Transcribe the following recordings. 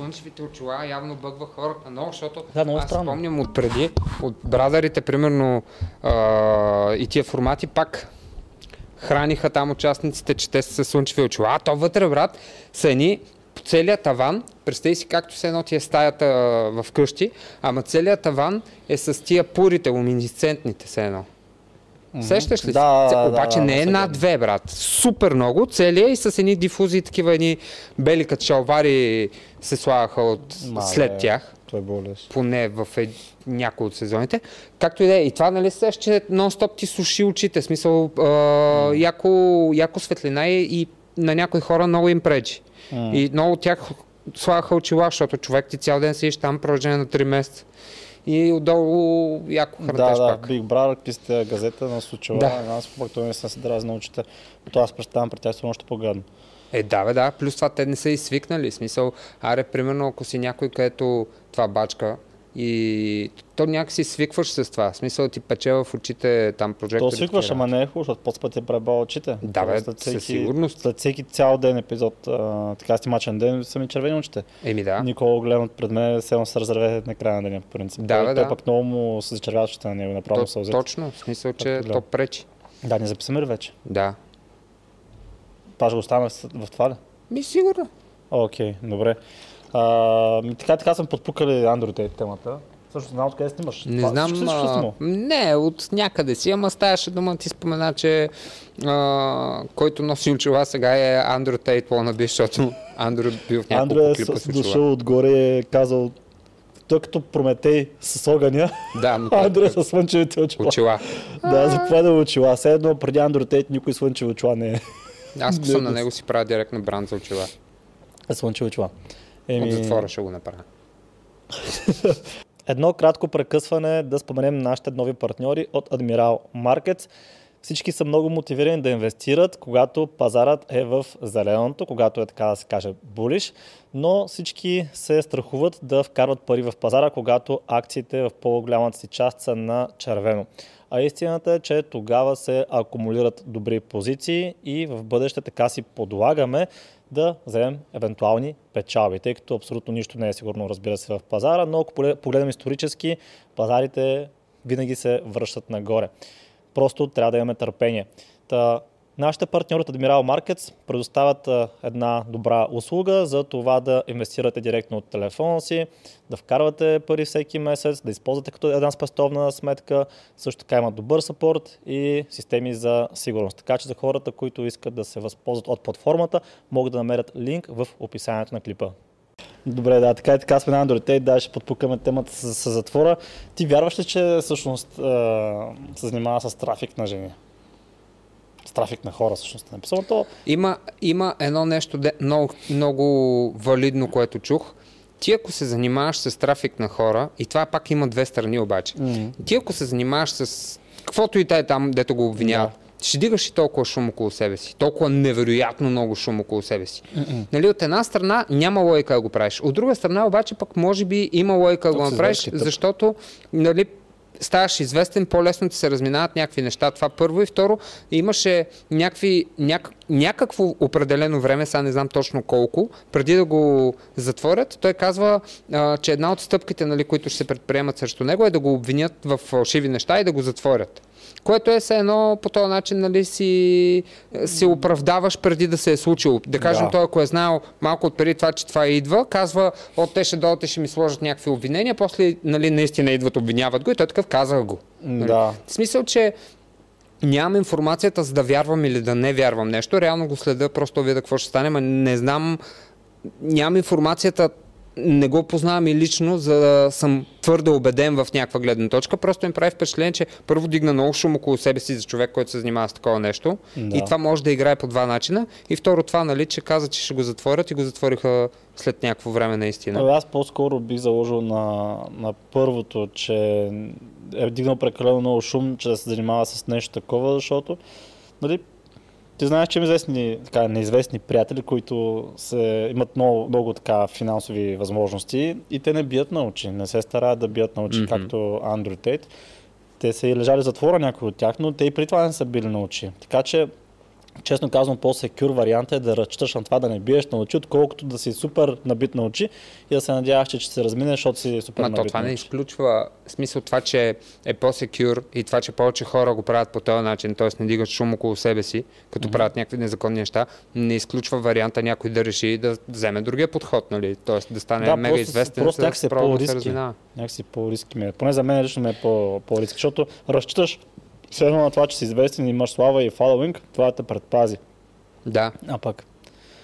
слънчевите очила явно бъгва хората много, защото Да, много аз спомням от преди, от брадарите, примерно а, и тия формати пак храниха там участниците, че те са с слънчеви очила. А то вътре, брат, са едни по целият таван, представи си както се едно ти е стаята в къщи, ама целият таван е с тия пурите, луминесцентните се едно. Сещаш ли се? Да, Обаче да, не е да, над две, брат. Супер много. Целият и с едни дифузии, такива едни бели като шалвари се слагаха от, Мале. след тях Той е болест. поне в е, някои от сезоните. Както и да е. И това, нали, сеш, че нон-стоп ти суши очите. Смисъл, а, яко, яко светлина и, и на някои хора много им пречи. И много от тях слагаха очила, защото човек ти цял ден седиш там продължение на 3 месеца. И отдолу яко Да, хартеш да, пак. Big Brother, пистия газета на случила. Да. Да. Аз пък той не се дразни очите. То аз представям при тях са още по-гадно. Е, да, бе, да. Плюс това те не са и свикнали. Смисъл, аре, примерно, ако си някой, където това бачка и то някакси свикваш с това. В смисъл ти пече в очите там прожектори. То свикваш, такива ама не е хубаво, защото после път ти преба очите. Да, бе, След със сигурност. След всеки цял ден епизод, а, така стимачен ден, са ми червени очите. Еми да. Никога гледам пред мен, се се разреве на края на деня, по принцип. Да, той, бе, той да. пък много му се зачервяват очите на него, направо То, сълзят. точно, в смисъл, че то пречи. Да, не записаме ли вече? Да. Па ще го оставяме в, това ли? Ми сигурно. Окей, добре. А, така, така съм подпукали Android Tate темата. Също знам откъде снимаш. Не Това- знам. също А, снимал. не, от някъде си, ама ставаше дума, ти спомена, че а, който носи очила сега е Андрю Тейт Wannabe, защото Андрю бил в няколко Андро е клипа с- очила. дошъл отгоре и е казал, той като Прометей с огъня, Да, но Андро е с слънчевите очила. очила. Да, заповяда очила. Все едно преди Андро Тейт никой слънчеви очила не е. Аз ако съм на него си правя директно бранд за очила. Е слънчеви очила. От затвора ще го направя. Едно кратко прекъсване да споменем нашите нови партньори от Admiral Markets. Всички са много мотивирани да инвестират, когато пазарът е в зеленото, когато е така да се каже булиш, но всички се страхуват да вкарват пари в пазара, когато акциите в по-голямата си част са на червено. А истината е, че тогава се акумулират добри позиции и в бъдеще така си подлагаме да вземем евентуални печалби, тъй като абсолютно нищо не е сигурно, разбира се, в пазара, но ако поглед- погледнем исторически, пазарите винаги се връщат нагоре. Просто трябва да имаме търпение. Та, нашите партньори от Admiral Markets предоставят една добра услуга за това да инвестирате директно от телефона си, да вкарвате пари всеки месец, да използвате като една спестовна сметка. Също така имат добър сапорт и системи за сигурност. Така че за хората, които искат да се възползват от платформата, могат да намерят линк в описанието на клипа. Добре, да, така и така сме на Android Tate, да, ще подпукаме темата с, с затвора. Ти вярваш ли, че всъщност се занимава с трафик на жени? С трафик на хора, всъщност. е Написано то. Има, има едно нещо де, много, много валидно, което чух. Ти ако се занимаваш с трафик на хора, и това пак има две страни обаче. М. Ти ако се занимаваш с каквото и те там, дето го обвиняват, ще дигаш и толкова шум около себе си. Толкова невероятно много шум около себе си. Нали, от една страна няма лойка да го правиш. От друга страна обаче пък може би има лойка да го направиш, защото нали, ставаш известен, по-лесно ти се разминават някакви неща. Това първо и второ, имаше някакви, няк, някакво определено време, сега не знам точно колко, преди да го затворят, той казва, а, че една от стъпките, нали, които ще се предприемат срещу него е да го обвинят в фалшиви неща и да го затворят. Което е все едно по този начин нали, си се оправдаваш преди да се е случило. Да кажем, Да. той ако е знаел малко от преди това, че това идва, казва, от те ще дойдат и ще ми сложат някакви обвинения, после нали, наистина идват, обвиняват го и той такъв казах го. Нали? Да. В смисъл, че нямам информацията за да вярвам или да не вярвам нещо. Реално го следа, просто видя какво ще стане, но не знам, нямам информацията, не го познавам и лично, за да съм твърде убеден в някаква гледна точка. Просто ми прави впечатление, че първо дигна много шум около себе си за човек, който се занимава с такова нещо. Да. И това може да играе по два начина. И второ това, нали, че каза, че ще го затворят и го затвориха след някакво време наистина. Абе, Аз по-скоро бих заложил на, на първото, че е дигнал прекалено много шум, че да се занимава с нещо такова, защото нали, ти знаеш, че има известни, така, неизвестни приятели, които се, имат много, много така финансови възможности и те не бият на очи, не се стараят да бият на очи, Мгм. както Andrew Tate. Те са и лежали затвора някои от тях, но те и при това не са били на очи. Така че честно казвам, по-секюр вариант е да разчиташ на това да не биеш на очи, отколкото да си супер набит на очи и да се надяваш, че ще се размине, защото си супер Ма набит то това на не изключва смисъл това, че е по-секюр и това, че повече хора го правят по този начин, т.е. не дигат шум около себе си, като правят някакви незаконни неща, не изключва варианта някой да реши да вземе другия подход, нали? Т.е. да стане Да, мега просто, известен просто някакси е да се по-риски. разминава. Някакси по-риски е. Поне за мен лично ми е по- по-риски, защото разчиташ все едно на това, че си известен и имаш слава и фоловинг, това те предпази. Да, А пък,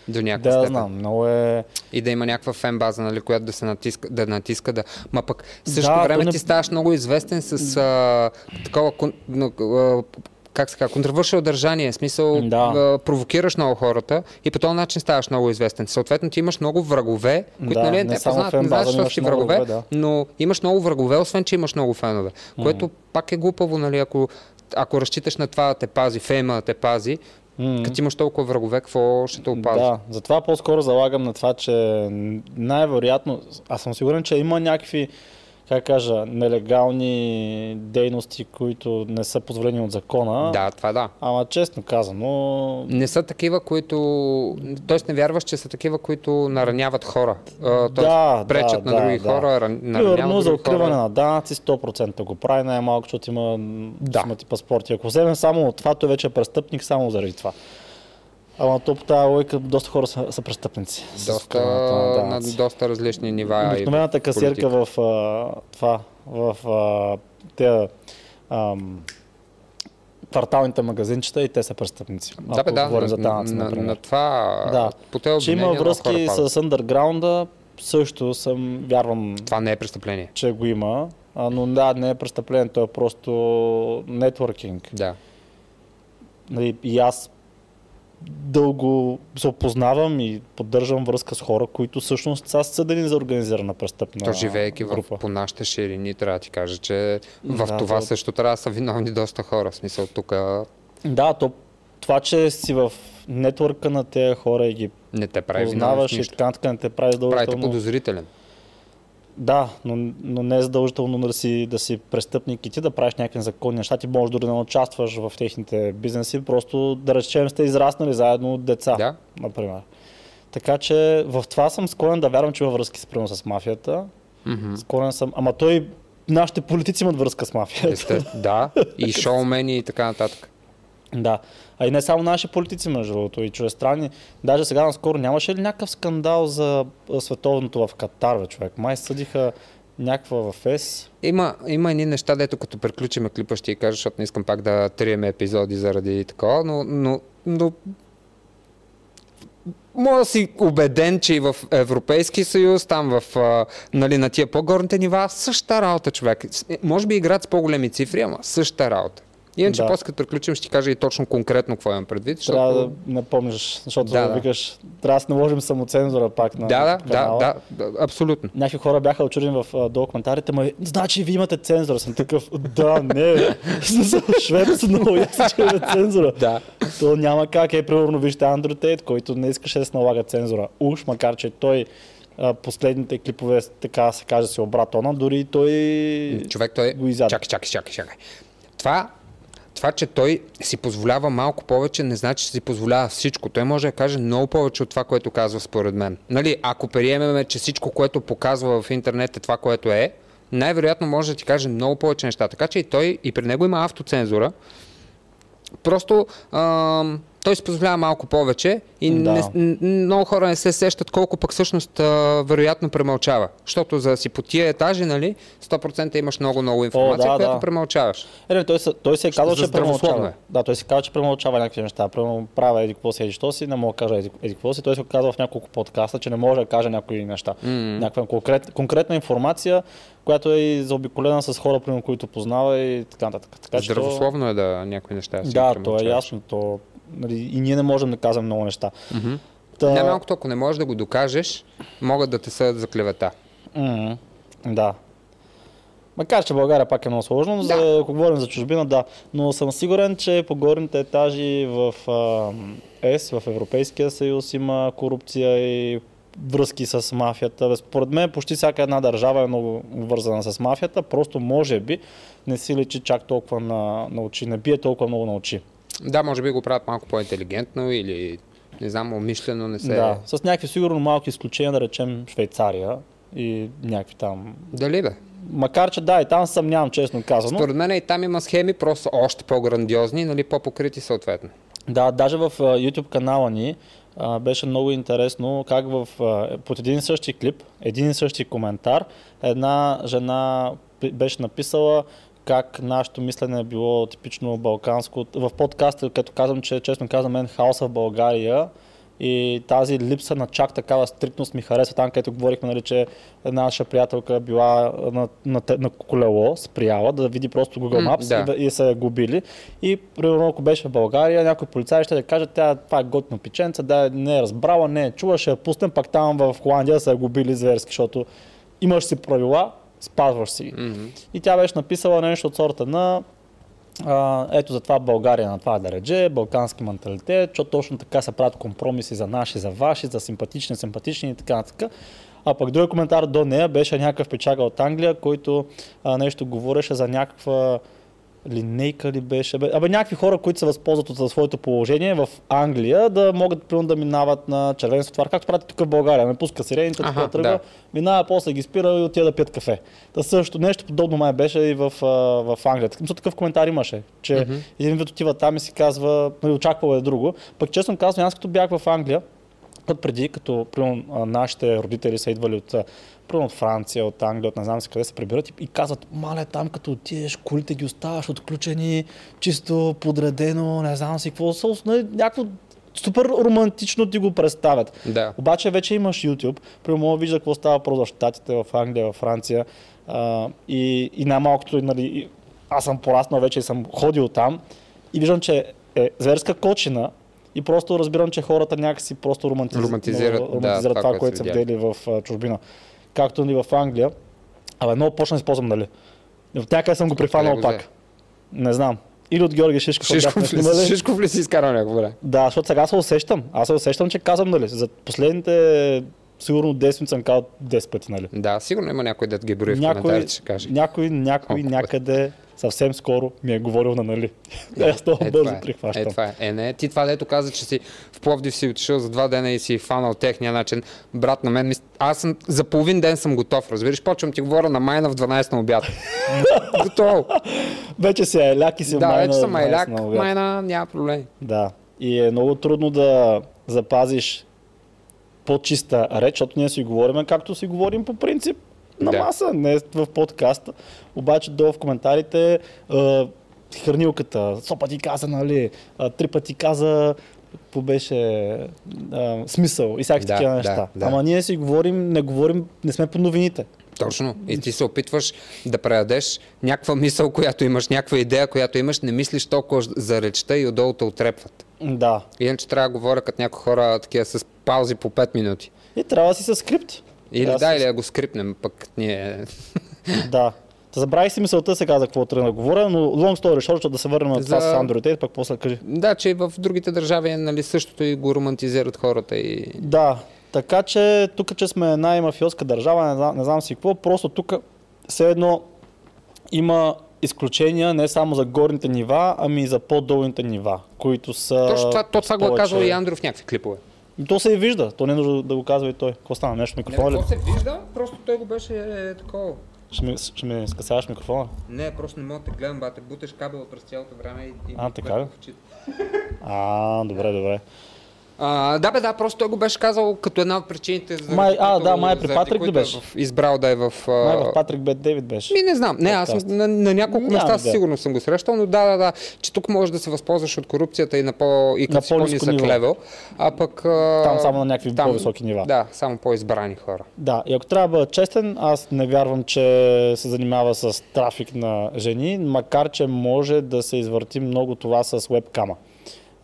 до някаква да, степен. знам, много е... И да има някаква фен база, нали, която да се натиска, да натиска да. Ма пък в същото Да, време не- ти ставаш много известен с а, такова как се казва, контравършил държание, в смисъл Да. провокираш много хората и по този начин ставаш много известен. Съответно ти имаш много врагове, които Да, нали, не не, само познават, не знаеш защо си врагове, да. но имаш много врагове, освен че имаш много фенове. Което пак е глупаво, нали, ако, ако разчиташ на това да те пази, фейма да те пази, М. като имаш толкова врагове, какво ще те опази? Да, затова по-скоро залагам на това, че най-вероятно, аз съм сигурен, че има някакви, как кажа, нелегални дейности, които не са позволени от закона. да, това да. Ама честно казано, Не са такива, които... Тоест не вярваш, че са такива, които нараняват хора. Тоест Да, пречат да, на други да. хора, ран- Примерно нараняват за други откриване хора. на данъци 100% го прави най-малко, защото има Да. да. ти паспорти. Ако вземем само от това, той вече е престъпник само заради това. Ама то по тази логика доста хора са, са престъпници. Доста, на на доста различни нива. и Обикновената касиерка в а, това, в а, те ам, кварталните магазинчета и те са престъпници. Да, бе, да, говорим на, за данъци, на, на, на това, Да. по тези Че има връзки с андерграунда, също съм, вярвам, Това не е престъпление. че го има. А, но да, не е престъпление, то е просто нетворкинг. Да. Нали, и аз дълго се опознавам и поддържам връзка с хора, които всъщност са съдени за организирана престъпна То живеейки в, група. по нашите ширини, трябва да ти кажа, че в Да, това то- също трябва да са виновни доста хора. В смисъл тук Да, то, това, че си в нетворка на тези хора и ги не те прави познаваш в и така, така не те прави задължително. подозрителен. Да, но, но не е задължително да си, да си престъпник и ти да правиш някакви законни неща. Ти можеш дори да не участваш в техните бизнеси, просто да речем сте израснали заедно от деца, Да. например. Така че в това съм склонен да вярвам, че има връзки с, примерно, с мафията. Мгм. Склонен съм. Ама той, нашите политици имат връзка с мафията. Естествено, да. И шоумени и така нататък. Да. А и не само наши политици, между другото, и чуждестранни. Даже сега наскоро нямаше ли някакъв скандал за световното в Катар, човек? Май съдиха някаква в ЕС. Има, има едни неща, дето като приключиме клипа ще ти кажа, защото не искам пак да триеме епизоди заради такова, но, но, но Мога да си убеден, че и в Европейски съюз, там в, а, нали, на тия по-горните нива, същата работа, човек. Е, Може би играят с по-големи цифри, ама същата работа. Иначе Да. после като приключим ще ти кажа и точно конкретно какво имам предвид. Защото... Трябва да не помниш, защото Да, да, да. викаш, трябва да си наложим самоцензура пак на Да, да, да, канала. да, да, абсолютно. Някакви хора бяха очудени в долу коментарите, ма значи вие имате цензура. Съм такъв, да, не. Швед са много ясно, че имаме цензура. Да. То няма как. Е, примерно, вижте Андрю Тейт, който не искаше да се налага цензура. Уж, макар че той последните клипове, така да се каже, си обра тона, дори и той Човек, той... го изяде. Чакай, чакай, чакай, чакай. Това, това, че той си позволява малко повече, не значи, че си позволява всичко. Той може да каже много повече от това, което казва според мен. Нали, ако приемеме, че всичко, което показва в интернет е това, което е, най-вероятно може да ти каже много повече неща. Така че и той, и при него има автоцензура. Просто ам, той си позволява малко повече и Да. не, много хора не се сещат колко пък всъщност а, вероятно премълчава. Защото за си по тия етажи, нали, 100% имаш много-много информация, да, която да. премълчаваш. Е, той, се- той си е казал, За че здравословно премълчава. е. Да, той си казва, че премълчава някакви неща. Примерно правя еди какво си, еди що си, не мога да кажа еди, еди какво си. Той се казва в няколко подкаста, че не може да каже някои неща. М. Някаква конкрет, конкретна информация, която е и заобиколена с хора, примерно, които познава и така нататък. Така, че Здравословно е да някои неща Да, то е ясно. То, нали, и ние не можем да казваме много неща. Мгм. Та, Най-малкото, ако не можеш да го докажеш, могат да те съдят за клевета. М, Да. Макар, че България пак е много сложно, но за, ако говорим за чужбина, да. Но съм сигурен, че по горните етажи в а, ЕС, в Европейския съюз има корупция и връзки с мафията. Според мен почти всяка една държава е много вързана с мафията, просто може би не си лечи чак толкова на, на очи, не бие толкова много на очи. Да, може би го правят малко по-интелигентно или не знам, умишлено не се... Да, с някакви сигурно малки изключения, да речем Швейцария и някакви там. Дали бе? Макар, че да, и там съмнявам, честно казано. Според мен и там има схеми, просто още по-грандиозни, нали, по-покрити съответно. Да, даже в YouTube канала ни а, беше много интересно как в, а, под един и същи клип, един и същи коментар, една жена беше написала как нашето мислене е било типично балканско. В подкаста, като казвам, че честно казвам, мен хаоса в България и тази липса на чак такава стриктност ми харесва там, където говорихме, нали, че една наша приятелка била на, на, на колело, спряла да види просто Google Maps да. и, и са я губили. И примерно, ако беше в България, някой полицай ще да каже, тя това е готино пиченце, да не е разбрала, не е чула, ще я пуснем, пак там в Холандия са я губили зверски, защото имаш си правила, спазваш си. ги. Мгм. И тя беше написала нещо от сорта на а, ето затова България на това да реже, балкански менталитет, защото точно така се правят компромиси за наши, за ваши, за симпатични, симпатични и така нататък. А пък другия коментар до нея беше някакъв печага от Англия, който а, нещо говореше за някаква линейка ли беше, бе, абе някакви хора, които се възползват от своето положение в Англия, да могат примерно да минават на червен светофар, както правят тук в България, не пуска сирените, така тръгва, да. минава, после ги спира и отива да пият кафе. Та също нещо подобно май беше и в, в Англия. Така, такъв коментар имаше, че Мгм. един вид отива там и си казва, нали, очаквал е друго. Пък честно казвам, аз като бях в Англия, преди, като примерно, нашите родители са идвали от, примерно от Франция, от Англия, от не знам си къде се прибират и, и казват, мале, там като отидеш, колите ги оставаш отключени, чисто подредено, не знам си какво, са, нали, някакво супер романтично ти го представят. Да. Обаче вече имаш YouTube, примерно вижда какво става просто в Штатите, в Англия, в Франция а, и, и най-малкото, нали, аз съм пораснал вече и съм ходил там и виждам, че е зверска кочина и просто разбирам, че хората някакси просто романтиз... Романтизират, много да, романтизират това, това, което са видели в чужбина. Както ни в Англия. Абе, много почна да използвам, нали? В тя съм го прифанал пак. Не знам. Или от Георги Шишков. Шишков ли, снимали. Шишков ли си изкарал някакво време? Да, защото сега се усещам. Аз се усещам, че казвам, нали, за последните сигурно 10 минути съм казал 10 пъти, нали. Да, сигурно има някой да ги брои в Някой, коментарите, ще каже. някой, някой пъти? някъде съвсем скоро ми е говорил на нали. Да, аз много Е, бързо е. прихващам. Е, това е. Е, не, ти това дето каза, че си в Пловдив си отишъл за два дена и си фанал техния начин. Брат на мен, аз съм, за половин ден съм готов, разбираш, почвам ти говоря на майна в 12 на обяд. Готово. Вече си е ляк и си да, майна вече съм 12 майляк, на обяд. майна, няма проблем. Да. И е много трудно да запазиш по-чиста реч, защото ние си говорим както си говорим по принцип на Да. маса, не в подкаста. Обаче долу в коментарите а, хранилката, сопа ти каза, нали, а, три пъти каза, какво беше а, смисъл и всякакви Да, такива да, неща. да. Ама ние си говорим, не говорим, не сме по новините. Точно. И ти се опитваш да предадеш някаква мисъл, която имаш, някаква идея, която имаш, не мислиш толкова за речта и отдолу те отрепват. Да. Иначе трябва да говоря като някои хора такива с паузи по 5 минути. И трябва да си със скрипт. Или да, или да го скрипнем, пък ние... Да. Забравих си мисълта сега за какво тръгна да говоря, но long story short, да се върнем на това За- с Android пък после кажи. Да, че в другите държави е нали, същото и го романтизират хората и... Да, така че тук, че сме една мафиотска държава, не знам, не знам си какво, просто тук все едно има изключения не само за горните нива, ами и за по-долните нива, които са... Точно това, то това го е казал и Андрю в някакви клипове. И То се и вижда, то не е нужно да го казва и той. Какво стана? Нещо микрофона ли? се вижда, просто той го беше е, такова. Ще ми, ще ми скъсяваш микрофона? Не, просто не мога да те гледам, бате, буташ кабел през цялото време и... и А, така ли? А, добре, добре. А, да, бе, да, просто той го беше казал като една от причините, за Май- а, да, май при Патрик ли беше? избрал да е в... а, Май в Патрик Бет Дейвид беше. Ми не знам. Не, аз съм, на, на няколко Няма места със сигурно съм го срещал, но да, да, да, че тук можеш да се възползваш от корупцията и на по и На като по-нисък ниво. левел, а пък... а, Там само на някакви там- по-високи нива. Да, само по-избрани хора. Да, и ако трябва да бъда честен, аз не вярвам, че се занимава с трафик на жени, макар че може да се извърти много това с вебкама.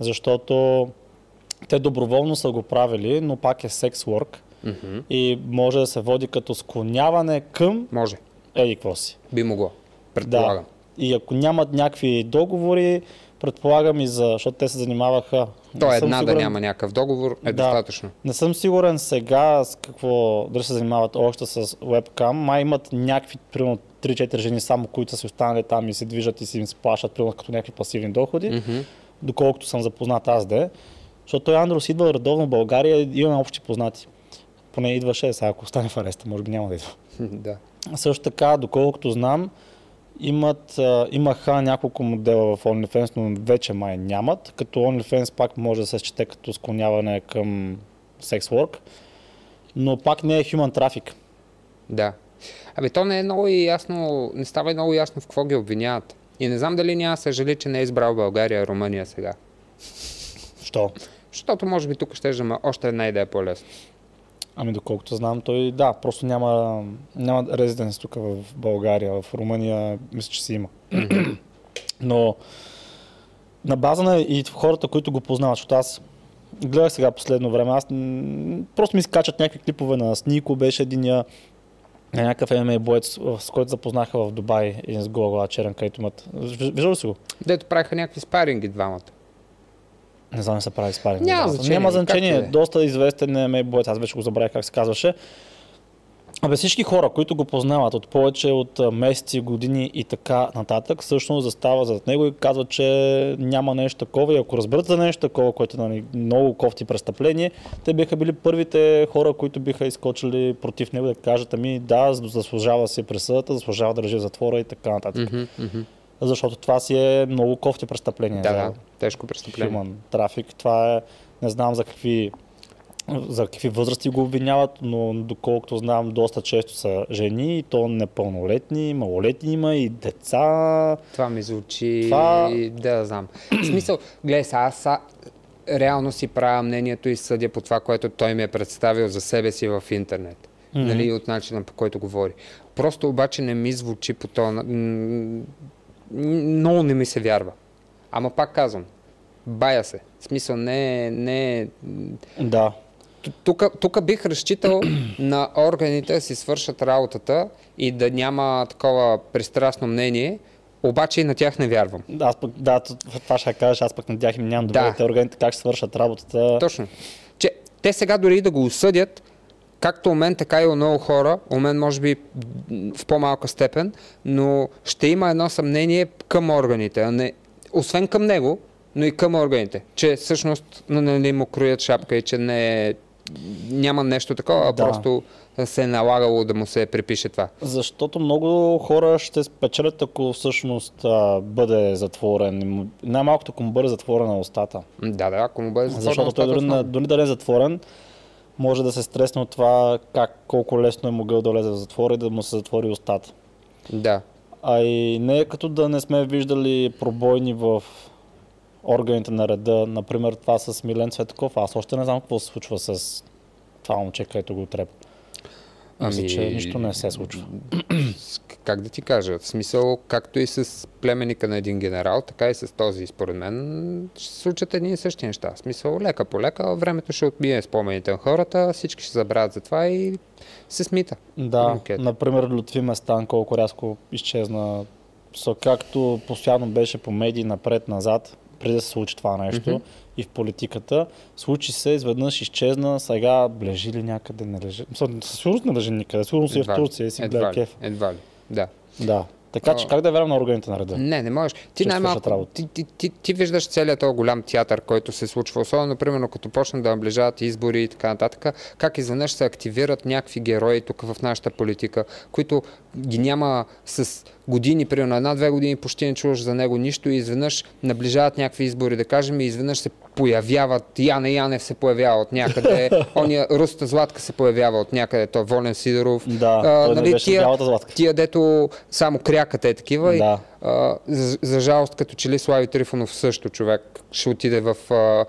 Защото те доброволно са го правили, но пак е секс work Мгм. и може да се води като склоняване към Може. еди какво си. Би могло. Предполагам. Да. И ако нямат някакви договори, предполагам и за, защото те се занимаваха. То е една да сигурен- няма някакъв договор, е Да. достатъчно. Не съм сигурен сега с какво, дали се занимават още с вебкам. Май имат някакви, примерно 3-4 жени само, които са си останали там и се движат и си им се плащат, примерно като някакви пасивни доходи. Мгм. доколкото съм запознат аз де. Защото той Андрос идва редовно в България имаме общи познати. Поне идваше, сега ако остане в ареста, може би няма да идва. да. Също така, доколкото знам, имат, а, имаха няколко модела в OnlyFans, но вече май нямат, като OnlyFans пак може да се счете като склоняване към sex work, но пак не е human traffic. Да. Абе, то не е много и ясно, не става и много ясно в какво ги обвиняват. И не знам дали няма съжали, че не е избрал България, Румъния сега. Що? Защото може би тук ще има още една идея по-лесно. Ами доколкото знам, той да, просто няма, няма резиденс тук в България, в Румъния мисля, че си има. Но на база на и хората, които го познават, защото аз гледах сега последно време, аз просто ми скачат някакви клипове на Снико, беше единия на някакъв MMA боец, с който запознаха в Дубай, един с гола черен, където имат. Виж- Виждал ли си го? Дето правиха някакви спаринги двамата. Не знам, не се прави спаринг. Няма значение, Няма значение. е. Доста известен е боец. Аз вече го забравих как се казваше. Абе всички хора, които го познават от повече от месеци, години и така нататък, всъщност застава зад него и казва, че няма нещо такова. И ако разберат за нещо такова, което е нали, много кофти престъпление, те биха били първите хора, които биха изкочили против него да кажат, ами да, заслужава си присъдата, заслужава да в затвора и така нататък. Мгм, мгм. Защото това си е много кофти престъпление. Да, за- да, тежко престъпление. human трафик. Това е, не знам за какви, за какви възрасти го обвиняват, но доколкото знам, доста често са жени, и то непълнолетни, малолетни има и деца. Това ми звучи, Това- да знам. В смисъл, гледай сега, аз са, реално си правя мнението и съдя по това, което той ми е представил за себе си в интернет. Мгм. Нали, от начина по който говори. Просто обаче не ми звучи по това. Много не ми се вярва. Ама пак казвам, бая се. В смисъл, не, е- не, Да. тук, бих разчитал на органите да си свършат работата и да няма такова пристрастно мнение, обаче и на тях не вярвам. Аз пък, да, това ще кажеш, аз пък надях им нямам Да. доверие. Те органите как ще свършат работата. Точно. Че те сега дори и да го осъдят, както у мен, така и у много хора, у мен може би в по-малка степен, но ще има едно съмнение към органите, а не, освен към него, но и към органите, че всъщност нали, му кроят шапка и че не е, няма нещо такова, а Да. просто се е налагало да му се припише това. Защото много хора ще спечелят, ако всъщност а, бъде затворен. Най-малкото, ако му бъде затворена устата. Да, да, ако му бъде затворена Защото той устата дори, на, основно. дори да не е затворен, може да се стресне от това как колко лесно е могъл да влезе в затвора и да му се затвори устата. Да. А и не е като да не сме виждали пробойни в органите на реда. Например, това с Милен Цветков. Аз още не знам какво се случва с това момче, където го Мисля, Ами, че нищо не се случва. как да ти кажа, в смисъл, както и с племенника на един генерал, така и с този, според мен, ще се случат едни и същи неща. В смисъл, лека по лека, времето ще отбие спомените на хората, всички ще забравят за това и се смита. Да, Анкета. например, Лютви Местан колко рязко изчезна. Както постоянно беше по медии напред-назад, преди да се случи това нещо Мгм. и в политиката, случи се, изведнъж изчезна, сега лежи ли някъде, не лежи. Със сигурност не лежи никъде, сигурно си е в Турция и си гледа кеф. едва ли, да. Да. Така че как да вярвам на органите на реда? Не, не можеш. Ти най-малко, ти, ти, ти, ти виждаш целият този голям театър, който се случва, особено, примерно, като почнат да наближават избори и така нататък, как изведнъж се активират някакви герои тук в нашата политика, които ги няма с години, примерно една-две години почти не чуваш за него нищо и изведнъж наближават някакви избори, да кажем, и изведнъж се появяват, Яне Янев се появява от някъде, ония Руста Златка се появява от някъде, той Волен Сидоров. Да, А, нали, тия-. Тия, дето само кряката е такива и Да. а, за, за жалост, като че ли Слави Трифонов също човек ще отиде в а,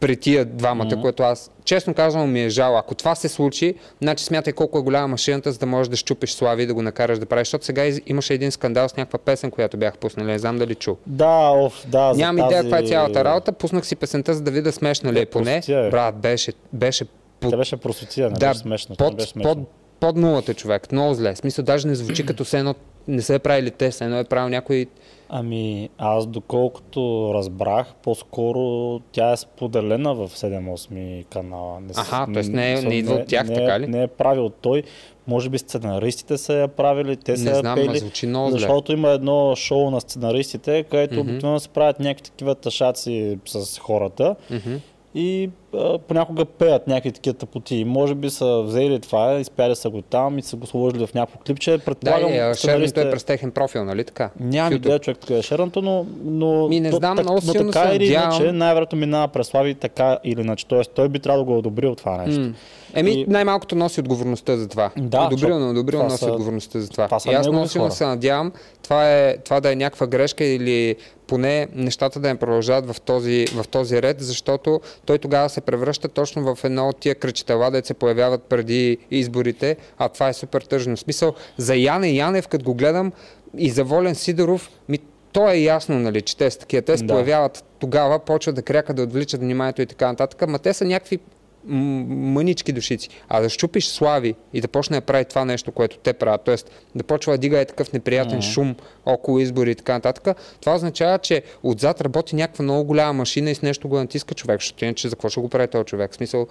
при тия двамата, Мгм. което аз честно казвам ми е жал. Ако това се случи, значи смятай колко е голяма машината, за да можеш да щупиш Слави и да го накараш да правиш. Защото сега имаше един скандал с някаква песен, която бях пуснали. Не знам дали чу. Да, оф, да. Нямам идея тази- каква е цялата работа. Пуснах си песента, за да видя смешна ли е Е, поне. е. Брат, беше, беше Тя беше просотия, не да, беше смешно. под, беше смешно. под, под нулата човек. Много зле. В смисъл, даже не звучи като се едно не са е правили те, се едно е правил някой... Ами, аз доколкото разбрах, по-скоро тя е споделена в 7-8 канала. Не, Аха, т.е. не е- не идва от тях, не, така ли? Не е правил той. Може би сценаристите са я правили, те са Не я знам, ма пели. звучи много зле. Защото има едно шоу на сценаристите, където Мгм. обикновено се правят някакви такива тъшаци с хората Мгм. и понякога пеят някакви такива тъпоти. Може би са взели това, изпяли са го там и са го сложили в някакво клипче. Да, Предполагам, е, шерното сценаристите- е през техен профил, нали така? Нямам идея човек така е шерното, но, но, Ми, не то- знам, так- много но силно така се или надявам. иначе най-вероятно минава през Слави така или иначе. Тоест той би трябвало да го е одобрил това нещо. М. Еми, И- най-малкото носи отговорността за това. Да, одобрил, не одобрил, носи са- отговорността за това. това и аз много силно се надявам това, е, това да е някаква грешка или поне нещата да не продължават в този, в този ред, защото той тогава се превръща точно в едно от тия кръчетела, да се появяват преди изборите, а това е супер тъжно. В смисъл, за Яне Янев, като го гледам, и за Волен Сидоров, ми, то е ясно, нали, че те са такива. Те се Да. появяват тогава, почват да крякат, да отвличат вниманието и така нататък, ама те са някакви мънички душици. А да щупиш слави и да почне да прави това нещо, което те правят, т.е. да почва да дига е такъв неприятен Мгм. шум около избори и така нататък, това означава, че отзад работи някаква много голяма машина и с нещо го натиска човек, защото иначе за какво ще го прави този човек? В смисъл,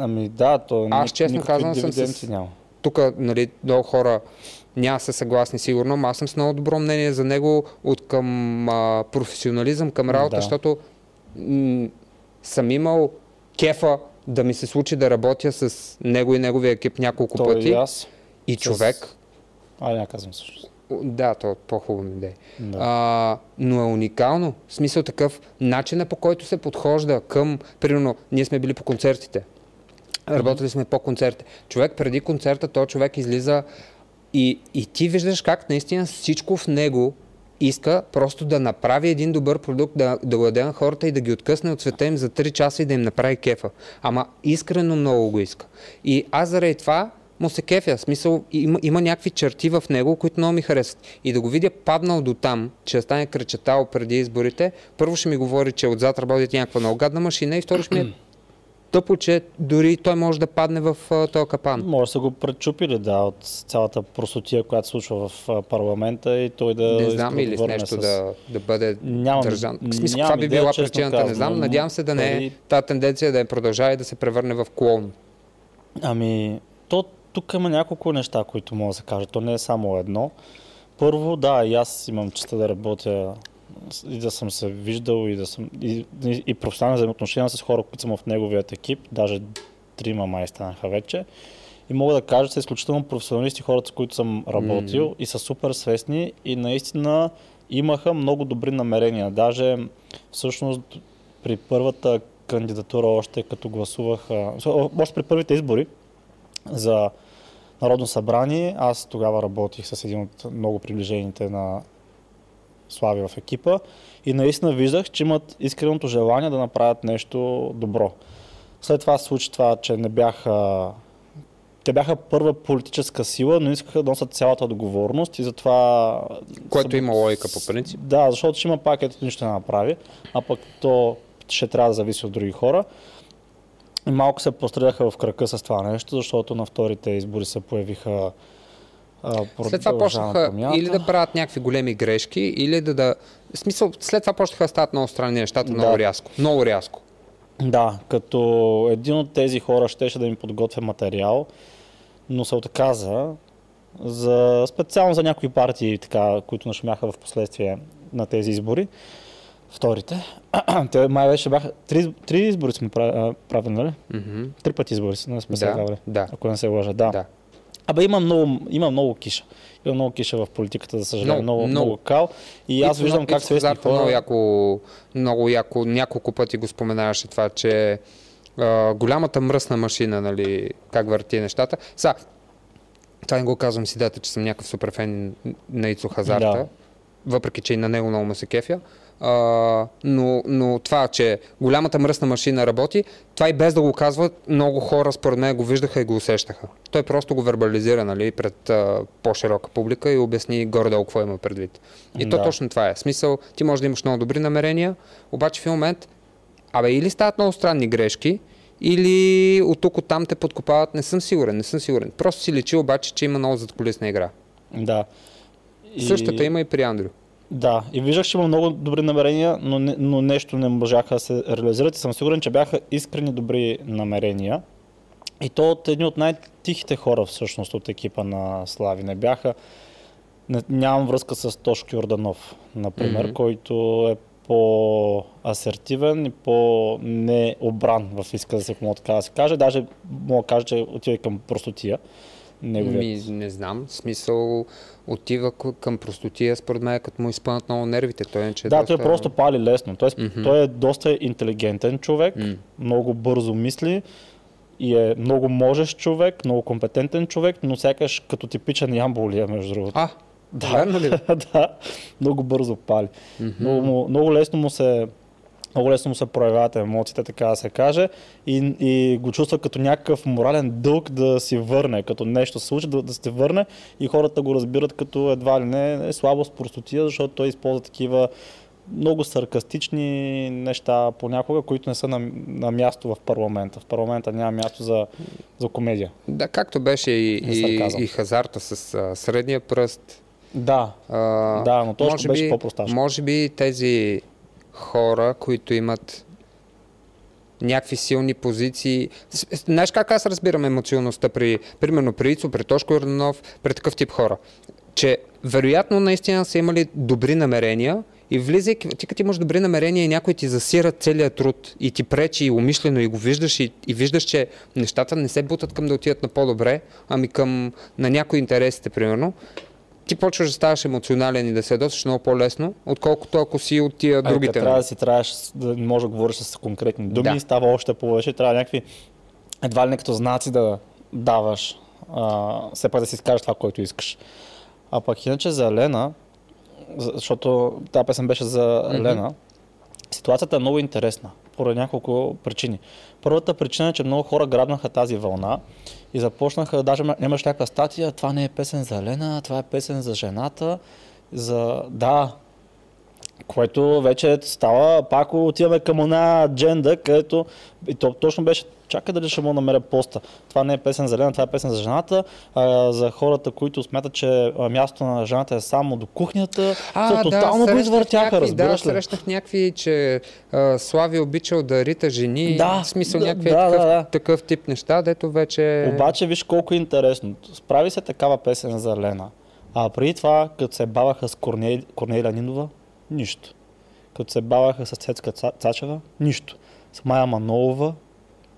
Ами да, то Аз, честно казвам, съм с- няма. тук нали, много хора няма са съгласни сигурно, но аз съм с много добро мнение за него от към а, професионализъм, към работа, Да. защото м- съм имал кефа да ми се случи да работя с него и неговия екип няколко Той пъти. и аз. И с- човек, А, не казвам всъщност. да, то е по-хубава идея. Да. А, но е уникално. В смисъл такъв, начина по който се подхожда към, примерно, ние сме били по концертите. Работили сме по концерти. Човек преди концерта, той човек излиза и, и ти виждаш как наистина всичко в него иска просто да направи един добър продукт, да, да даде на хората и да ги откъсне от света им за 3 часа и да им направи кефа. Ама искрено много го иска. И аз заради това му се кефя. Смисъл, има, има някакви черти в него, които много ми харесват. И да го видя паднал до там, че стане кръчетал преди изборите, първо ще ми говори, че отзад работи някаква много гадна машина и второ ще ми е тъпо, че дори той може да падне в този капан. Може да са го пречупили, да, от цялата просотия, която се случва в парламента и той да... Не знам или с нещо да, да бъде Нямам- държан. В смисъл, това би била причината, не знам. Надявам се да не е тази тенденция да я продължава и да се превърне в клоун. Ами, то тук има няколко неща, които мога да се кажа. То не е само едно. Първо, да, и аз имам честа да работя с- и да съм се виждал и да съм и, и, професионални взаимоотношения с хора, които съм в неговият екип, даже трима май станаха вече. И мога да кажа, че са изключително професионалисти хората, с които съм работил Мгм. и са супер свестни и наистина имаха много добри намерения. Даже всъщност при първата кандидатура, още като гласувах, още при първите избори за Народно събрание, аз тогава работих с един от много приближените на Слави в екипа и наистина виждах, че имат искреното желание да направят нещо добро. След това се случи това, че не бяха те бяха първа политическа сила, но искаха да носят цялата отговорност и затова... Което са- има логика по принцип. Да, защото ще има пак, ето нищо не направи, а пък то ще трябва да зависи от други хора. И малко се постреляха в кръка с това нещо, защото на вторите избори се появиха а, След това почнаха промяната. или да правят някакви големи грешки, или да да... В смисъл, след това почнаха да стават много странни нещата, Да. много рязко. Много рязко. Да, като един от тези хора щеше да ми подготвя материал, но се отказа за, специално за някои партии, така, които нашумяха в последствие на тези избори. Вторите. Те май беше бяха... Три, три избори сме правили, нали? Мгм. Три пъти избори сме Да, правили. да, Ако не се лъжа, да. да. Абе има много, има много киша. Има много киша в политиката, за съжаление. Много, Много, много. кал. И аз виждам как Ицо свестни Зарко Много хора... яко, много яко, няколко пъти го споменаваше това, че а, голямата мръсна машина, нали, как върти нещата. Са, това не го казвам с идеята, че съм някакъв супер фен на Ицо Хазарта, Да. въпреки че и на него много ме се кефя. А, но, но това, че голямата мръсна машина работи, това и без да го казват, много хора според мен го виждаха и го усещаха. Той просто го вербализира нали, пред а, по-широка публика и обясни горе-долу какво има предвид. И то Да. точно това е. Смисъл, ти можеш да имаш много добри намерения, обаче в момент, абе, или стават много странни грешки, или от тук от там те подкопават, не съм сигурен, не съм сигурен. Просто си лечи обаче, че има много задколисна игра. Да. И... Същата има и при Андрю. Да, и виждах, че има много добри намерения, но, не, но нещо не можаха да се реализират и съм сигурен, че бяха искрени добри намерения. И то от едни от най-тихите хора всъщност от екипа на Слави. Не бяха... Не, нямам връзка с Тошко Йорданов, например, mm-hmm. който е по-асертивен и по-необран в иска да се, така да се каже. Даже мога да кажа, че отива към простотия. Неговият... Ми, не знам. Смисъл отива към простотия, според мен, като му изпънат много нервите. Той е, че е да, доста... той просто пали лесно. Тоест, mm-hmm. Той е доста интелигентен човек, mm. много бързо мисли и е много можещ човек, много компетентен човек, но сякаш като типичен ямболия, между другото. А, да, ли? да, много бързо пали. Mm-hmm. Много, много лесно му се много лесно му се проявяват емоциите, така да се каже, и, и го чувства като някакъв морален дълг да си върне, като нещо се случи, да, да се върне и хората го разбират като едва ли не е слабост, простотия, защото той използва такива много саркастични неща понякога, които не са на, на място в парламента. В парламента няма място за, за комедия. Да, както беше и, и, и хазарта с а, средния пръст. Да, а, да но точно беше по-просташко. Може би тези хора, които имат някакви силни позиции. Знаеш как аз разбирам емоционалността при, примерно при Ицо, при Тошко Йорданов, при такъв тип хора? Че вероятно наистина са имали добри намерения и влизайки, ти като имаш добри намерения и някой ти засира целият труд и ти пречи и умишлено и го виждаш и, и виждаш, че нещата не се бутат към да отидат на по-добре, ами към на някои интересите, примерно, ти почваш да ставаш емоционален и да се ядосаш много по-лесно, отколкото ако си от тия другите. трябва да си трябваш да може да говориш с конкретни думи, да. става още повече, трябва някакви едва ли не като знаци да даваш, а, все пак да си изкажеш това, което искаш. А пък иначе за Лена, защото тази песен беше за mm-hmm. Лена, ситуацията е много интересна, поради няколко причини. Първата причина е, че много хора грабнаха тази вълна и започнаха, даже нямаш някаква статия, това не е песен за Лена, това е песен за жената. За... Да, което вече става, пак отиваме към една адженда, където и то точно беше, чакай дали ще му намеря поста. Това не е песен за Лена, това е песен за жената, а, за хората, които смятат, че място на жената е само до кухнята. А, тотално да, го извъртяха, разбираш да, ли? срещнах някакви, че а, Слави обичал да рита жени, да, в смисъл да, някакви да, такъв, да, да. такъв тип неща, дето вече... Обаче виж колко е интересно. Справи се такава песен за Лена. А преди това, като се баваха с Корнелия, Корнелия Нинова, нищо. Като се баваха с Цецка Цачева, нищо. С Майя Манолова,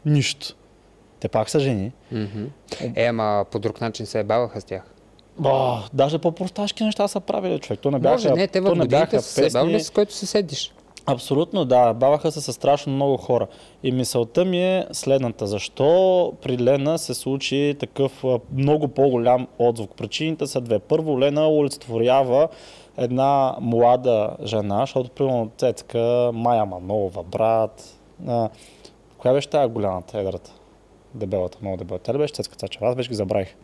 нищо. Те пак са жени. Mm-hmm. Е, ама по друг начин се баваха с тях. О, даже по-просташки неща са правили, човек. То не бяха, Може, не, те в не бяха песни. Се с който се седиш. Абсолютно, да. Баваха се с страшно много хора. И мисълта ми е следната. Защо при Лена се случи такъв много по-голям отзвук? Причините са две. Първо, Лена олицетворява една млада жена, защото примерно Цецка, Майя Манова, брат. А, коя беше тази голямата, едрата? Дебелата, много дебелата. Тя ли беше Цецка Цачева? Аз вече ги забравих.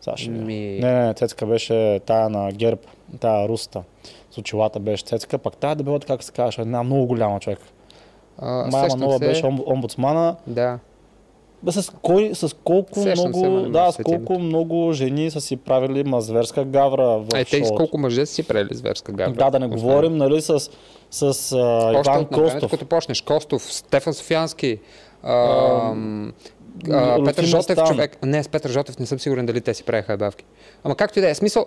Саши. Ми... Не, не, не, Цецка беше тая на герб, тая руста. С очилата беше Цецка, пак тая дебелата, как се казваше, една много голяма човек. Майя Манова се... беше омбудсмана. Да. Бе, с, кой, с колко Сещам много, се, да, с колко много жени са си правили ма зверска гавра в Е, те с колко мъже са си правили зверска гавра? Да, да не говорим, нали, с, с а, Иван Костов. Като почнеш Костов, Стефан Софиянски, а, а, Петър Жотев Стан. човек. Не, с Петър Жотев не съм сигурен дали те си правиха бавки. Ама както и да е, смисъл,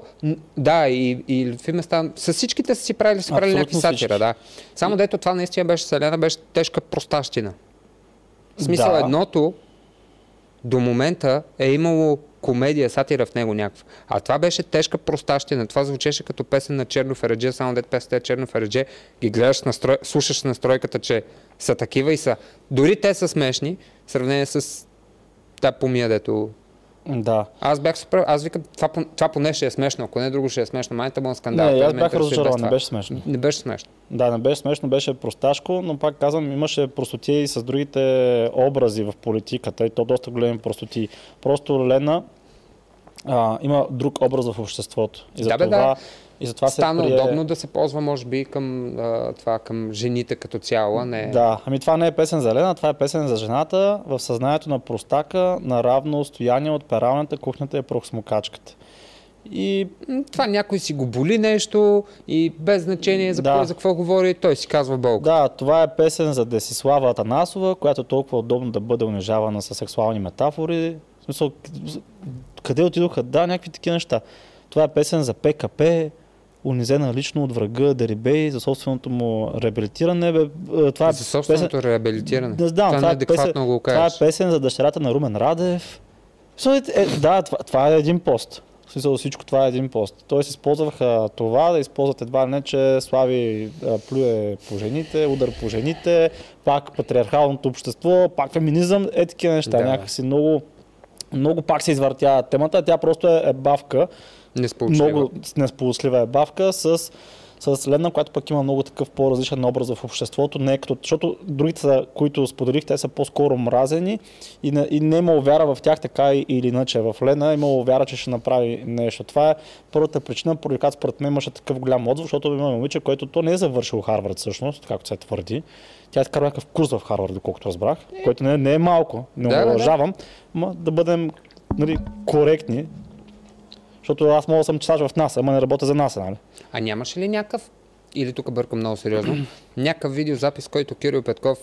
да, и, и Лютви Местан, с всичките са си правили, са правили някакви сатира, да. Само дето това наистина беше Селена, беше тежка простащина. Смисъл да. едното, до момента е имало комедия, сатира в него някаква. А това беше тежка простащина. Това звучеше като песен на Черно Фередже, само дет песен е Черно Фередже, ги гледаш, настрой... слушаш настройката, че са такива и са. Дори те са смешни, в сравнение с тази помия, дето да. Аз бях супер, аз викам, това, това поне ще е смешно, ако не друго ще е смешно. Майната му скандал. Не, аз бях разочарован, не беше смешно. Не беше смешно. Да, не беше смешно, беше просташко, но пак казвам, имаше простоти и с другите образи в политиката и то доста големи простоти. Просто Лена а, има друг образ в обществото. И за да, това, да. И затова Стана прие... удобно да се ползва, може би, към, а, това, към жените като цяло. Не... Да, ами това не е песен за Лена, това е песен за жената в съзнанието на простака на равно стояние от пералната, кухнята и прохсмокачката. И Това някой си го боли нещо и без значение за, Да. кой, за какво говори, той си казва Бог. да, това е песен за Десислава Атанасова, която е толкова удобно да бъде унижавана с сексуални метафори. В смисъл, къде отидоха? Да, някакви такива неща. Това е песен за ПКП, унизена лично от врага Дерибей, за собственото му реабилитиране. Бе, е, това е за собственото реабилитиране. Не знам, това, това, е песен, го това е песен за дъщерята на Румен Радев. Смисъл, Е, да, това, това е един пост. В смисъл всичко това е един пост. Тоест използваха това да използват едва не, че Слави а, плюе по жените, удар по жените, пак патриархалното общество, пак феминизъм, е такива неща. Да. Някакси много, много пак се извъртя темата. Тя просто е, е бавка Несполучлива. много несполучлива е бавка с, с Лена, която пък има много такъв по-различен образ в обществото, не е като, защото другите, които споделих, те са по-скоро мразени и не, и не е имало вяра в тях така или иначе. В Лена е имало вяра, че ще направи нещо. Това е първата причина, поради която според мен имаше такъв голям отзвук, защото има момиче, което то не е завършил Харвард всъщност, както се твърди. Тя е изкарва някакъв курс в Харвард, доколкото разбрах, който не, не е малко, не Да, да, да. уважавам, но да бъдем нали, коректни, защото аз мога да съм читач в НАСА, ама не работя за НАСА, нали? А нямаше ли някакъв, или тук бъркам много сериозно, някакъв видеозапис, който Кирил Петков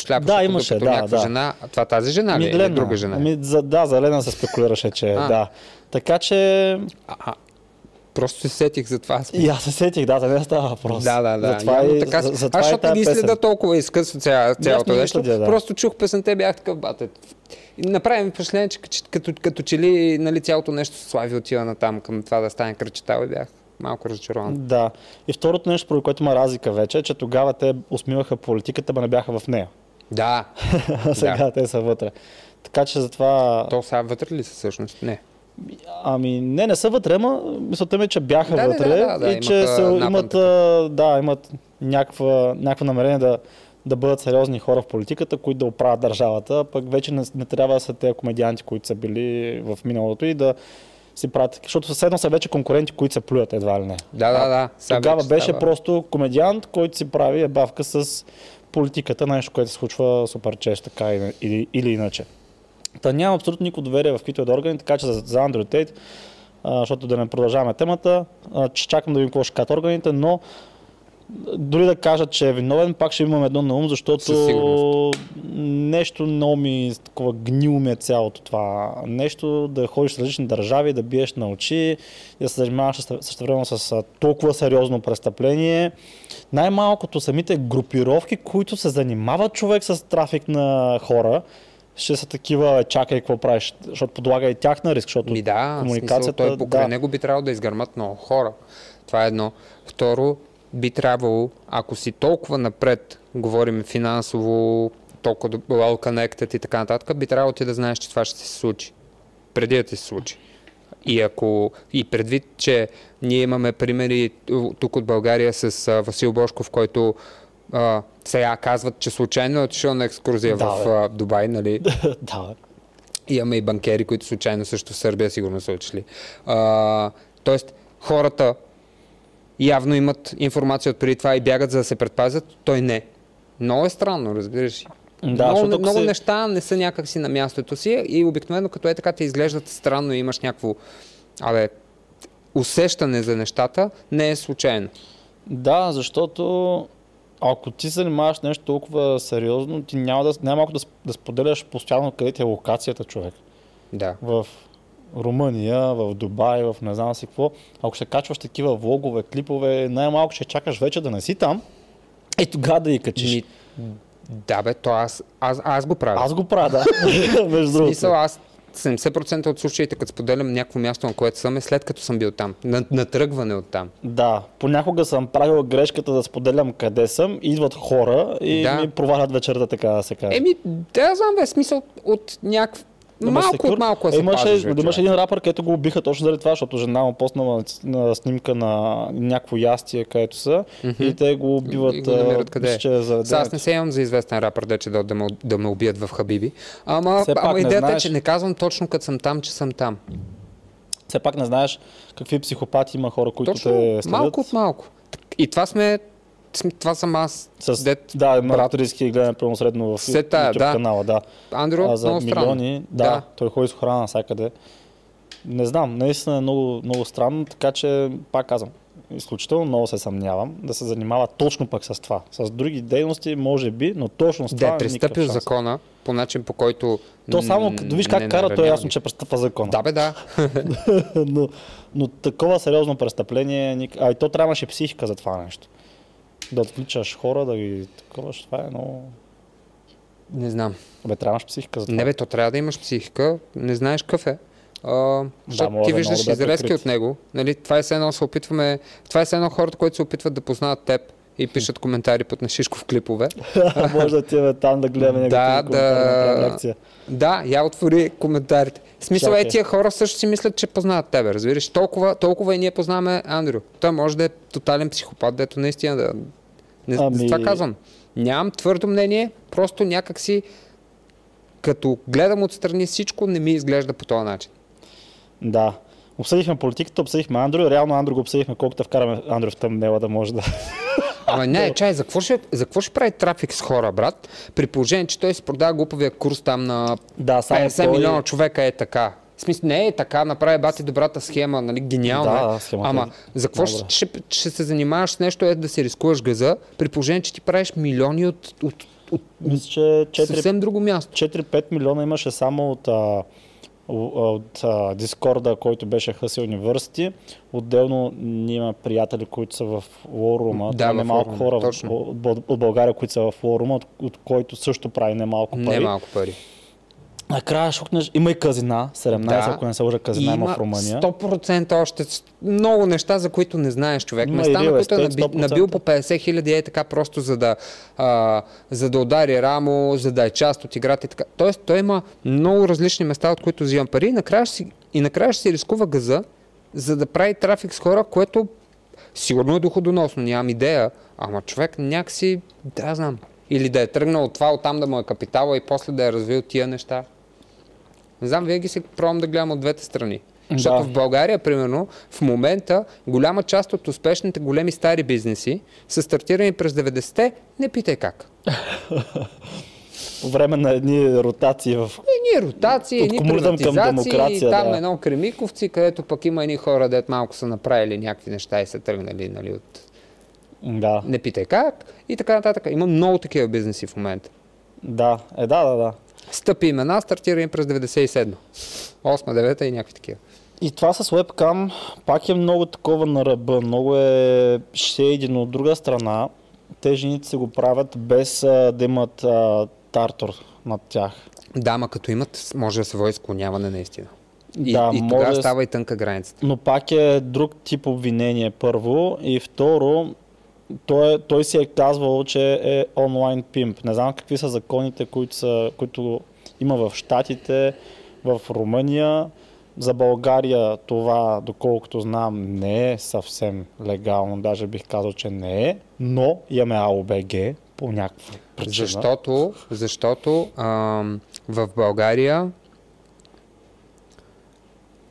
шляпаше Да, имаше, да, някаква да. жена. Това тази жена ли е? Или Лена. друга жена? Ами, за, да, за Лена се спекулираше, че А. да. Така че А, а, просто се сетих за това. и аз се сетих, да, за нея става въпрос. Да, да, да. Затова Явно и, така, за, за това аз защото ги следа толкова изкъсно цяло, цялото нещо. да. Просто чух песента и бях такъв бате. Направи ми впечатление, че като, като, като че ли нали, цялото нещо Слави отива на там към това да стане кръчетал и бях малко разочарован. Да. И второто нещо, поради което има разлика вече, е, че тогава те усмиваха политиката, но не бяха в нея. Да, сега те са вътре. Така че затова... то сега вътре ли са всъщност? Не. Ами не, не са вътре, ама мисълта ми е, че бяха Да, вътре да, да, да, и че имаха се, имат, да, имат някаква, някакво намерение да, да бъдат сериозни хора в политиката, които да оправят държавата, пък вече не, не трябва да са тези комедианти, които са били в миналото и да си правят, защото съседно са вече конкуренти, които се плюят едва ли не. Да, да, да. Тогава вече беше става. просто комедиант, който си прави ебавка с политиката, нещо, което се случва супер често така или, или, или иначе. Та няма абсолютно никакво доверие в които и да органи, така че за, за а, защото да не продължаваме темата, а, че чакам да видим какво ще кажат органите, но дори да кажат, че е виновен, пак ще имам едно на ум, защото нещо много ми такова гнило ми е цялото това нещо, да ходиш в различни държави, да биеш на очи, и да се занимаваш същевременно с толкова сериозно престъпление. Най-малкото самите групировки, които се занимават човек с трафик на хора, ще са такива, «Е, чакай какво правиш, защото подлага и тях на риск, защото Ми да, комуникацията, комуникацията, той покрай да. него би трябвало да изгърмат много хора. Това е едно. Второ, би трябвало, ако си толкова напред, говорим финансово, толкова well connected и така нататък, би трябвало ти да знаеш, че това ще се случи. Преди да ти се случи. И ако и предвид, че ние имаме примери тук от България с Васил Бошков, който а, сега казват, че случайно е отишъл на екскурзия Да, в бе. Дубай, нали? да, Имаме и банкери, които случайно също в Сърбия сигурно са отишли. А, тоест, хората явно имат информация от преди това и бягат за да се предпазят, той не. Много е странно, разбираш. Да, много много се- неща не са някакси на мястото си и обикновено като е така те изглеждат странно и имаш някакво абе, усещане за нещата, не е случайно. Да, защото ако ти се занимаваш нещо толкова сериозно, ти няма да, няма малко да, да споделяш постоянно къде ти е локацията човек. Да. В Румъния, в Дубай, в не знам си какво. Ако ще качваш такива влогове, клипове, най-малко ще чакаш вече да не си там и тогава да ги качиш. Ми, да бе, то аз, аз, аз го правя. Аз го правя, да. Между другото. смисъл, аз 70% от случаите, като споделям някакво място, на което съм, е след като съм бил там. На, натръгване от там. Да, понякога съм правил грешката да споделям къде съм, идват хора и Да. ми провалят вечерта, така да се каже. Еми, да, знам, бе, смисъл от някакъв... Ама малко от малко да се имаше, пазиш, имаше един рапър, където го убиха точно заради това, защото жена му поснала на снимка на някакво ястие, където са и те го убиват. И го намират къде е. е за Сега аз не се имам за известен рапър, де, че да, да, ме, да ме убият в Хабиби. Ама, Все ама идеята знаеш- е, че не казвам точно като съм там, че съм там. Все пак не знаеш какви психопати има хора, които точно те следят. малко от малко. И това сме... Това съм аз. С, Дет, да, брат. 30 хиляди гледане пълно средно в Все тая, YouTube да. канала, да. Андро, а за много странно. милиони, да, Да. той ходи с охрана навсякъде. Не знам, наистина е много, много странно, така че пак казвам, изключително много се съмнявам да се занимава точно пък с това. С други дейности може би, но точно с Да това е е пристъпил никакъв шанс. закона по начин по който... То само като виж как кара, то е ясно, че престъпва закона. Да, бе, да. но, но такова сериозно престъпление, а и то трябваше психика за това нещо. Да отвличаш хора, да ги такова, това е много... Не знам. Бе, трябваш психика за това. Не бе, то трябва да имаш психика, не знаеш какъв е. А, може ти да е виждаш добре изрезки от него. Нали? Това е все едно се опитваме. Това е все едно хората, които се опитват да познаят теб и пишат коментари под Нашишков клипове. може да отиваме там да гледаме Да, коментари, да да. Да, я отвори коментарите. В смисъл е, тия хора също си мислят, че познават тебе, разбираш. Толкова, толкова и ние познаваме Андрю. Той може да е тотален психопат, дето наистина да... Не, Ами-. Това казвам. Нямам твърдо мнение, просто някак си като гледам отстрани всичко, не ми изглежда по този начин. Да. Обсъдихме политиката, обсъдихме Андрю. Реално Андрю го обсъдихме колкото да вкараме Андрю в тъмнела да може да... Ама не, чай, за какво, ще, за какво ще прави трафик с хора, брат? При положение, че той си продава глуповия курс там на да, само 50 той... милиона човека е така. В смисъл, не е така, направи бати добрата схема, нали, гениална Да, е. схемата Ама е за какво ще, ще, ще, се занимаваш с нещо, е да си рискуваш газа, при положение, че ти правиш милиони от, от, от Мисля, че 4 съвсем друго място. 4-5 милиона имаше само от, а, от Дискорда, който беше Хъси Университи. Отделно ние имаме приятели, които са в Лорума. Да, Това в немалко хора от, от, България, които са в Лорума, от, от който също прави немалко пари. Не малко пари. Накрая шукнеш, има и казина, 17, Да. ако не се лъжа, казина има, в Румъния. 100% още много неща, за които не знаеш човек. Има Места, на които е наби, 100%. набил по 50 хиляди е така просто за да, а, за да удари рамо, за да е част от играта и така. Тоест той има много различни места, от които взимам пари и накрая, ще си, и накрая ще си рискува газа, за да прави трафик с хора, което сигурно е доходоносно, нямам идея, ама човек някакси, да знам, или да е тръгнал от това, оттам да му е капитала и после да е развил тия неща. Не знам, винаги си пробвам да гледам от двете страни. Защото Да. в България, примерно, в момента голяма част от успешните големи стари бизнеси са стартирани през 90-те, не питай как. По време на едни ротации в... Едни ротации, От едни към приватизации, демокрация, там да. едно кремиковци, където пък има едни хора, дет малко са направили някакви неща и са тръгнали нали, от Да, не питай как и така нататък. Има много такива бизнеси в момента. да, е, да, да, да. Стъпи имена, стартирани през 97 8 9 и някакви такива. И това с webcam пак е много такова на ръба, много е шейди, но от друга страна те жените се го правят без а, да имат а, тартор над тях. Да, ма като имат, може да се води склоняване наистина. И, Да, и тогава може- става и тънка границата. Но пак е друг тип обвинение първо и второ, той, е- той си е казвал, че е онлайн пимп. Не знам какви са законите, които, са, които има в Штатите, в Румъния. За България това, доколкото знам, не е съвсем легално. Даже бих казал, че не е. Но имаме АОБГ по някаква причина. Защото, защото ам, в България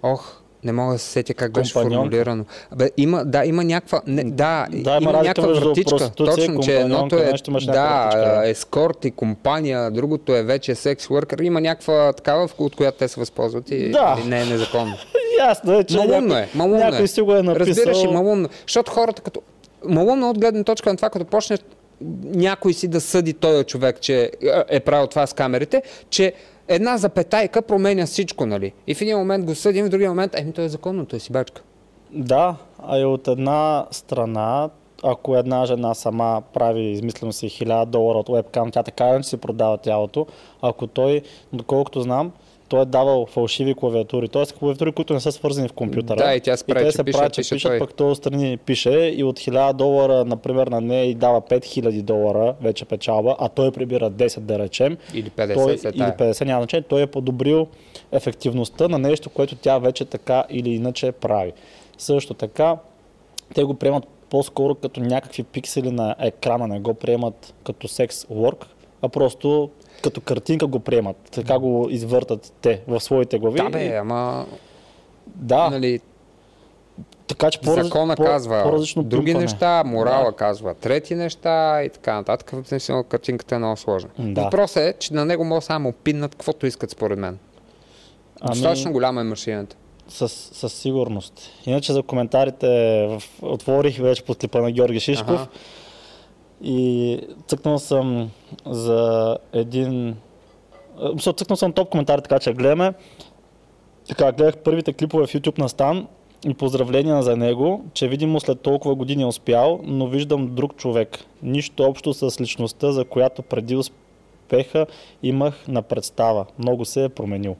Ох, не мога да се сетя как беше формулирано. Абе, има, да, има някаква, не, да, Да, има, някаква вратичка. Точно, че едното е, да, вратичка, ескорт и компания, другото е вече секс worker. Има някаква такава, от която те се възползват и Да. и не е незаконно. Ясно е, че Малумно някой, е, малумно някой е. си го е написал. Разбираш и малумно. Защото хората като... Малумно от гледна точка на това, като почне някой си да съди този човек, че е правил това с камерите, че една запетайка променя всичко, нали? И в един момент го съдим, в другия момент, еми той е законно, той си бачка. Да, а и от една страна, ако една жена сама прави, измислено си 1000 долара от вебкам, тя така иначе си продава тялото. Ако той, доколкото знам, той е давал фалшиви клавиатури, т.е. клавиатури, които не са свързани в компютъра. Да, и тя се прави, те че се пише, правят, че пише пишат, той. пък той отстрани пише и от 1000 долара, например, на нея и дава 5000 долара вече печалба, а той прибира 10 да речем. Или 50 той, след или тая. 50, няма значение, той е подобрил ефективността на нещо, което тя вече така или иначе прави. Също така, те го приемат по-скоро като някакви пиксели на екрана, не го приемат като секс work, а просто като картинка го приемат. Така го извъртат те в своите глави. Да, бе, ама, да, нали, така че по закона по, казва по-различно други пимпане. неща, морала Да. казва трети неща и така нататък. В смисъл, картинката е много сложна. Да. Въпросът е, че на него може само пиннат каквото искат според мен. Ами- Достатъчно голяма е машината. Със, със сигурност. Иначе за коментарите отворих вече под клипа на Георги Шишков Аха. и цъкнал съм за един... Цъкнал съм топ коментари, така че гледаме. Така, гледах първите клипове в YouTube на Стан и поздравления за него, че видимо след толкова години е успял, но виждам друг човек. Нищо общо с личността, за която преди успеха имах на представа. Много се е променил.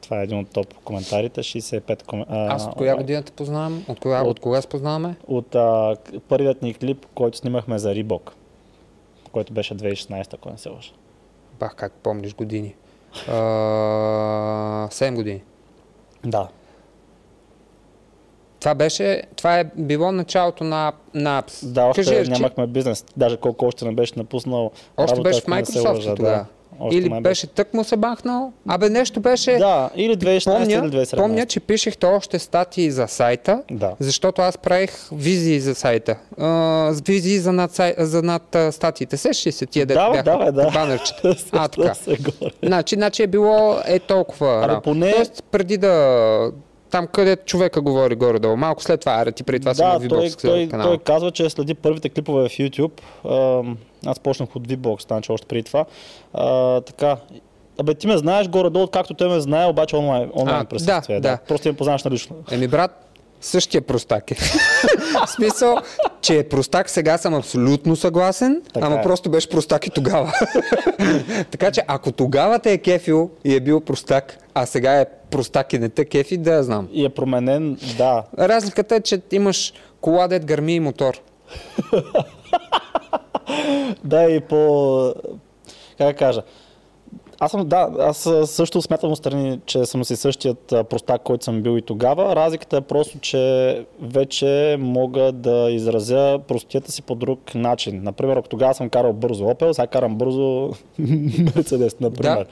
Това е един от топ коментарите. 65 ком... Аз от коя година те познавам? От кога, от... От- кога се познаваме? От а, първият ни клип, който снимахме за Рибок, който беше 2016, ако не се лъжа. Бах, как помниш години. А, 7 години. Да. Това беше, това е било началото на, на Апс. Да, още Кажи, нямахме бизнес. Даже колко още не беше напуснал. Още работа, беше в Microsoft тогава. Да. Още Или беше тък му се бахнал. Абе, нещо беше... Да, или 2016 помня, или 2017. помня, че пишехте още статии за сайта, Да. защото аз правих визии за сайта. А, визии за над, сай, за над статиите. Сещаш ли се тия Да, бяха да, бе, да. банерчета? А, така. Значи, значи е било е толкова Абе, поне- Тоест, преди да... Там, където човека говори горе-долу. Малко след това, аре ти преди това да, в той, VBOX той, канала. той казва, че следи първите клипове в YouTube. Аз почнах от VBOX, значи още преди това. А, така. Абе, ти ме знаеш горе-долу, както той ме знае, обаче онлайн, онлайн А, присъствие. да, да. Просто ме познаваш на лично. Еми, брат, същия простак е. в смисъл, че е простак сега съм абсолютно съгласен, Така ама е. просто беше простак и тогава. така че, ако тогава те е кефил и е бил простак, а сега е простак и не те кефи, да я знам. И е променен, да. Разликата е, че имаш кола, дет гърми и мотор. Да, и по... Как кажа? Аз съм, да, аз също смятам отстрани, че съм си същият простак, който съм бил и тогава. Разликата е просто, че вече мога да изразя простията си по друг начин. Например, ако тогава съм карал бързо Opel, сега карам бързо Mercedes, например. Да.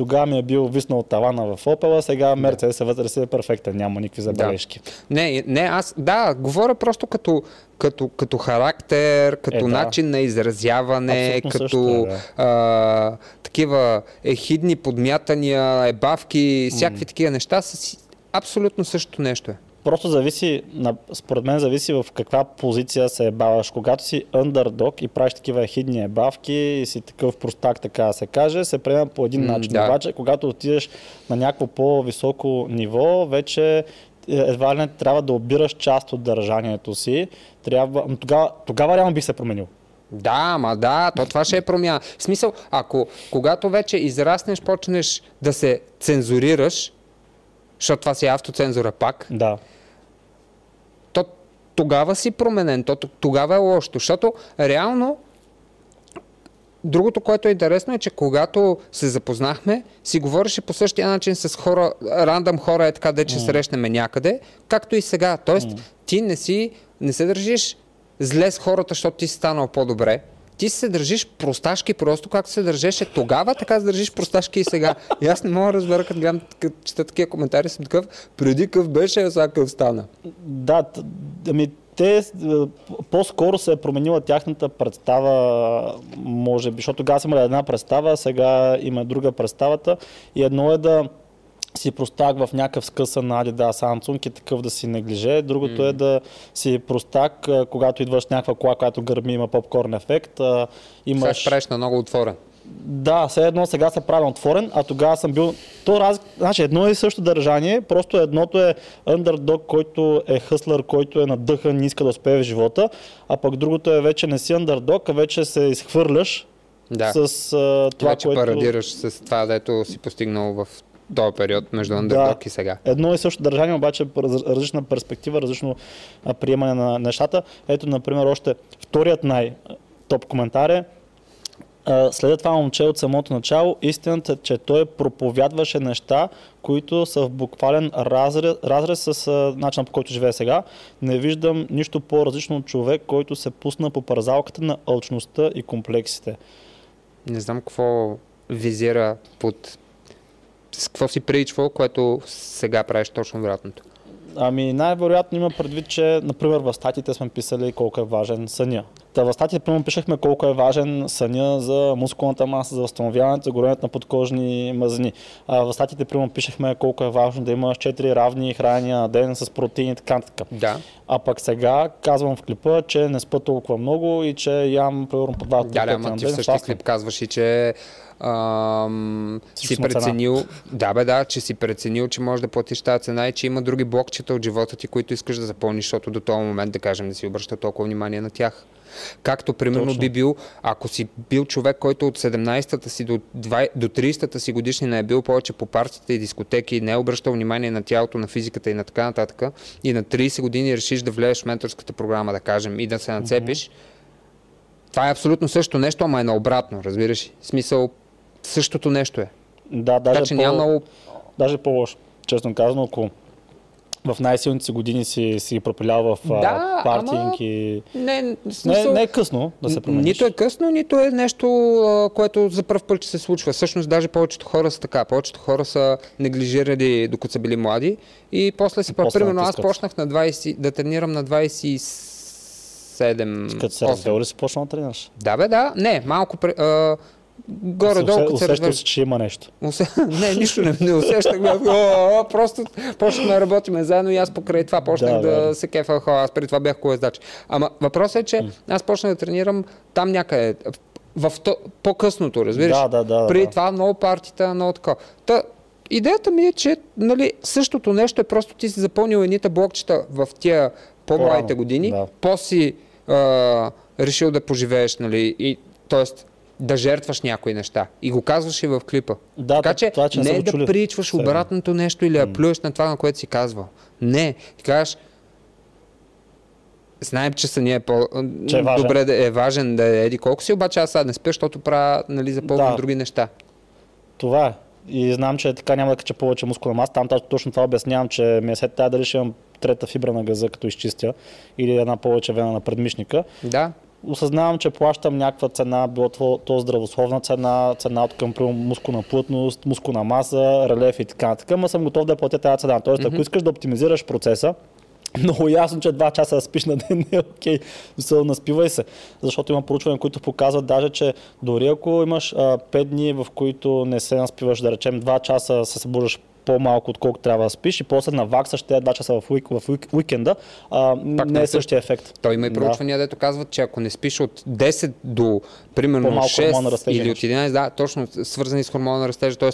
Тогава ми е бил виснал тавана в Opel, а сега Mercedes е вътре си е перфектен, няма никакви забележки. Не, не, аз, да, говоря просто като, като, като характер, като Е, да. начин на изразяване, Абсолютно като също е, а, такива ехидни подмятания, ебавки, всякакви такива неща си абсолютно същото нещо е. Просто зависи, според мен зависи в каква позиция се ебаваш. Когато си underdog и правиш такива хидни ебавки и си такъв простак, така да се каже, се приема по един М, начин. да. Обаче, когато отидеш на някакво по-високо ниво, вече е, едва ли не трябва да обираш част от държанието си. Трябва, тогава, тогава реално бих се променил. Да, ма да, то това ще е промяна. В смисъл, ако когато вече израснеш, почнеш да се цензурираш, защото това си е автоцензура пак, Да. то тогава си променен, то тогава е лошо. Защото реално Другото, което е интересно е, че когато се запознахме, си говореше по същия начин с хора, рандъм хора е така, де че срещнем някъде, както и сега. Тоест, ти не си, не се държиш зле с хората, защото ти си станал по-добре. Ти се държиш просташки просто, както се държеше тогава, така се държиш просташки и сега. И аз не мога да разбера, като гледам, като чета такива коментари, съм такъв, преди къв беше, а сега къв стана. Да, ами те е, по-скоро се е променила тяхната представа, може би, защото тогава са имали една представа, сега има друга представата и едно е да си простак в някакъв скъсан на Adidas Samsung и такъв да си неглиже. Другото е да си простак, когато идваш някаква кола, която гърми, има попкорн ефект. Сега Имаш... ще правиш на много отворен. Да, все едно сега се прави отворен, а тогава съм бил... То раз... Значи едно е и също държание, просто едното е underdog, който е хъслър, който е надъхан, не иска да успее в живота, а пък другото е вече не си underdog, а вече се изхвърляш Да. с а, това, вече което... парадираш с това, дето си постигнал в този период между андердог и сега. Едно и също държание, обаче раз- различна перспектива, различно приемане на нещата. Ето, например, още вторият най-топ коментар е след това момче от самото начало, истината е, че той проповядваше неща, които са в буквален разрез, разрез с а, начина по който живее сега. Не виждам нищо по-различно от човек, който се пусна по парзалката на алчността и комплексите. Не знам какво визира под... С какво си приличвал, което сега правиш точно обратното. Ами най-вероятно има предвид, че, например, в статите сме писали колко е важен съня. Та в статията примерно пишехме колко е важен съня за мускулната маса, за възстановяването, за горенето на подкожни мазнини. А в статите примерно пишехме колко е важно да имаш 4 равни хранения на ден с протеини и така нататък. Да. А пък сега казвам в клипа, че не спа толкова много и че ям примерно по два Да, да, ама ти в същия клип казваш и, че ам, си преценил, цена. да бе, да, че си преценил, че можеш да платиш тази цена и че има други блокчета от живота ти, които искаш да запълниш, защото до този момент, да кажем, не си обръща толкова внимание на тях. Както примерно Точно. би бил, ако си бил човек, който от 17-та си до, 20, до 30-та си годишнина е бил повече по партите и дискотеки не е обръщал внимание на тялото, на физиката и на така нататък, и на 30 години решиш да влезеш в менторската програма, да кажем, и да се нацепиш, mm-hmm. това е абсолютно също нещо, ама е наобратно, разбираш. В смисъл, същото нещо е. Да, даже, така, че по... няма много... даже по-лошо. Честно казано, ако в най-силните си години си, си пропилял в да, партинг ама... и... Не, смисъл... не, не е късно да се промениш. Нито е късно, нито е нещо, което за първ път се случва. Всъщност даже повечето хора са така. Повечето хора са неглижирали докато са били млади и после си... Примерно аз почнах на 20, да тренирам на 27... Като се развел ли си почнал да тренираш? Да бе, да. Не, малко... А, горе-долу. Усе, усещал се, че има нещо. Усе... не, нищо не, не усещах. просто почнахме да работим заедно и аз покрай това почнах да, да, се кефа хора. Аз преди това бях колездач. Ама въпросът е, че аз почнах да тренирам там някъде в то, по-късното, разбираш? Да, да, да. Преди да. това много партита, много такова. Та, идеята ми е, че нали, същото нещо е просто ти си запълнил едните блокчета в тия по-младите години, да. по-си а, решил да поживееш, нали, и, т.е да жертваш някои неща. И го казваш и в клипа. Да, така че, това, че не е да приличваш обратното нещо или да плюеш на това, на което си казвал. Не. Ти кажеш, знаем, че са ние е по-добре да е важен да е еди колко си, обаче аз сега не спя, защото правя нали, за да. други неща. Това е. И знам, че така няма да кача повече мускулна маса. Там точно това обяснявам, че ми е след тази дали ще имам трета фибра на газа, като изчистя, или една повече вена на предмишника. Да осъзнавам, че плащам някаква цена, било то, то здравословна цена, цена от към мускулна плътност, мускулна маса, релеф и така нататък, но съм готов да платя тази цена. Тоест, mm-hmm. ако искаш да оптимизираш процеса, много ясно, че 2 часа да спиш на ден не е окей. Okay. Наспивай се. Защото има проучвания, които показват даже, че дори ако имаш а, 5 дни, в които не се наспиваш, да речем 2 часа се събуждаш по-малко, отколкото трябва да спиш и после наваксаш тези два часа в, уик, в уик, уикенда, а, Пак не е същия ефект. Той има и проучвания, да. дето казват, че ако не спиш от 10 до примерно 6 или от 11, да, точно свързани с хормона на растежа, т.е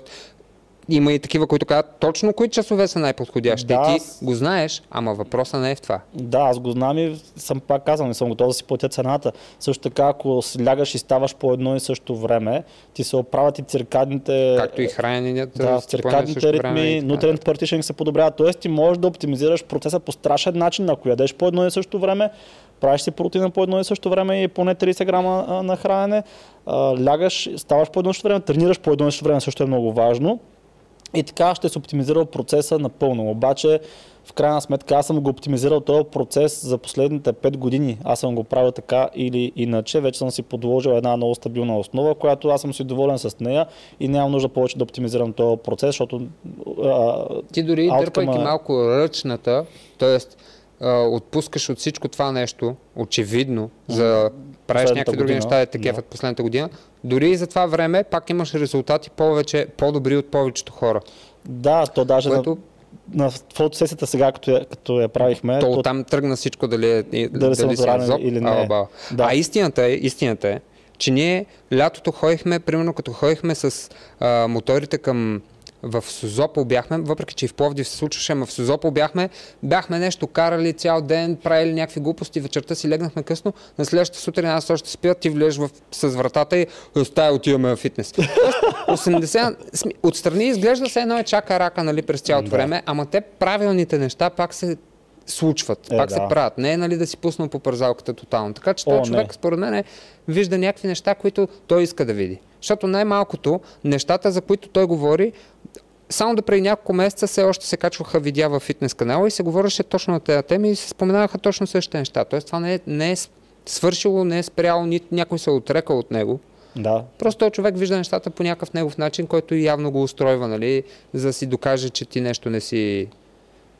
има и такива, които казват точно кои часове са най-подходящи. Да, ти аз... го знаеш, ама въпросът не е в това. Да, аз го знам и съм пак казал, не съм готов да си платя цената. Също така, ако си лягаш и ставаш по едно и също време, ти се оправят и циркадните... Както и храненето. Да, циркадните ритми, нутриент партишинг се подобрява. Тоест ти можеш да оптимизираш процеса по страшен начин, ако ядеш по едно и също време, правиш си протеина по едно и също време и поне 30 грама на хранене, лягаш, ставаш по едно и също време, тренираш по едно и също време, също е много важно и така ще се оптимизирал процеса напълно. Обаче, в крайна сметка, аз съм го оптимизирал този процес за последните 5 години. Аз съм го правил така или иначе. Вече съм си подложил една много стабилна основа, която аз съм си доволен с нея и нямам нужда повече да оптимизирам този процес, защото... А, Ти дори дърпайки малко ръчната, т.е отпускаш от всичко това нещо, очевидно, за правиш някакви други неща, да те кефат да. последната година, дори и за това време пак имаш резултати повече, по-добри от повечето хора. Да, то даже което... на, на фотосесията сега, като я, като я правихме... То, то там тръгна всичко дали, е, дали, дали си зоб, или не. А, да. а истината е, истината е, че ние лятото ходихме, примерно като ходихме с а, моторите към в Созопол бяхме, въпреки че и в Пловдив се случваше, но в Созопол бяхме, бяхме нещо карали цял ден, правили някакви глупости, вечерта си легнахме късно, на следващата сутрин аз още спя, ти влезеш в, с вратата и оставя отиваме в фитнес. 80, отстрани изглежда се едно е чака рака нали, през цялото да. време, ама те правилните неща пак се случват, е, пак да. се правят. Не е нали, да си пуснал по пързалката тотално. Така че този човек, според мен, вижда някакви неща, които той иска да види. Защото най-малкото нещата, за които той говори, само да преди няколко месеца все още се качваха видеа в фитнес канала и се говореше точно на тези теми и се споменаваха точно същите неща. Тоест това не е, не е свършило, не е спряло, нито някой се е отрекал от него. Да. Просто този човек вижда нещата по някакъв негов начин, който явно го устройва, нали, за да си докаже, че ти нещо не си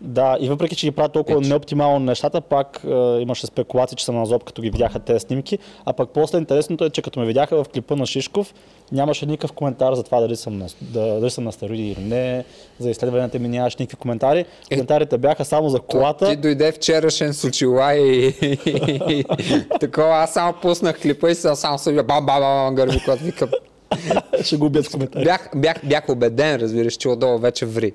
Да, и въпреки, че ги правят толкова Пич. неоптимално нещата, пак е, имаше спекулации, че съм на зоб, като ги видяха тези снимки. А пък после интересното е, че като ме видяха в клипа на Шишков, нямаше никакъв коментар за това дали съм на, да, дали съм на стероиди или не, за изследванията ми нямаше никакви коментари. Коментарите бяха само за колата. Ти дойде вчерашен с очила и, такова. Аз само пуснах клипа и само се бам бам бам гърби, когато викам. Ще го убият с коментари. Бях, бях, бях убеден, разбираш, че отдолу вече ври.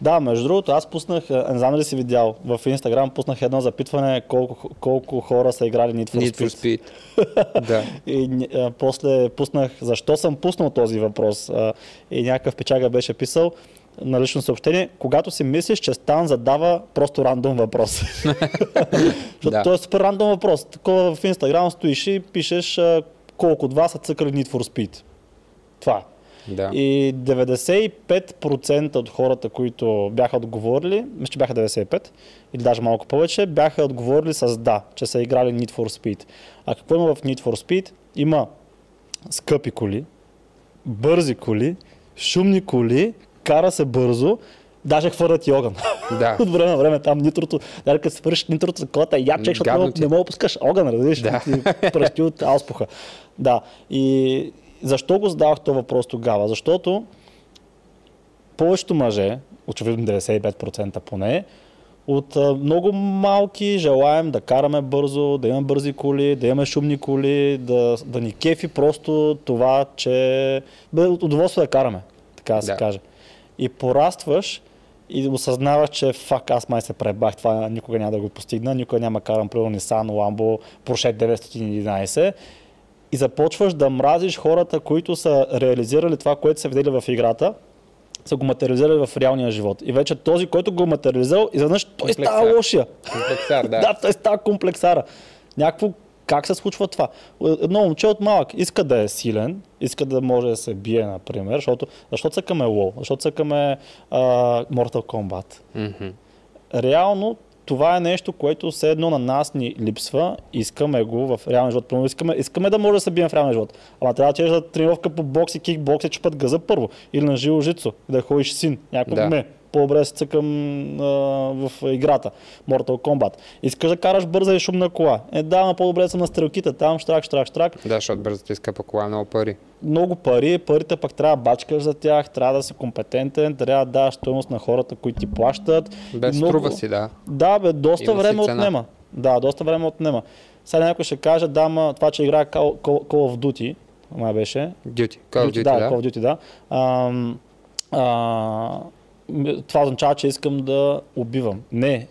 Да, между другото, аз пуснах, а, не знам дали си видял, в Инстаграм пуснах едно запитване колко, колко хора са играли Need for Need for Speed. Speed. да. И а, после пуснах защо съм пуснал този въпрос. А, и някакъв печага беше писал на лично съобщение, когато си мислиш, че Стан задава просто рандом въпрос. Защото Да. той е супер рандом въпрос. Такова в Инстаграм стоиш и пишеш колко от вас са цъкали Need for Speed. Това е. Да. И 95% от хората, които бяха отговорили, мисля, че бяха 95, или даже малко повече, бяха отговорили с да, че са играли Need for Speed. А какво има в Need for Speed? Има скъпи коли, бързи коли, шумни коли, кара се бързо, даже хвърлят и огън. Да. От време на време там нитрото, даже като свършиш нитрото за колата, я чек, защото ти. не мога да пускаш огън, разбираш, Да. ти пръщи от ауспуха. Да. И защо го задавах този въпрос тогава? Защото повечето мъже, очевидно 95% поне, от много малки желаем да караме бързо, да имаме бързи коли, да имаме шумни коли, да, да ни кефи просто това, че бе удоволствие да караме, така да се Да. каже. И порастваш и осъзнаваш, че фак, аз май се пребах, това никога няма да го постигна, никога няма карам примерно Nissan, Lambo, Porsche 911 и започваш да мразиш хората, които са реализирали това, което са видели в играта, са го материализирали в реалния живот. И вече този, който го е материализирал, изведнъж той става лошия. Комплексар, да. Да, той става комплексара. Някакво как се случва това? Едно момче от малък иска да е силен, иска да може да се бие, например, защото, защото цъкаме WoW, защото цъкаме а, Mortal Kombat. Мгм. Реално това е нещо, което все едно на нас ни липсва, искаме го в реалния живот. Примерно искаме, искаме да може да се бием в реалния живот. Ама трябва да за тренировка по бокс и кикбокс и чупат газа първо. Или на живо жицо, да ходиш син. Да. да. ме. По-добре да се цъкам а, в играта. Mortal Kombat. Искаш да караш бърза и шумна кола. Е, да, но по-добре съм на стрелките. Там штрак, штрак, штрак. Да, защото бързата иска по кола много пари. Много пари, парите пък трябва да бачкаш за тях, трябва да си компетентен, трябва да даваш стоеност на хората, които ти плащат. Без много- струва си, да. да, бе, доста Има време отнема. Да, доста време отнема. Сега някой ще каже, да, ма, това, че играе Call, Call, Call of Duty, май беше. Duty. Call of Duty, да, да. Call of Duty, да. А, м- това означава, че искам да убивам. Не,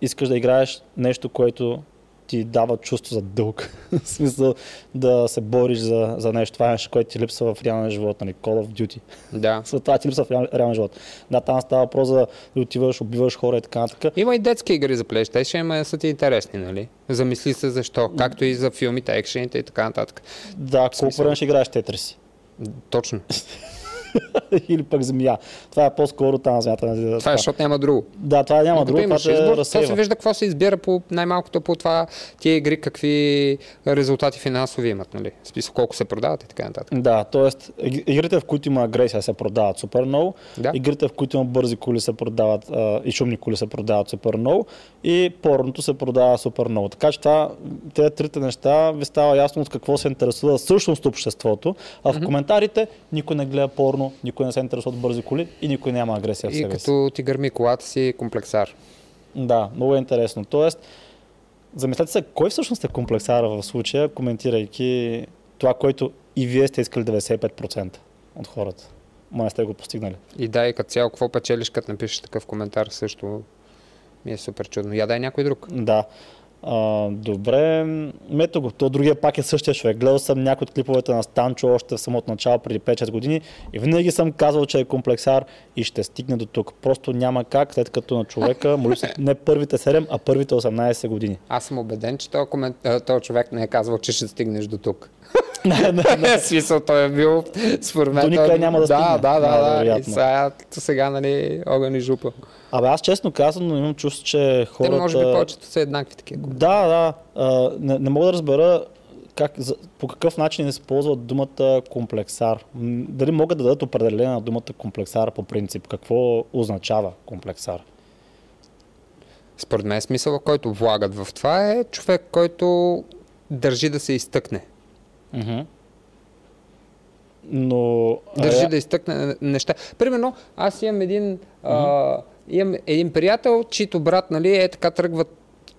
искаш да играеш нещо, което ти дава чувство за дълг. в смисъл да се бориш за, за нещо. Това е нещо, което ти липсва в реалния живот, нали? Call of Duty. Да. Това ти липсва в реал, реалния живот. Да, там става въпрос за да отиваш, убиваш хора и така нататък. Има и детски игри за PlayStation, ама са ти интересни, нали? Замисли се защо. Както и за филмите, екшените и така нататък. Да, колко време ще играеш Тетрис? Точно. Или пък земя. Това е по-скоро там земята. нали, Това е, защото няма друго. Да, това няма Но друго, това имаш те избор, то се вижда какво се избира по най-малкото по това тия игри, какви резултати финансови имат, нали? В смисъл колко се продават и така нататък. Да, т.е. игрите, в които има агресия, се продават супер много. Да. Игрите, в които има бързи коли, се продават а, и шумни коли се продават супер много. И порното се продава супер много. Така че това, тези трите неща ви става ясно от какво се интересува всъщност обществото. А в коментарите никой не гледа порно, никой не се интересува от бързи коли и никой няма агресия в И себе си. като ти гърми колата си комплексар. Да, много е интересно. Тоест, замислете се, кой всъщност е комплексара в случая, коментирайки това, което и вие сте искали 95% от хората. Ма не сте го постигнали. И да, и като цяло, какво печелиш, като напишеш такъв коментар, също ми е супер чудно. Я дай някой друг. Да. А, добре, мето го. То другия пак е същия човек. Гледал съм някои от клиповете на Станчо още в самото начало, преди 5-6 години и винаги съм казвал, че е комплексар и ще стигне до тук. Просто няма как, след като на човека му липсват не първите 7, а първите 18 години. Аз съм убеден, че този, комен... този човек не е казвал, че ще стигнеш до тук. Не, не, не. В смисъл, той е бил според мен. До никъде той- няма да да, стигне, да, да, да. И най-вероятно. сега, сега, нали, огън и жупа. Абе, аз честно казано имам чувство, че Те хората... може би повечето са еднакви такива. Да, да. А, не, не мога да разбера как, за, по какъв начин използват думата комплексар. Дали могат да дадат определение на думата комплексар по принцип? Какво означава комплексар? Според мен смисъл, който влагат в това е човек, който държи да се изтъкне. Мгм. Но... Държи а, да изтъкне неща. Примерно, аз имам един, а, имам един приятел, чийто брат, нали, е така тръгва,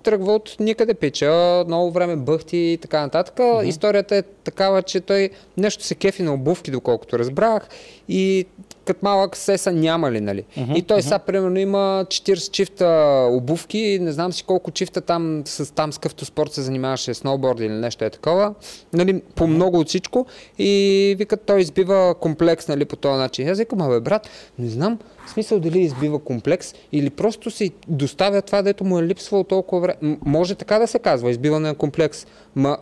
тръгва от никъде пича, много време бъхти и така нататък. Историята е такава, че той нещо се кефи на обувки, доколкото разбрах, и като малък сеса няма ли, нали? И той сега, примерно, има 40 чифта обувки, не знам си колко чифта там с, там с къвто спорт се занимаваше, сноуборд или нещо е такова, нали, по много от всичко. И вика, той избива комплекс, нали, по този начин. Аз викам, абе, брат, не знам, в смисъл дали избива комплекс или просто си доставя това, дето му е липсвало толкова време. М- Може така да се казва, избиване на комплекс. Ма,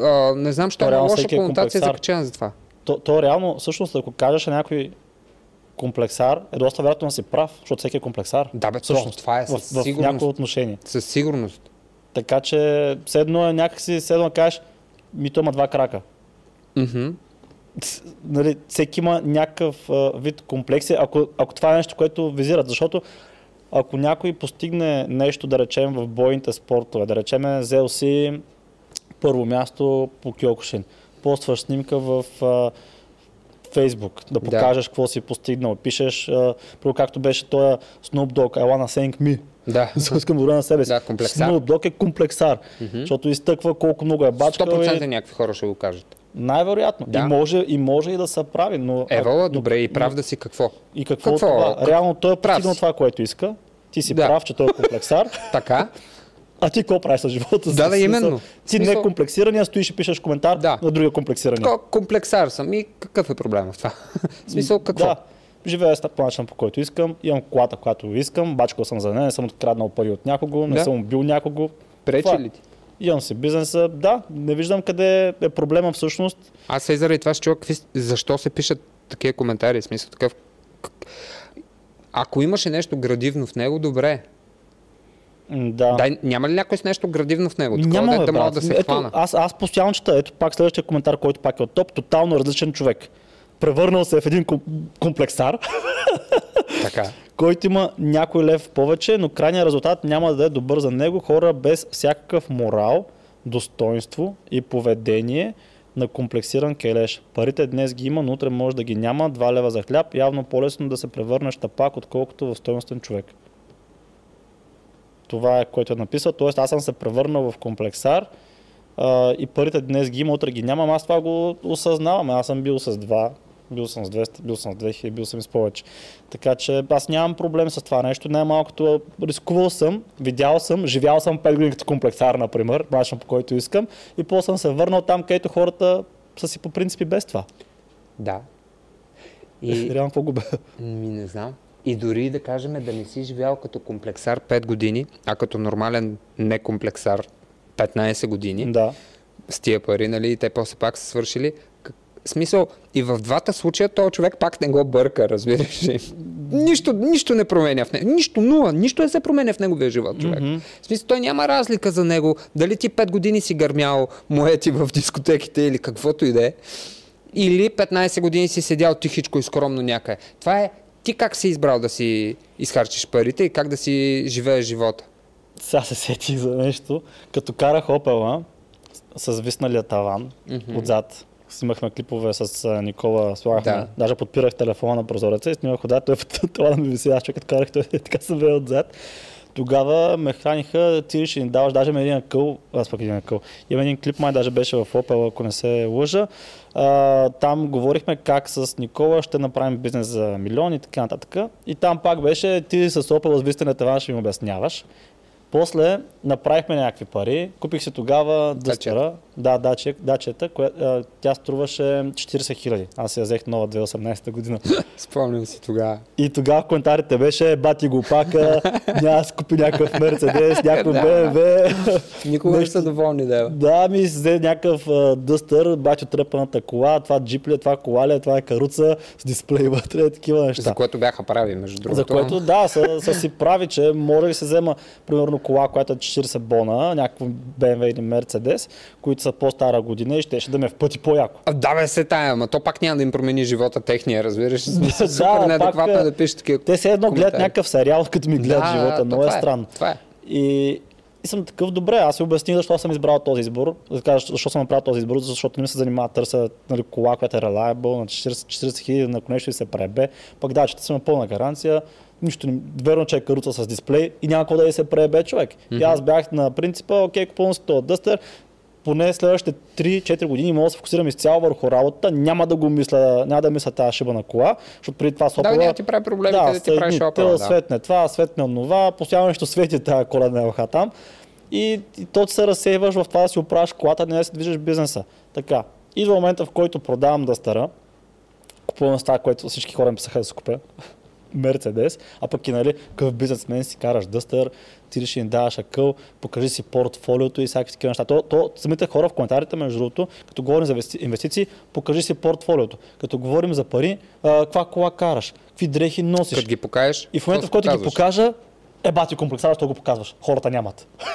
а, не знам, що реално лоша е конотация комплексар. закачена за това. То, то реално, всъщност, ако кажеш някой комплексар, е доста вероятно да си прав, защото всеки е комплексар. Да, бе, Всъщност, това е в, със в сигурност. някои отношения. Със сигурност. Така че, седно е някакси, седно кажеш, ми той има два крака. Ц- Нали, всеки има някакъв а, вид комплекси, ако, ако това е нещо, което визират. Защото ако някой постигне нещо, да речем, в бойните спортове, да речем, взел си първо място по Киокушин, постваш снимка в а, Фейсбук, да Да. покажеш какво си постигнал, пишеш, а, както беше този Snoop Dogg, I wanna thank me, Да. искам да на себе си. Да, комплексар. Snoop Dogg е комплексар, защото изтъква колко много е бачкал 100% и някакви хора ще го кажат. най-вероятно. Да. И, може, и може и да се прави, но... Евала, но- добре, и прав да си какво? И какво, Какво? това? Реално той е постигнал това, което иска. Ти си Да. прав, че той е комплексар. Така? А ти какво правиш с живота си? Да, да, именно. Ти не е комплексирания, стоиш и пишеш коментар Да. на другия комплексирания. Ко- комплексар съм и какъв е проблема в това? в смисъл какво? Да. Живея по начин, по който искам. Имам колата, която искам. Бачкал съм за нея, не съм откраднал пари от някого, не Да. съм убил някого. Пречи Това е. ли ти? Имам си бизнеса. Да, не виждам къде е проблема всъщност. Аз се заради това чуя какви, защо се пишат такива коментари. В смисъл такъв. Ако имаше нещо градивно в него, добре. Да. Дай, няма ли някой с нещо градивно в него? Такова, Няма, да брат. да се Ето, хвана. аз, аз постоянно чета. Ето пак следващия коментар, който пак е от топ. Тотално различен човек. Превърнал се в един ком- комплексар, Така. който има някой лев повече, но крайният резултат няма да е добър за него. Хора без всякакъв морал, достоинство и поведение на комплексиран келеш. Парите днес ги има, но утре може да ги няма. Два лева за хляб. Явно по-лесно да се превърнеш тапак, отколкото в стойностен човек. Това е което е написал. Тоест аз съм се превърнал в комплексар а, и парите днес ги има, утре ги нямам. Аз това го осъзнавам. Аз съм бил с два, бил съм с 200, бил съм с 2000, бил съм и с повече. Така че аз нямам проблем с това нещо. Най-малкото рискувал съм, видял съм, живял съм 5 години като комплексар, например, начинът по който искам. И после съм се върнал там, където хората са си по принципи без това. Да. И... И, Реално какво губя? ми не знам. И дори да кажем да не си живял като комплексар 5 години, а като нормален некомплексар 15 години, да. с тия пари, нали, и те после пак са свършили. Смисъл, и в двата случая този човек пак не го бърка, разбираш ли. Нищо, нищо не променя в него. Нищо, нула. Нищо не се променя в неговия живот, човек. Мгм. В смисъл, той няма разлика за него. Дали ти 5 години си гърмял моети в дискотеките или каквото и да е. Или 15 години си седял тихичко и скромно някъде. Това е ти как си избрал да си изхарчиш парите и как да си живееш живота. Сега се сетих за нещо. Като карах Опела с висналия таван Мгм. отзад, снимахме клипове с Никола, слагахме, Да. даже подпирах телефона на прозореца и снимах отзад, той това да ми виси, аз човекът карах, той така се бе отзад. Тогава ме храниха, ти ще ни даваш, даже има един къл, аз пък един къл. Има един клип, май даже беше в Opel, ако не се лъжа. Там говорихме как с Никола ще направим бизнес за милиони и така нататък. И там пак беше, ти с Opel с вистина таван ще ми обясняваш. После направихме някакви пари. Купих си тогава дъстера. Да, даче, дачета, кое, а, тя струваше 40 хиляди. Аз я взех нова 2018 година. Спомням си тогава. И тогава в коментарите беше бати глупака, да си купи някакъв Мерцедес, някакъв. БМВ. Никога не са доволни да е. Да, ми взе някакъв дъстър, бачо тръпаната кола, това джип ли, е, това кола ли, е, това е каруца с дисплей вътре, такива неща. За което бяха прави, между другото. За което да, са, са си прави, че може да се взема примерно кола, която е 40 бона, някакво BMW или Mercedes, които са по-стара година и щеше да ме е в пъти по-яко. А, да, бе се тая, ама то пак няма да им промени живота техния, разбираш? Смисъл, Да, Супер пак, неадекватно а, е да пишеш такива Те се едно гледат някакъв сериал, като ми гледат Да, живота. Много е това странно. Това е. И, и съм такъв, добре, аз си обясних защо съм избрал този избор. Защо съм направил този избор, защото не ми се занимава търся нали, кола, която е reliable, на 40, 40 хиляди, на нещо и се пребе. Пък да, че съм на пълна гаранция, нищо не, верно, че е каруца с дисплей и няма какво да и се пребе човек. Mm-hmm. И аз бях на принципа, окей, купувам си този дъстър, поне следващите 3-4 години мога да се фокусирам изцяло върху работа, няма да го мисля, няма да мисля тази шиба на кола, защото преди това сопова... Да, няма ти прави проблеми, да, къде ти правиш опера, да. светне това, светне онова, постоянно нещо свети тази коледна елха там. И, и то се разсейваш в това да си оправиш колата, не да си движиш бизнеса. Така. И до момента, в който продавам да стара, купувам с това, което всички хора ми писаха да се купя. Мерцедес, а пък и нали, какъв бизнесмен си караш дъстър, ти ще им даваш акъл, покажи си портфолиото и всякакви такива неща. То, то, самите хора в коментарите, между другото, като говорим за инвестиции, покажи си портфолиото. Като говорим за пари, каква кола караш, какви дрехи носиш. Като ги покажеш. И в момента, в който ги покажа, е бати комплексара, що го показваш. Хората нямат.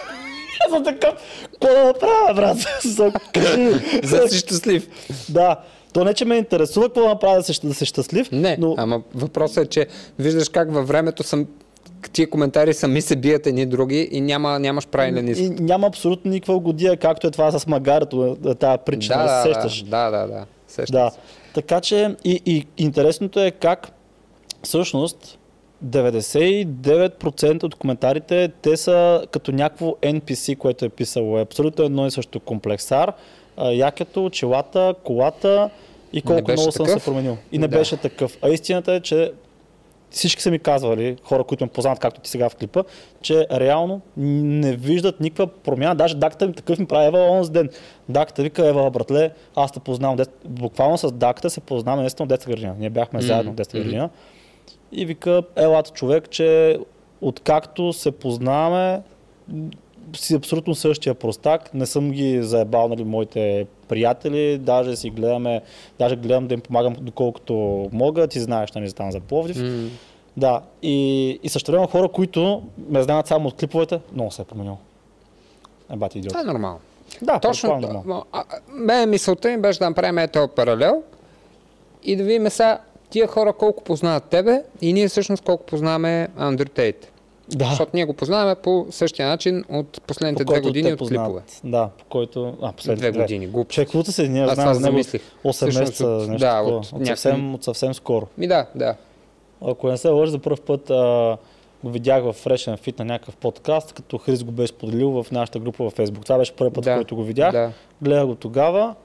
Аз съм такъв, какво да направя, брат? За си щастлив. Да. То не, че ме интересува какво направя да си щастлив. Не, но... ама въпросът е, че виждаш как във времето съм тия коментари сами се бият едни други и няма, нямаш правилен изход. Няма абсолютно никаква годия, както е това с магарето, тази причина, да, да, сещаш. Да, да, да. Сещаш. да. Така че и, и интересното е как всъщност 99% от коментарите, те са като някакво NPC, което е писало. Е абсолютно едно и също комплексар, якето, очилата, колата и колко много съм се променил. И не да. беше такъв. А истината е, че всички са ми казвали, хора, които ме познават, както ти сега в клипа, че реално не виждат никаква промяна. Даже даката ми такъв ми прави Ева онзи ден. Даката вика, Ева, братле, аз те познавам. Буквално с даката се познаваме наистина от детска градина. Ние бяхме mm-hmm. заедно в детска градина. И вика, елата човек, че откакто се познаваме, си абсолютно същия простак. Не съм ги заебал, нали, моите приятели, даже си гледаме, даже гледам да им помагам доколкото мога. Ти знаеш, нали, там за Пловдив. Mm. Да, и, и също време хора, които ме знаят само от клиповете, много се е променил. Е, бати идиот. Това е нормално. Да, точно. Е нормално. Ме мисълта им беше да направим този паралел и да видим сега тия хора колко познават тебе и ние всъщност колко познаваме Андрю Тейт. Да. Защото ние го познаваме по същия начин от последните две години от клипове. Да, по който... А, последните две години. Глупо. Чековата се, ние знаем за него 8 месеца, нещо да, такова. От, от, съвсем, от съвсем скоро. Ми да, да. Ако не се лъжа, за първ път а, го видях в Freshen Fit на някакъв подкаст, като Хрис го беше споделил в нашата група във Facebook. Това беше първият път, да, който го видях. Да. Гледах го тогава.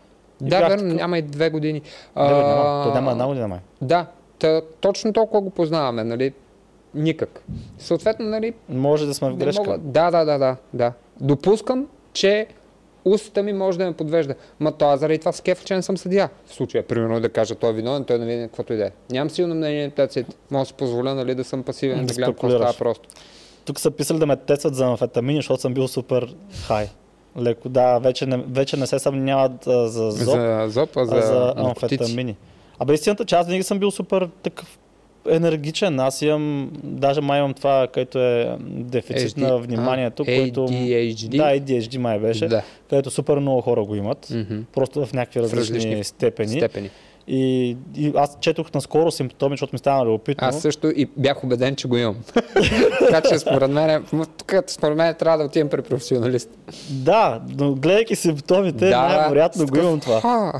Да, верно, такъв... няма и две години. Бе, няма. Той няма една година май. Да, точно толкова го познаваме, нали? Никак. Съответно, нали... Може да сме в грешка. Мога... Да, да, да, да, да. Допускам, че устата ми може да ме подвежда. Ма това заради това скеф, че не съм съдия. В случая, примерно да кажа, той е виновен, той не види каквото и да е. Нямам силно мнение на тази Мога да си позволя нали, да съм пасивен, да, да гледам какво става просто. Тук са писали да ме тестват за амфетамини, защото съм бил супер хай. Леко, да, вече не, вече не се съмняват за зоп, за, зоп а за, а за амфетамини. Абе истината, че аз винаги съм бил супер такъв енергичен. Аз имам, даже май имам това, което е дефицит HD, на вниманието. А, което, ADHD? Да, ADHD май беше, да. където супер много хора го имат, mm-hmm. просто в някакви различни, в различни степени. степени. И, и аз четох наскоро симптоми, защото ми стана любопитно. Аз също и бях убеден, че го имам. така че според мен, тук според мен трябва да отидем при професионалист. Да, но гледайки симптомите, да, най-вероятно го имам това.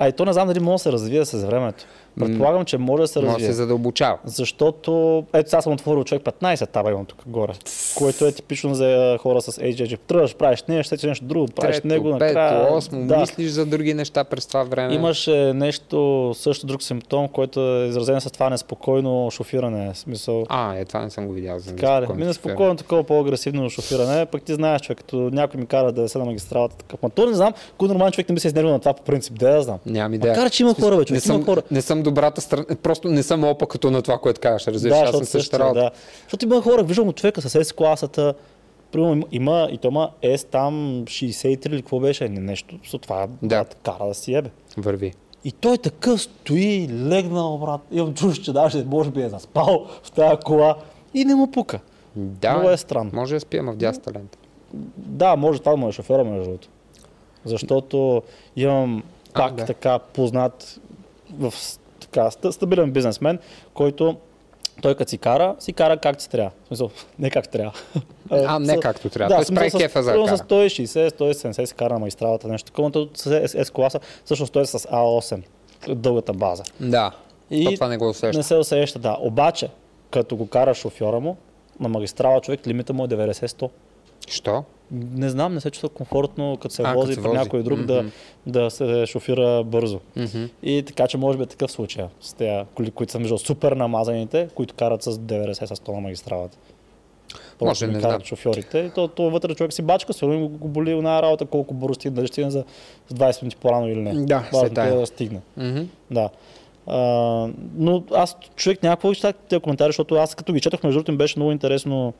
А и то не знам дали може да се развие с времето. Предполагам, че може да се развие. Може да се задълбочава. Защото, ето сега съм отворил човек 15 таба имам тук горе, което е типично за хора с HGG. Тръгваш, правиш нещо, ще нещо друго, правиш Трето, него накрая. Пето, осмо, да. мислиш за други неща през това време. Имаше нещо, също друг симптом, който е изразен с това неспокойно шофиране. Смисъл. А, е, това не съм го видял. За така, ми неспокойно, такова по-агресивно шофиране. Пък ти знаеш, човек, като някой ми кара да се на магистралата. Такъв. Ма то не знам, кой нормален човек не би се изнервил на това по принцип. Да, да знам. Нямам идея. Макар, че има хора, човек, не съм, хора. Не съм добрата страна, просто не съм опа на това, което казваш, разбираш, да, аз съм същата работа. Да. Защото има хора, виждам от човека с S класата, Примерно има, и то има S там 63 или какво беше, не нещо, с това да. кара да си ебе. Върви. И той такъв стои, легнал, брат. Имам чувство, че даже може би е заспал в тази кола и не му пука. Да, Много е странно. Може да спием в дясната лента. Да, може това му е шофьора, между другото. Защото имам пак а, да. така познат в така, стабилен бизнесмен, който той като си кара, си кара както си трябва. В смисъл, не както трябва. А, не както трябва. Той в си прави кефа за да с кара. 160, 170 си кара на магистралата, нещо такова, но с S класа, всъщност той е с А8, дългата база. Да. И То това не го усеща. Не се усеща, да. Обаче, като го кара шофьора му, на магистрала човек лимита му е 90-100. Що? Не знам, не се чувства комфортно, като се А, вози при някой друг да, Мгм. да се шофира бързо. Мгм. И така, че може би е такъв случай с тези коли, които са между супер намазаните, които карат с 90-100 на магистралата. Може, знам. карат шофьорите. И то, то вътре човек си бачка, сигурно го, боли една работа, колко бързо стигне, дали стигне за с 20 минути по-рано или не. Да, тая. е да стигне. Мгм. Да. А, но аз човек някакво тези коментари, защото аз като ги четох, между другото им беше много интересно,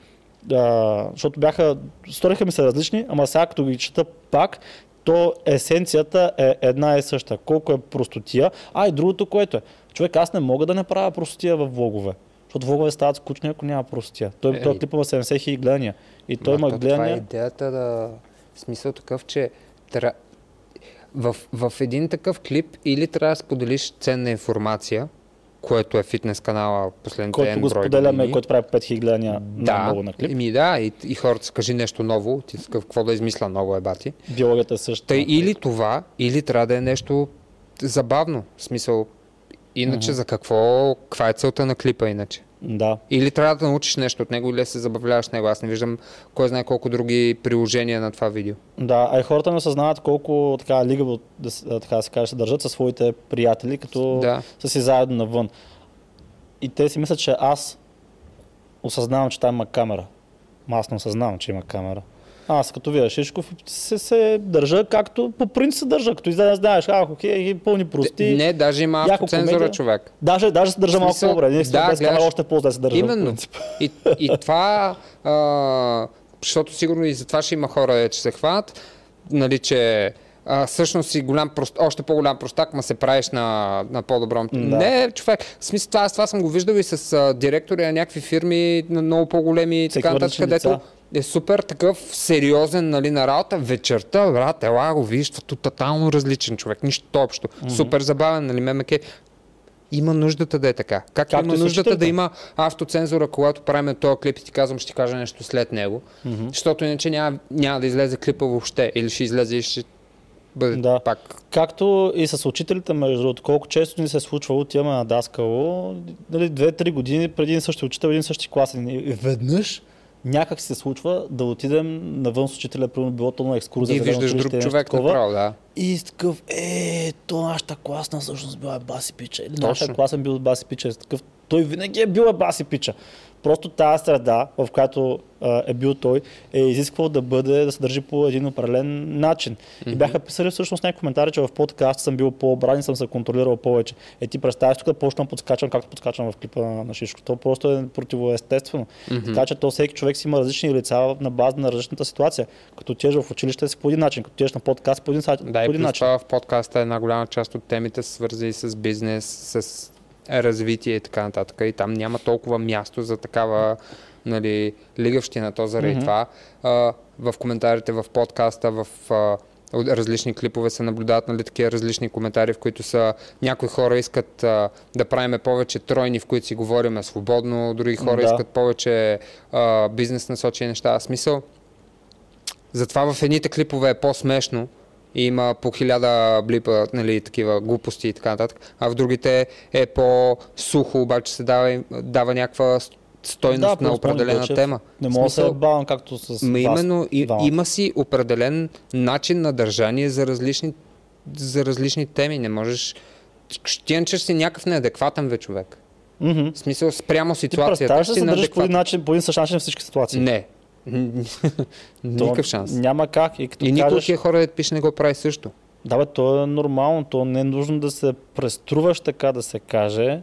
а, защото бяха, сториха ми се различни, ама сега като ги чета пак, то есенцията е една и съща. Колко е простотия. А и другото, което е. Човек, аз не мога да не правя простотия в влогове. Защото влогове стават скучни, ако няма простотия. Той, Е, той клип има 70 хиляди гледания. И той Ма има то Това е гледания. идеята да... В смисъл такъв, че в, в един такъв клип или трябва да споделиш ценна информация, което е фитнес канала последните който N го споделяме, години. който прави 5000 гледания да, много на клип. Еми да, и, и хората са кажи нещо ново, ти какво да измисля ново е бати. Биологията е същата. Тъй или това, или трябва да е нещо забавно. В смисъл, иначе за какво, каква е целта на клипа иначе? Да. Или трябва да научиш нещо от него, или да се забавляваш с него. Аз не виждам кой знае колко други приложения на това видео. Да, а и хората не осъзнават колко така а, така да се каже, се държат със своите приятели, като Да. са си заедно навън. И те си мислят, че аз осъзнавам, че там има камера. Ма аз не осъзнавам, че има камера. Аз като видя Шишков се, се държа както по принцип се държа, като излезе знаеш, а, окей, и пълни прости. Не, даже има автоцензура, човек. Даже, даже се държа малко смисъл, по-добре. Не, да, без гледаш- още по-зле се държа. Именно. И, и това, а, защото сигурно и за това ще има хора, де, че се хванат, нали, че а, всъщност си голям прост, още по-голям простак, ма се правиш на, на по-добро. Да. Не, човек. В смисъл, това, аз това съм го виждал и с а, директори на някакви фирми, на много по-големи и така нататък, където лица. Е супер такъв сериозен нали, на работа. Вечерта, брат, ела го виж, тотално различен човек, нищо общо. Супер забавен, нали, мемеке. Има нуждата да е така. Как Както има нуждата да учителите. има автоцензура, когато правим този клип и ти казвам, ще ти кажа нещо след него, защото иначе няма, няма да излезе клипа въобще или ще излезе и ще бъде Да. пак. Както и с учителите, между другото, колко често ни се е случвало, отиваме на даскало, нали, 2-3 години преди един същи учител, един същи клас. И веднъж някак се случва да отидем навън с учителя, примерно било то на екскурзия. И виждаш друг човек такова. направо, да. И такъв, е, то нашата класна всъщност била баси пича. Или нашата класен бил баси пича. Такъв, той винаги е бил е баси пича. Просто тази среда, в която а, е бил той, е изисквал да бъде, да се държи по един определен начин. И бяха писали всъщност някакви коментари, че в подкаст съм бил по-обран и съм се контролирал повече. Е, ти представяш тук да почна да подскачам, както подскачам в клипа на, Шишко. То просто е противоестествено. Така че то всеки човек си има различни лица на база на различната ситуация. Като отидеш в училище си по един начин, като отидеш на подкаст по един, Да, по един начин. това в подкаста една голяма част от темите свързани с бизнес, с развитие и така нататък. И там няма толкова място за такава нали, лигавщина. То заради Мгм. това а, в коментарите в подкаста, в а, различни клипове се наблюдават нали, такива различни коментари, в които са някои хора искат а, да правиме повече тройни, в които си говориме свободно, други хора Да. искат повече а, бизнес насочени неща. Смисъл, затова в едните клипове е по-смешно и има по хиляда блипа, нали, такива глупости и така нататък, а в другите е по-сухо, обаче се дава, дава някаква стойност на просто определена Мълчев тема. Не мога да се Смисъл, бавам както с Ма именно и, има си определен начин на държание за различни, за различни теми. Не можеш... Ще иначе си някакъв неадекватен бе човек. Мгм. В смисъл спрямо Ти ситуацията. представяш ли си да се държиш по един начин, по един същ начин всички ситуации? Не. Никакъв шанс. Няма как. И като И никой от тия хора, да пише, не го прави също. да бе, то е нормално, то не е нужно да се преструваш така да се каже.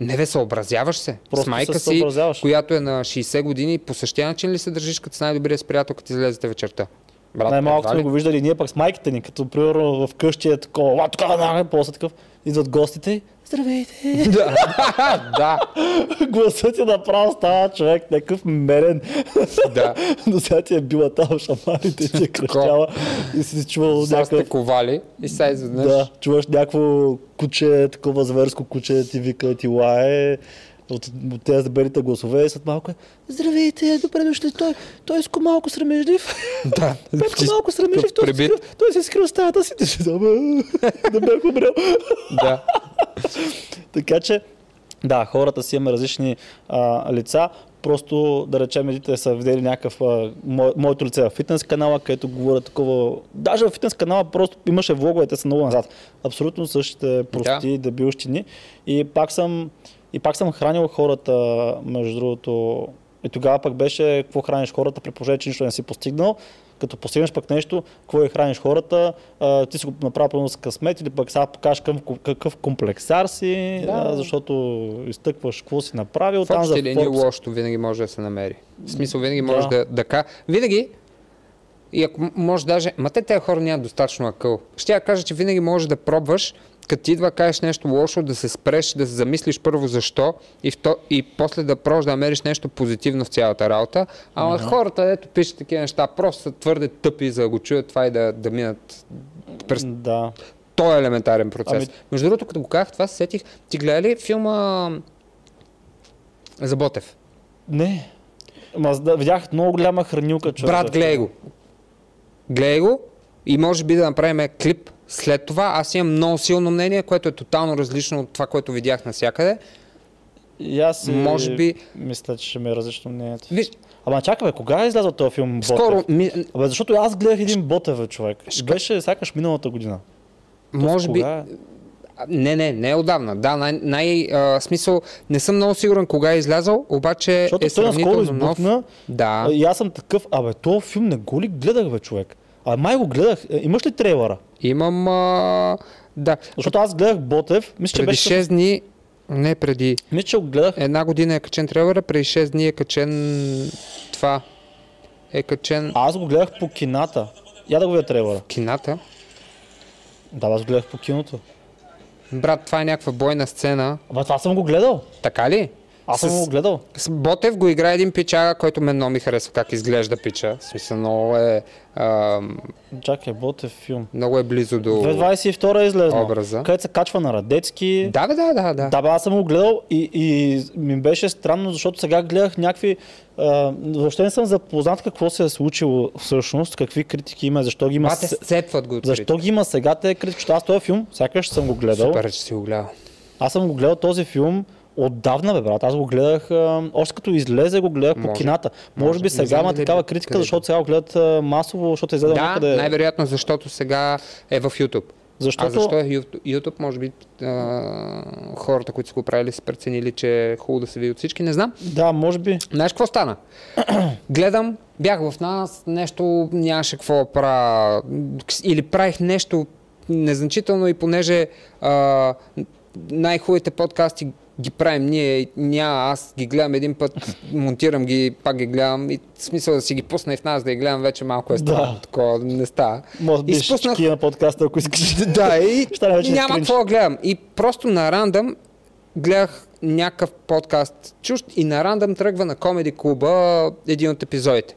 Не бе, съобразяваш се. Просто с майка се си, която е на 60 години, по същия начин ли се държиш като с най-добрия с приятел, като излезете вечерта? Брат, Най-малко сме го виждали ние пък с майките ни, като примерно в къщи е такова, а тук на после такъв, идват гостите здравейте. да, да, Гласът ти направо става човек, някакъв мерен. да. До сега ти е била там шамарите, ти е кръщяла и си чувал някакъв сте ковали и сега изведнъж. Да, чуваш някакво куче, такова зверско куче, ти вика, ти лае. От, от тези белите гласове и след малко е Здравейте, добре дошли, той, той е малко срамежлив. Да. Петко малко срамежлив, той, се Пребит. скрил, той се скрил стаята си, да да бях умрял. да. Така че, да, хората си имаме различни а, лица. Просто, да речем, едните са видели някакъв а, мо, моето лице в фитнес канала, където говоря такова. Даже в фитнес канала просто имаше влогове, те са много назад. Абсолютно същите прости, да. дебилщини. И пак съм, и пак съм хранил хората, между другото. И тогава пък беше какво храниш хората, при положение, че нищо не си постигнал. Като постигнеш пък нещо, какво е храниш хората, а, ти си го направил пълно с късмет или пък сега покажеш към, какъв комплексар си, Да. а, защото изтъкваш какво си направил. В Там за линии Forbes. лошото винаги може да се намери. В смисъл винаги Да. може да, да ка... Винаги и ако може даже... Ма те тези хора нямат достатъчно акъл. Ще я кажа, че винаги можеш да пробваш, като идва да кажеш нещо лошо, да се спреш, да се замислиш първо защо и, вто... и после да пробваш да намериш нещо позитивно в цялата работа. Ама хората, ето пишат такива неща, просто са твърде тъпи за да го чуят това и да, да минат през Да. този елементарен процес. Ами- Между другото, като го казах това, се сетих. Ти гледа ли филма за Ботев? Не. Ма, да, видях много голяма хранилка. човек. Брат, гледай го. Гледай го и може би да направим клип след това. Аз имам много силно мнение, което е тотално различно от това, което видях навсякъде. И аз Може би- Мисля, че ще ми е различно мнението. Виж, Ама чакай, бе, кога е излязъл този филм Ботев? скоро, ми, Абе, защото аз гледах един Ботев, бе, човек. Ще- Беше сякаш миналата година. може би... Кога е? Не, не, не е отдавна. Да, най, най а, смисъл, не съм много сигурен кога е излязъл, обаче Защото е той наскоро сравнително нов. избухна. Да. И аз съм такъв, абе, този филм не го ли гледах, бе, човек? А май го гледах. Е, Имаш ли трейлера? Имам... А, да. Защото аз гледах Ботев, мисля, че Преди беше... 6 дни, не преди Мисля, че го гледах. една година е качен трейлера, преди 6 дни е качен това. Е качен Аз го гледах по кината. Я да го видя трейлера. кината. Да, аз го гледах по киното. Брат, това е някаква бойна сцена. Ама това съм го гледал. Така ли? Аз съм го гледал. С Ботев го играе един пичага, който мен много ми харесва как изглежда пича. В смисъл много е, а, Чакай, Ботев филм. много е близо до... 2022 е излезнал. Образа. Където се качва на Радецки. Да, бе, да, да, да. Да, бе, аз съм го гледал и, и ми беше странно, защото сега гледах някакви... А, въобще не съм запознат какво се е случило всъщност, какви критики има, защо ги има... Бате, се- сцепват го. Защо ги има сега те критики? Защото аз този филм, сякаш съм го гледал. Супер, че си го гледал. Аз съм го гледал този филм отдавна, бе, брат. Аз го гледах, а, още като излезе, го гледах по Може. кината. Може, Може. би сега има такава е критика, къде. защото сега го гледат а, масово, защото е излезе Да, някъде. най-вероятно, защото сега е в YouTube. Защото... А защо е YouTube? Може би а, хората, които са го правили, са преценили, че е хубаво да се види от всички, не знам. Да, може би. Знаеш какво стана? Гледам, бях в нас, нещо нямаше какво да правя. Или правих нещо незначително и понеже а, най-хубавите подкасти ги правим ние, няма, аз ги гледам един път, монтирам ги, пак ги гледам и смисъл да си ги пусна и в нас да ги гледам вече малко е странно, Да. такова не става. Може би спуснах- на подкаста, ако искаш. Да, и няма какво да гледам. И просто на рандъм гледах някакъв подкаст чужд и на рандъм тръгва на Комеди клуба един от епизодите.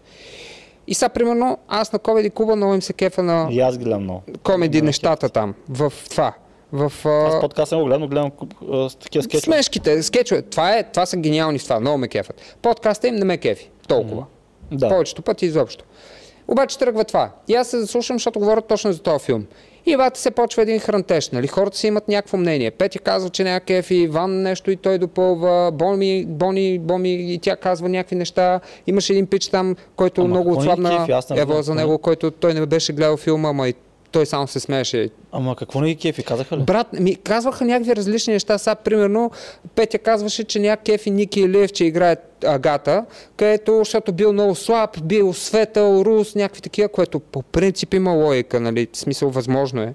И сега, примерно, аз на Комеди клуба много им се кефа на И аз гледам много. комеди Да, нещата там, в това. В, Аз а, подкаст не го гледам, но гледам а, с такива скетчове. смешките, скетчове. Това, е, това са гениални това, много ме кефат. Подкаста им не ме кефи, толкова. Да. Повечето пъти изобщо. Обаче тръгва това. И аз се заслушам, защото говорят точно за този филм. И бата се почва един хрантеж, нали? Хората си имат някакво мнение. Петя казва, че няма кефи, Иван нещо и той допълва, Бони, Бони, Боми и тя казва някакви неща. Имаше един пич там, който Ама много ни отслабна. Аз Ева знам. за него, който той не беше гледал филма, ама и той само се смееше. Ама какво не ги кефи, казаха ли? Брат, ми казваха някакви различни неща. Сега, примерно, Петя казваше, че няма кефи Ники Илиев, че играе Агата, където, защото бил много слаб, бил светъл, рус, някакви такива, което по принцип има логика, нали? В смисъл, възможно е.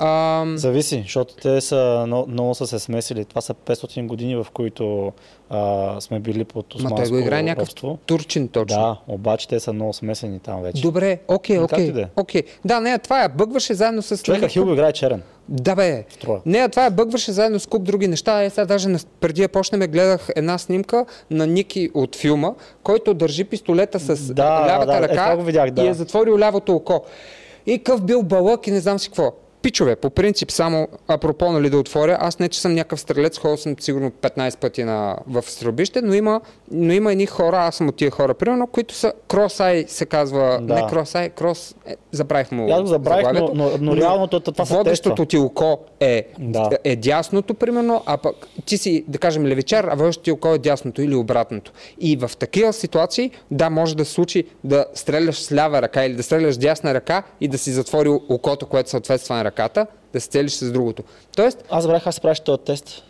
А, Зависи, защото те са много, много са се смесили. Това са 500 години, в които а, сме били под ма той османско го играе някакъв робство. турчин точно. Да, обаче те са много смесени там вече. Добре, окей, как окей. е. окей. Да, не, това е. Бъгваше заедно с... Човека Хил го играе черен. Да бе. Строя. Не, това е бъгваше заедно с куп други неща. Е, сега даже на- преди да почнем гледах една снимка на Ники от филма, който държи пистолета с Да, лявата да, е, ръка го видях, да. и е затворил лявото око. И къв бил балък и не знам си какво. Пичове, по принцип, само апропо нали, да отворя, аз не че съм някакъв стрелец, ходил съм сигурно 15 пъти на, в стрелбище, но има, но има едни хора, аз съм от тия хора, примерно, които са кросай, се казва, Да. не кросай, крос, е, забравих му Аз забравих, но, но, но реално това, това са Водещото ти око е, Да. е дясното, примерно, а пък ти си, да кажем, левичар, а водещото ти око е дясното или обратното. И в такива ситуации, да, може да се случи да стреляш с лява ръка или да стреляш с дясна ръка и да си затвори окото, което съответства на ръката, да се целиш с другото. Тоест, Аз забравих се правиш този тест.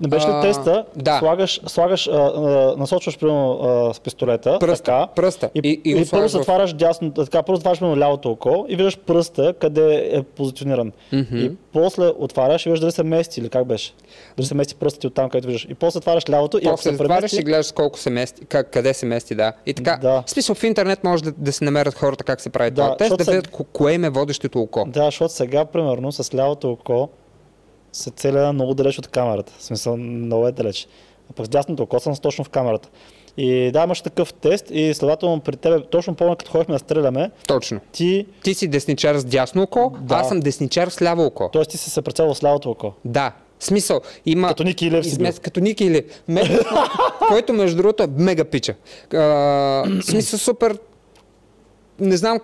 Не беше ли А, теста? да. Слагаш, слагаш а, а, насочваш примерно а, с пистолета. Пръста, така, пръста. И, И- и, и първо затваряш дясно, така, първо затваряш примерно лявото око и виждаш пръста къде е позициониран. И после отваряш и виждаш дали се мести или как беше. Дали се мести пръстът ти от там, където виждаш. И после затваряш лявото и ако после се премести... и гледаш колко се мести, как, къде се мести, да. И така, Да. в смисъл в интернет може да, да се намерят хората как се прави Да, това тест, да видят ко- кое им е водещото око. Да, защото сега, примерно, с лявото око се целя много далеч от камерата. В смисъл, много е далеч. А пък с дясното око съм точно в камерата. И да, имаш такъв тест и следователно при тебе, точно помня като ходихме да стреляме, Точно. ти, Ти си десничар с дясно око, Да. аз съм десничар с ляво око. т.е. ти си се прицелил с лявото око. Да. Смисъл, има... Като Ники Илев си измес- Като Ники Илев. Ме- който между другото е мега пича. А, смисъл супер... Не знам,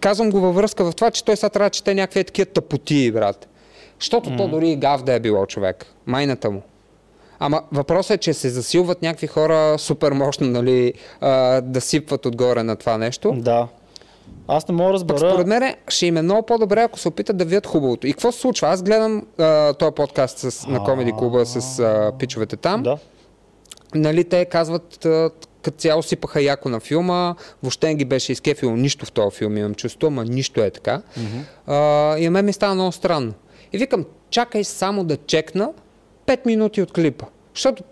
казвам го във връзка в това, че той сега трябва да чете някакви такива тъпоти, брат. Защото то дори и гав да е било човек. Майната му. Ама въпросът е, че се засилват някакви хора супер мощно, нали, а, да сипват отгоре на това нещо. Да. Аз не мога да Пък разбера. според мен ще им е много по-добре, ако се опитат да видят хубавото. И какво се случва? Аз гледам а, този подкаст с, на Комеди Клуба с а, пичовете там. Да. Нали, те казват, а, като цяло сипаха яко на филма, въобще не ги беше изкефило нищо в този филм, имам чувство, ама нищо е така. А, и на мен ми става много странно. И викам, чакай само да чекна 5 минути от клипа. Защото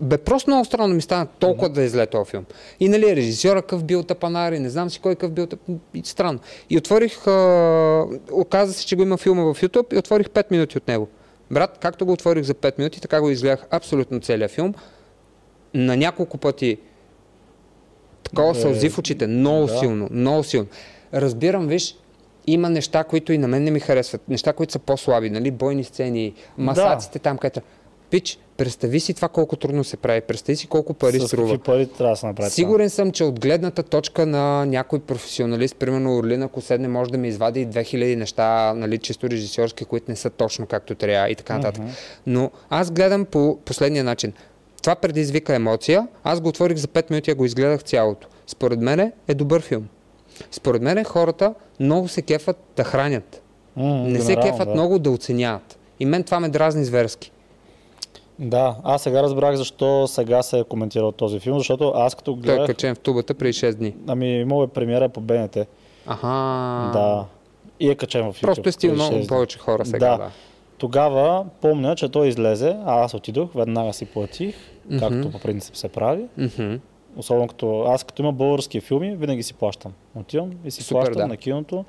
бе просто много странно ми стана толкова да изле този филм. И нали режисьора къв бил тапанар и не знам си кой къв бил и странно. И отворих, а... оказа се, че го има филма в YouTube и отворих 5 минути от него. Брат, както го отворих за 5 минути, така го изгледах абсолютно целия филм. На няколко пъти такова Бе, сълзи в очите, много да. силно, много силно. Разбирам, виж, има неща, които и на мен не ми харесват, неща, които са по-слаби, нали, бойни сцени, масаците там, където... Пич, представи си това колко трудно се прави, представи си колко пари с струва. пари трябва да се направи? Сигурен съм, че от гледната точка на някой професионалист, примерно Орлина, ако седне, може да ми извади и 2000 неща, нали, чисто режисьорски, които не са точно както трябва и така нататък. Но аз гледам по последния начин. Това предизвика емоция. Аз го отворих за 5 минути, а го изгледах цялото. Според мен е добър филм. Според мен хората много се кефат да хранят. М, Не се кефат да. много да оценяват. И мен това ме дразни зверски. Да, аз сега разбрах защо сега се е коментирал този филм, защото аз като Той е гледах, качен в тубата преди 6 дни. ами имало е премиера по БНТ. Аха. Да. И е качен в YouTube. Просто е преди много повече хора сега. Да. да. Тогава помня, че той излезе, а аз отидох, веднага си платих, както по принцип се прави. Мгм. Особено като аз като има български филми, винаги си плащам. Отивам и си Супер, плащам да. на киното,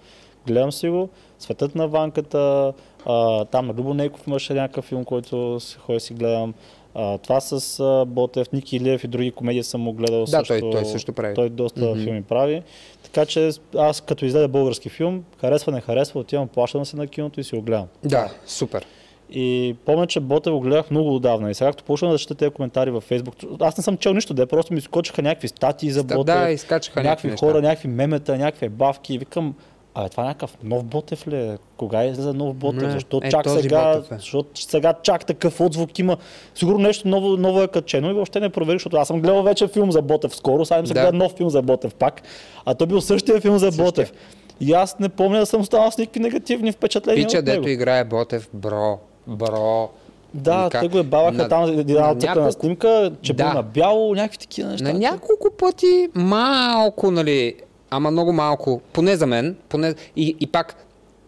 гледам си го, Светът на ванката, а, там на Любо Нейков имаше някакъв филм, който си ходя си гледам. А, това с а, Ботев, Ники Илиев и други комедии съм му гледал Да, също. той- той също прави. Той доста Мгм. филми прави. Така че аз като излезе български филм, харесва, не харесва, отивам, плащам се на киното и си го гледам. Да, супер. И помня, че го гледах много отдавна. И сега, като почна да чета тези коментари във Фейсбук, аз не съм чел нищо, де просто ми скочиха някакви статии за Да, бота. да, изкачаха някакви неща. хора, някакви мемета, някакви бавки. И викам, а това е някакъв нов Ботев ли? е? Кога излезе нов Ботев? Не, Защо е, чак сега? Ботев е. Защо сега чак такъв отзвук има? Сигурно нещо ново, ново е качено и въобще не проверих, защото аз съм гледал вече филм за Ботев скоро, сега им се Да. гледа нов филм за Ботев пак. А той бил същия филм за Същия. Ботев. И аз не помня да съм останал с никакви негативни впечатления Пича, дето играе Ботев, бро, бро. Да, Вика, те го е баваха на- там една на цъкана няколко- снимка, че Да. бил на бяло, някакви такива неща. На няколко пъти малко, нали, ама много малко, поне за мен, поне, и, и пак,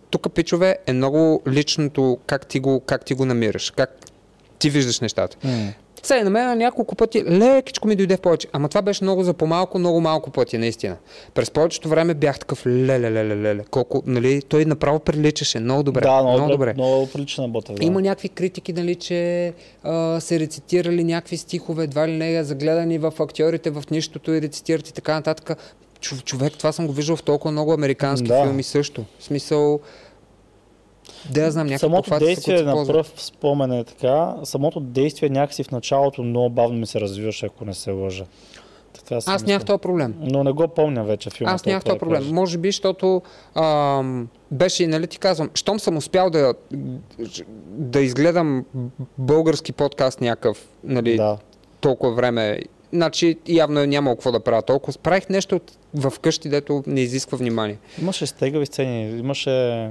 тук, пичове, е много личното как ти го, как ти го намираш, как ти виждаш нещата. М. Сега на мен на няколко пъти лекичко ми дойде в повече, ама това беше много за по-малко, много малко пъти, наистина. През повечето време бях такъв леле, леле, леле, колко, нали, той направо приличаше, много добре, да, много, много добре. Много прилича на Ботев. Да. Има някакви критики, нали, че а, се рецитирали някакви стихове, едва ли не загледани в актьорите в нищото и рецитират и така нататък. Чов, човек, това съм го виждал в толкова много американски Да. филми също. В смисъл, да я знам, някакво Самото действие на пръв спомен е така. Самото действие някакси в началото много бавно ми се развиваше, ако не се лъжа. Така Аз мисля. нямах този проблем. Но не го помня вече филма. Аз нямах този да проблем. кажа. Може би, защото ам, беше, нали ти казвам, щом съм успял да, да изгледам български подкаст някакъв, нали, Да. толкова време, значи явно е нямало какво да правя толкова. Правих нещо в къщи, дето не изисква внимание. Имаше стегави сцени, имаше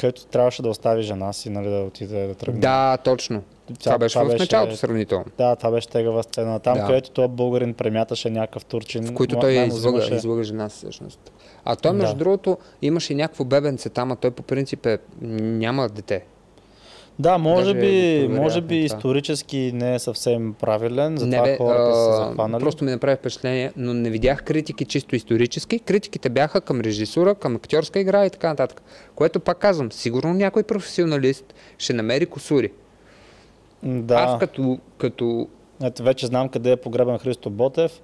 където трябваше да остави жена си, нали, да отиде да тръгне. Да, точно. Това беше в началото сравнително. Да, това беше тегава сцена. Там, Да. където този българин премяташе някакъв турчин. В които той излъга, взимаше- излъга жена си всъщност. А той, между Да. другото, имаше и някакво бебенце там, а той по принцип е, няма дете. Да, може Даже би, може би исторически не е съвсем правилен, затова не, бе, хората са а, захванали. Просто ми направи впечатление, но не видях критики чисто исторически. Критиките бяха към режисура, към актьорска игра и така нататък. Което пак казвам, сигурно някой професионалист ще намери косури. Да, Аз като, като ето вече знам къде е погребан Христо Ботев.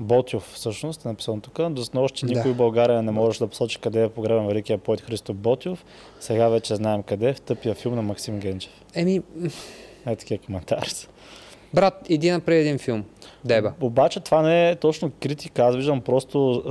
Ботев всъщност е написано тук. До снощи Да. никой в България не може да посочи къде е погребан великия поет Христо Ботев. Сега вече знаем къде. В тъпия филм на Максим Генчев. Еми, Е такива коментари са. брат, иди направи един филм. Деба. Обаче това не е точно критика, аз виждам просто,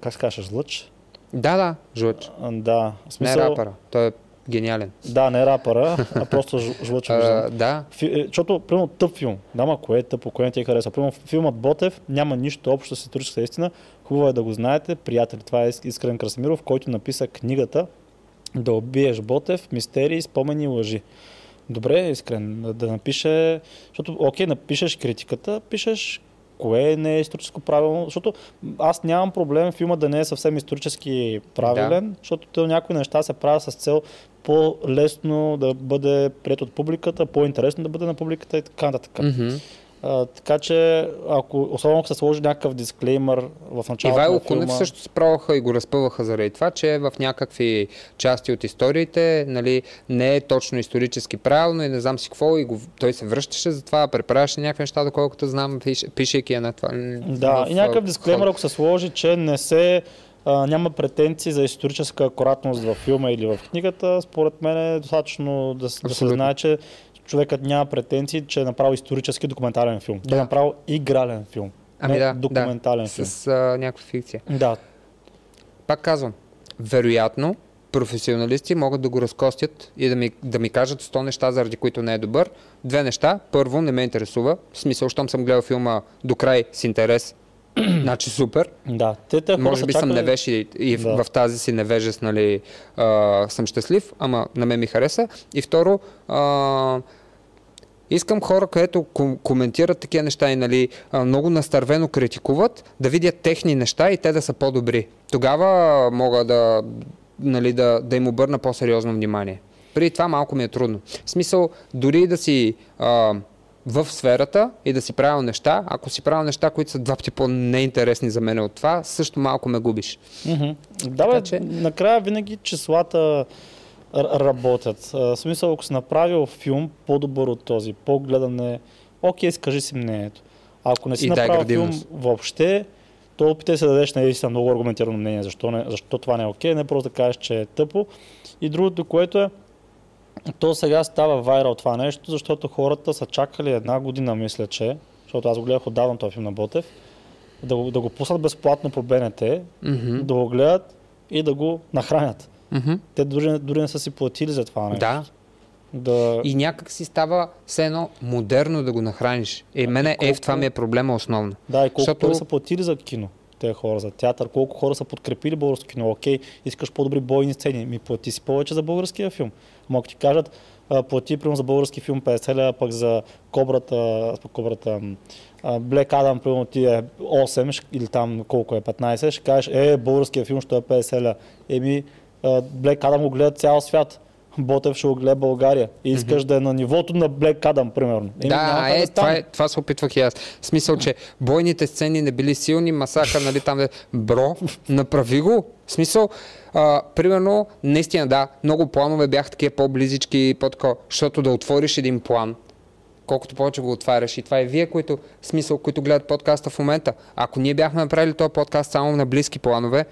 как се казваш, лъч? Да, да, жлъч. Да, в Не е смисъл, рапъра. Той е гениален. да, не рапъра, а просто ж- жлъч виждам. А, да, Фи, е, защото, примерно, тъп филм. Да, ма кое е тъпо, кое не ти харесва. Примерно, филмът Ботев няма нищо общо с историческата истина. Хубаво е да го знаете, приятели. Това е Искрен Красимиров, който написа книгата Да убиеш Ботев, мистерии, спомени и лъжи. Добре, Искрен, да- да напише, защото, окей, напишеш критиката, пишеш кое не е историческо правилно, защото аз нямам проблем филма да не е съвсем исторически правилен, защото те някои неща се правят с цел по-лесно да бъде прият от публиката, по-интересно да бъде на публиката и така нататък. Мгм. А, така че, ако, особено ако се сложи някакъв дисклеймър в началото Ивайло на филма... Кунев също справяха и го разпъваха заради това, че в някакви части от историите нали, не е точно исторически правилно и не знам си какво. И го, той се връщаше за това, преправяше някакви неща, доколкото знам, пиш, пишейки я на това. Да, в, и някакъв дисклеймър, ако се сложи, че не се а, няма претенции за историческа акуратност в филма или в книгата, според мен е достатъчно да, да се знае, че човекът няма претенции, че е направил исторически документален филм. Той Да. е направил игрален филм. Ами не да, документален да, филм. с а, някаква фикция. Да, Пак казвам, вероятно, професионалисти могат да го разкостят и да ми, да ми кажат 100 неща, заради които не е добър. Две неща. Първо, не ме интересува. В смисъл, щом съм гледал филма до край с интерес, значи супер. да. Те, те Може би съм чакали- невеж и, и Да. в тази си невежест, нали, а, съм щастлив, ама на мен ми хареса. И второ, а, искам хора, където ком- коментират такива неща и нали, много настървено критикуват, да видят техни неща и те да са по-добри. Тогава мога да, нали, да, да им обърна по-сериозно внимание. Преди това малко ми е трудно. В смисъл, дори да си а, в сферата и да си правил неща, ако си правил неща, които са два пъти по-неинтересни за мен от това, също малко ме губиш. Мгм. Да, бе, че- накрая винаги числата работят. В смисъл, ако си направил филм по-добър от този, по-гледан е, окей, скажи си мнението. Ако не си И направил филм въобще, то опитай се да дадеш наистина много аргументирано мнение, защо, не, защо това не е окей, не просто да кажеш, че е тъпо. И другото, което е, то сега става вайрал това нещо, защото хората са чакали една година, мисля, че, защото аз го гледах отдавна този филм на Ботев, да го, да го пуснат безплатно по БНТ, Мгм. да го гледат и да го нахранят. Мгм. Те дори, дори не са си платили за това нещо. Да. Да, И някак си става все едно модерно да го нахраниш. И мене е в това ми е проблема основно. да, и колко защото- са платили за кино, тези хора, за театър, колко хора са подкрепили българско кино. Окей, искаш по-добри бойни сцени, ми плати си повече за българския филм. Ако ти кажат, плати примерно за български филм 50 лева, пък за кобрата, кобрата Black Adam, примерно ти е 8 ш- или там колко е 15, ще кажеш, е, българския филм ще е 50 лева. Еми, Black Adam го гледа цял свят. Ботев ще го гледа България. И искаш да е на нивото на Black Adam, примерно. Еми, да, е, да това, е, това се опитвах и аз. В смисъл, че бойните сцени не били силни, масака, нали, там бро, направи го. В смисъл, а, примерно, наистина, да, много планове бяха такива по-близички, по-тако, защото да отвориш един план, колкото повече го отваряш. И това е вие, които, смисъл, които гледат подкаста в момента. Ако ние бяхме направили този подкаст само на близки планове,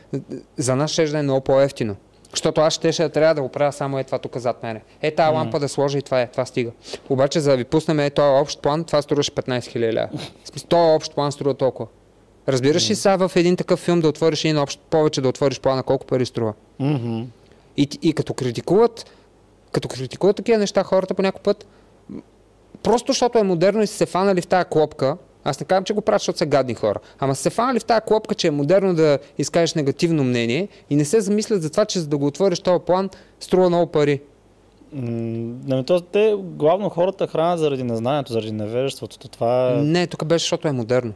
за нас ще да е много по-ефтино. Защото аз щеше да трябва да го правя само е това тук зад мене. Е, тази лампа да сложа и това е, това стига. Обаче за да ви пуснем е този общ план, това струваше 15 000 лева. Този общ план струва толкова. Разбираш ли сега в един такъв филм да отвориш един общ, повече да отвориш плана, колко пари струва? Мгм. И, и като критикуват, като критикуват такива неща хората по някой път, просто защото е модерно и са се фанали в тая клопка, аз не казвам, че го правят, защото са гадни хора, ама са се фанали в тая клопка, че е модерно да изкажеш негативно мнение и не се замислят за това, че за да го отвориш този план, струва много пари. М, Ами, то, те, главно хората хранят заради незнанието, заради невежеството. То Това е... Не, тук беше, защото е модерно.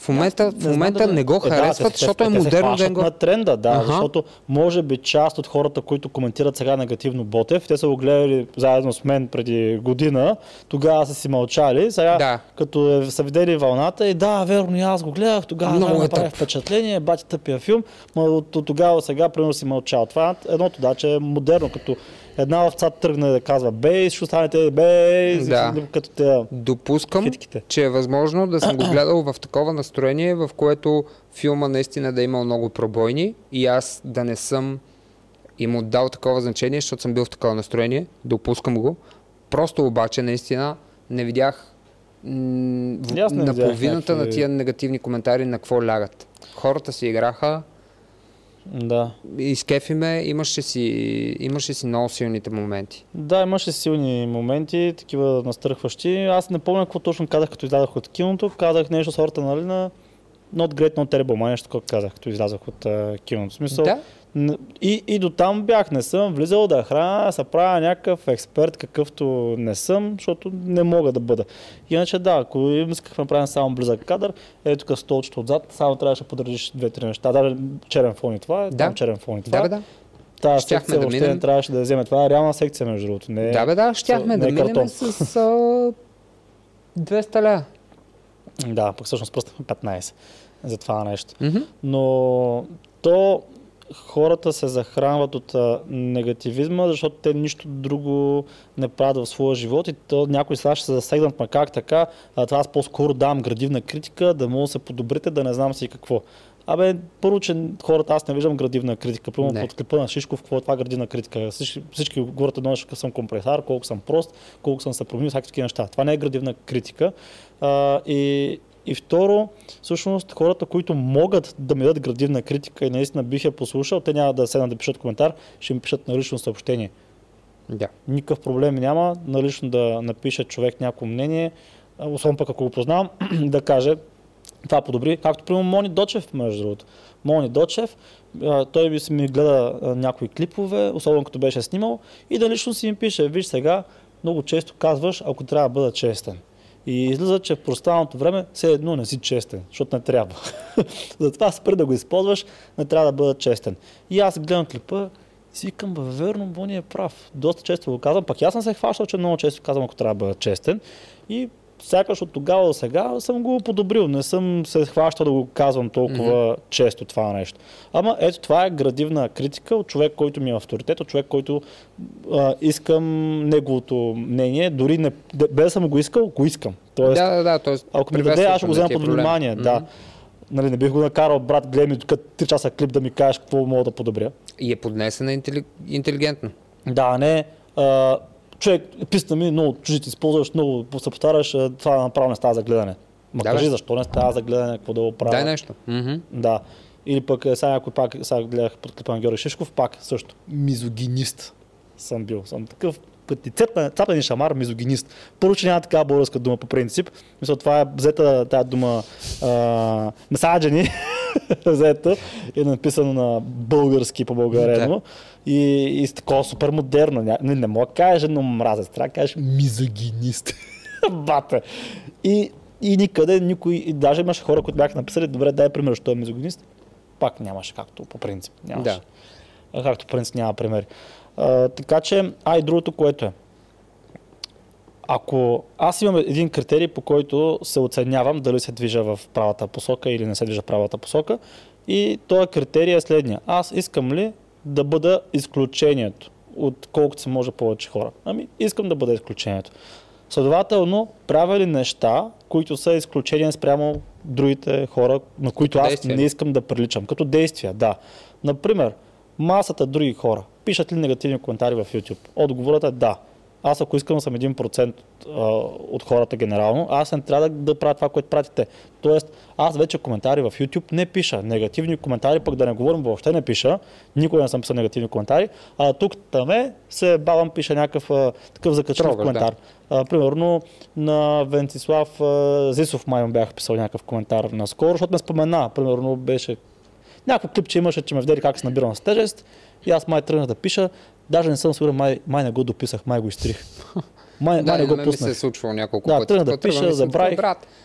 В момента, Не в момента дали- не го Е, да, харесват, те- защото те- е модерно да го... на тренда, да, Аха. защото може би част от хората, които коментират сега негативно Ботев, те са го гледали заедно с мен преди година, тогава са си мълчали, сега Да. като е, са видели вълната и да, верно, и аз го гледах, тогава Много много е направи тъп. впечатление, бати тъпия филм, но от тогава сега примерно си мълчал. Това е едното, да, че е модерно, като една овца тръгне да казва бей, ще останете бей, Да. като те Допускам, Хитките. че е възможно да съм го гледал в такова настроение, в което филма наистина да е имал много пробойни и аз да не съм им отдал такова значение, защото съм бил в такова настроение. Допускам го. Просто обаче наистина не видях на половината някакви- на тия негативни коментари на какво лягат. Хората си играха, Да. изкефи ме, имаше си, имаше си много силните моменти. Да, имаше силни моменти, такива настръхващи. Аз не помня какво точно казах, като излязах от киното. Казах нещо сорта, нали, на Not Great, Not Terrible, май нещо такова казах, като излязах от а, киното. В Смисъл, Да, и, и до там бях, не съм влизал да храня, да се правя някакъв експерт, какъвто не съм, защото не мога да бъда. Иначе да, ако исках да направим само близък кадър, ето тук столчето отзад, само трябваше да подредиш две-три неща. Даже черен фон и това е, Да. там черен фон и това да, е. да. Щяхме секция да въобще минем. не трябваше да вземе. Това е реална секция, между другото. Не, е- Да, бе, да, щяхме не да е минем с а, 200 ля. Да, пък всъщност пръстахме 15 за това нещо. Мгм. Но то хората се захранват от а, негативизма, защото те нищо друго не правят в своя живот и то някой сега ще се засегнат, ма как така, а, това аз по-скоро давам градивна критика, да мога да се подобрите, да не знам си какво. Абе, първо, че хората, аз не виждам градивна критика. Примерно под клипа на Шишков, какво е това градивна критика? Всички, всички говорят едно, че съм компресар, колко съм прост, колко съм се променил, всякакви неща. Това не е градивна критика. А, и, и второ, всъщност хората, които могат да ми дадат градивна критика и наистина бих я послушал, те няма да седнат да пишат коментар, ще ми пишат на лично съобщение. Да. Никакъв проблем няма на лично да напише човек някакво мнение, особено пък ако го познавам, да каже това подобри, както примерно Мони Дочев, между другото. Мони Дочев, той би си ми гледа някои клипове, особено като беше снимал, и да лично си ми пише, виж сега, много често казваш, ако трябва да бъда честен. И излиза, че в простаналото време все едно не си честен, защото не трябва. Затова спри да го използваш, не трябва да бъда честен. И аз гледам клипа и си викам, бе, верно, Бони е прав. Доста често го казвам, пък аз съм се хващал, че много често казвам, ако трябва да бъда честен. И сякаш от тогава до сега съм го подобрил. Не съм се хващал да го казвам толкова mm-hmm. често това нещо. Ама ето това е градивна критика от човек, който ми е авторитет, от човек, който а, искам неговото мнение, дори не, без да съм го искал, го искам. Тоест, Да, да, да. Тоест, ако ми даде, аз ще го взема под е проблем. внимание. Да. Нали, не бих го накарал, брат, гледай ми тук 3 часа клип да ми кажеш какво мога да подобря. И е поднесена интели... интелигентно. Да, не а, човек, писна ми, много чужите използваш, много се повтаряш, това направо не става за гледане. Ма Да, кажи бе. защо не става за гледане, какво да го правя. Дай нещо. Да. Или пък е, сега някой пак, сега гледах под клипа на Георги Шишков, пак също. Мизогинист съм бил. Съм такъв като ти цепен, цапен шамар, мизогинист. Първо, че няма такава българска дума по принцип. Мисля, това е взета тази дума а, месаджени, взето и е написано на български по българено. И, и с такова супер модерно. Не, не мога да кажеш едно мразец, трябва да кажеш мизогинист. Бате. И, и никъде никой, и даже имаше хора, които бяха написали, добре, дай пример, що е мизогинист. Пак нямаше, както по принцип. Нямаше. Да. Както по принцип няма примери. А, така че, а и другото, което е. Ако аз имам един критерий, по който се оценявам дали се движа в правата посока или не се движа в правата посока, и този критерий е следния. Аз искам ли да бъда изключението от колкото се може повече хора? Ами, искам да бъда изключението. Следователно, правя ли неща, които са изключения спрямо другите хора, на които аз действия. не искам да приличам. Като действия, да. Например, масата други хора пишат ли негативни коментари в YouTube? Отговорът е да. Аз ако искам съм 1% от хората генерално, аз не трябва да, да правя това, което пратите. Тоест, аз вече коментари в YouTube не пиша. Негативни коментари, пък да не говорим, въобще не пиша. Никога не съм писал негативни коментари. А тук таме се бавам пиша някакъв а, такъв закачлив коментар. Да. А, примерно на Венцислав а, Зисов май бях писал някакъв коментар наскоро, защото ме спомена. Примерно беше някакъв клип, че имаше, че ме вдели как се набирам с тежест. И аз май тръгнах да пиша. Даже не съм сигурен, май, май не го дописах, май го изтрих. Май, да, май не го пуснах. се е случвало няколко да, пъти. Тръгна да пиша, забравих.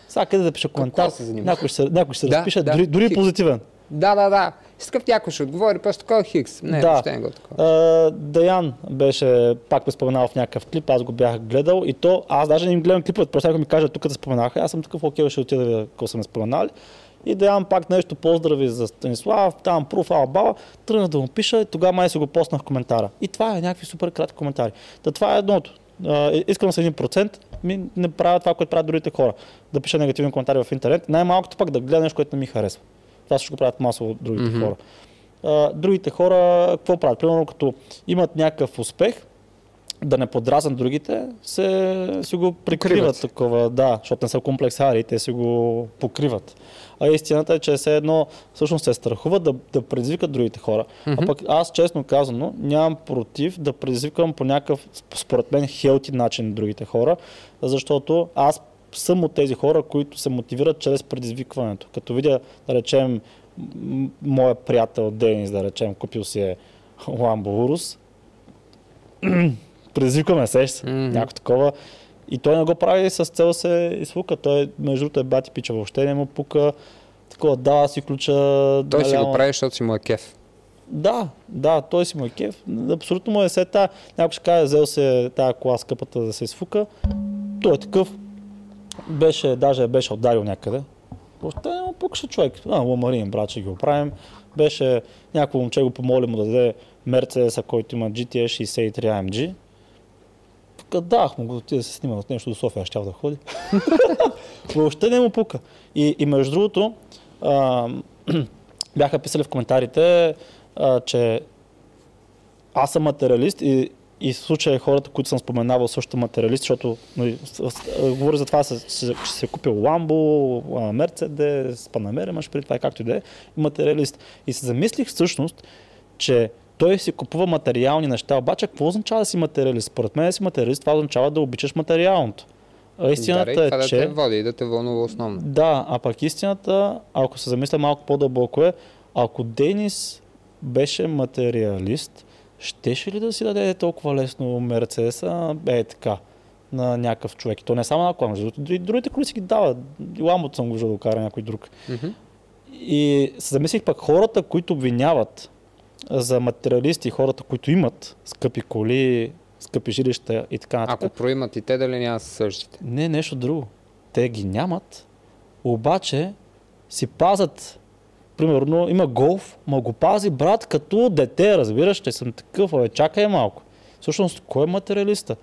Сега къде да пиша коментар, някой ще, някой ще да, разпише, да, дори, дори позитивен. Да, да, да. Искав някой ще отговори, просто такова хикс. Не, да. въобще не го такова. Uh, Даян беше, пак ме споменал в някакъв клип, аз го бях гледал и то, аз даже не им гледам клипът, просто някой ми каже, тук да споменаха, аз съм такъв, окей, ще отида да какво са ме споменали. И да ям пак нещо поздрави за Станислав, там профал баба, тръгна да му пиша и тогава май се го поснах в коментара. И това е някакви супер кратки коментари. Та това е едното. Искам с 1%, ми не правя това, което правят другите хора. Да пиша негативни коментари в интернет. Най-малкото пък да гледа нещо, което не ми харесва. Това също правят масово другите mm-hmm. хора. Другите хора какво правят? Примерно като имат някакъв успех, да не подразнат другите, се, си го прикриват такова, да, защото не са комплексари, те си го покриват. А истината е, че все едно всъщност се страхуват да, да предизвикат другите хора. Mm-hmm. А пък аз честно казано нямам против да предизвикам по някакъв, според мен, хелти начин другите хора, защото аз съм от тези хора, които се мотивират чрез предизвикването. Като видя, да речем, моя приятел Денис, да речем, купил си е Ламбо Урус, предизвикваме се, mm-hmm. някакво такова. И той не го прави с цел се изфука. Той, между другото, е бати пича, въобще не му пука. Такова, да, си ключа. Той наляво. си го прави, защото си му е кеф. Да, да, той си му е кеф. Абсолютно му е сета. Някой ще каже, взел се тази кола скъпата да се изфука. Той е такъв. Беше, даже беше отдарил някъде. Въобще не му пукаше човек. А, ламарин, брат, ще ги оправим. Беше някакво момче го помоли му да даде Мерцедеса, който има GTS 63 AMG дах му го да се снима от нещо до София, ще да ходи. Въобще не му пука. И, и между другото, а, бяха писали в коментарите, а, че аз съм материалист и, и в случая хората, които съм споменавал, също материалист, защото нали, говоря за това, че се, се купил Ламбо, Мерцедес, Панамера, имаш преди това, както и да е, материалист. И се замислих всъщност, че той си купува материални неща. Обаче, какво означава да си материалист? Според мен да си материалист, това означава да обичаш материалното. А истината да, е, това че... да те води и да те вълнува основно. Да, а пък истината, ако се замисля малко по-дълбоко е, ако Денис беше материалист, щеше ли да си даде толкова лесно Мерцеса, е така, на някакъв човек? И то не само на кола, между другите коли си ги дава. Ламбото съм го виждал да кара някой друг. Mm-hmm. И се замислих пък хората, които обвиняват за материалисти, хората, които имат скъпи коли, скъпи жилища и така нататък. Ако проимат и те, дали няма същите? Не, нещо друго. Те ги нямат, обаче си пазят примерно има голф, ма го пази брат като дете, разбираш, че съм такъв, а чакай малко. Всъщност, кой е материалиста?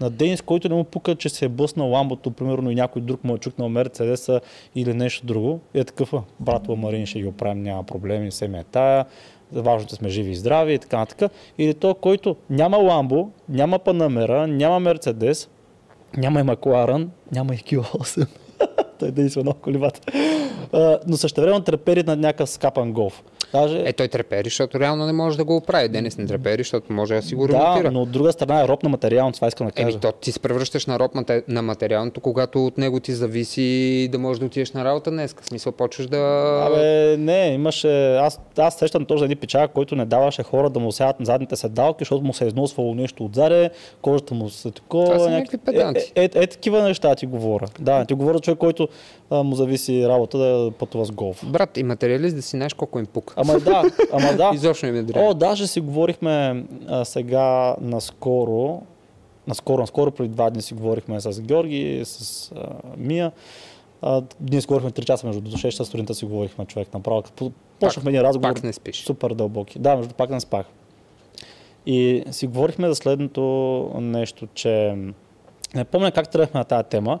На Денис, който не му пука, че се е бъснал ламбото, примерно и някой друг му е чукнал Мерцедеса или нещо друго, е такъв, брат Ламарин ще ги оправим, няма проблеми, се е тая, важното сме живи и здрави и така нататък. Или то, който няма Ламбо, няма Панамера, няма Мерцедес, няма и Макларен, няма и Q8. Той действа много колибата. но също време трепери на някакъв скапан голф. Даже... Е, той трепери, защото реално не може да го оправи. Денис не трепери, защото може да си го ремонтира. Да, но от друга страна е роб на материално, това искам да кажа. Еми, то ти се превръщаш на роб на материалното, когато от него ти зависи да можеш да отидеш на работа днес. В смисъл, почваш да... Абе, не, имаше... Аз, аз сещам този един печак, който не даваше хора да му сядат на задните седалки, защото му се е износвало нещо отзаре, кожата му се такова. Това са някакви педанти. Е, е, е, е, такива неща ти говоря. Да, ти говоря човек, който а, му зависи работа да пътува с голф. Брат, и материалист да си знаеш колко им пука. Ама да, ама да. Изобщо не ми е О, даже си говорихме а, сега наскоро, наскоро, наскоро преди два дни си говорихме с Георги, с а, Мия. А, ние си говорихме 3 часа, между 6 часа сутринта си говорихме човек направо. Почнахме един разговор. Пак не спиш. Супер дълбоки. Да, между пак не спах. И си говорихме за следното нещо, че не помня как тръгнахме на тази тема,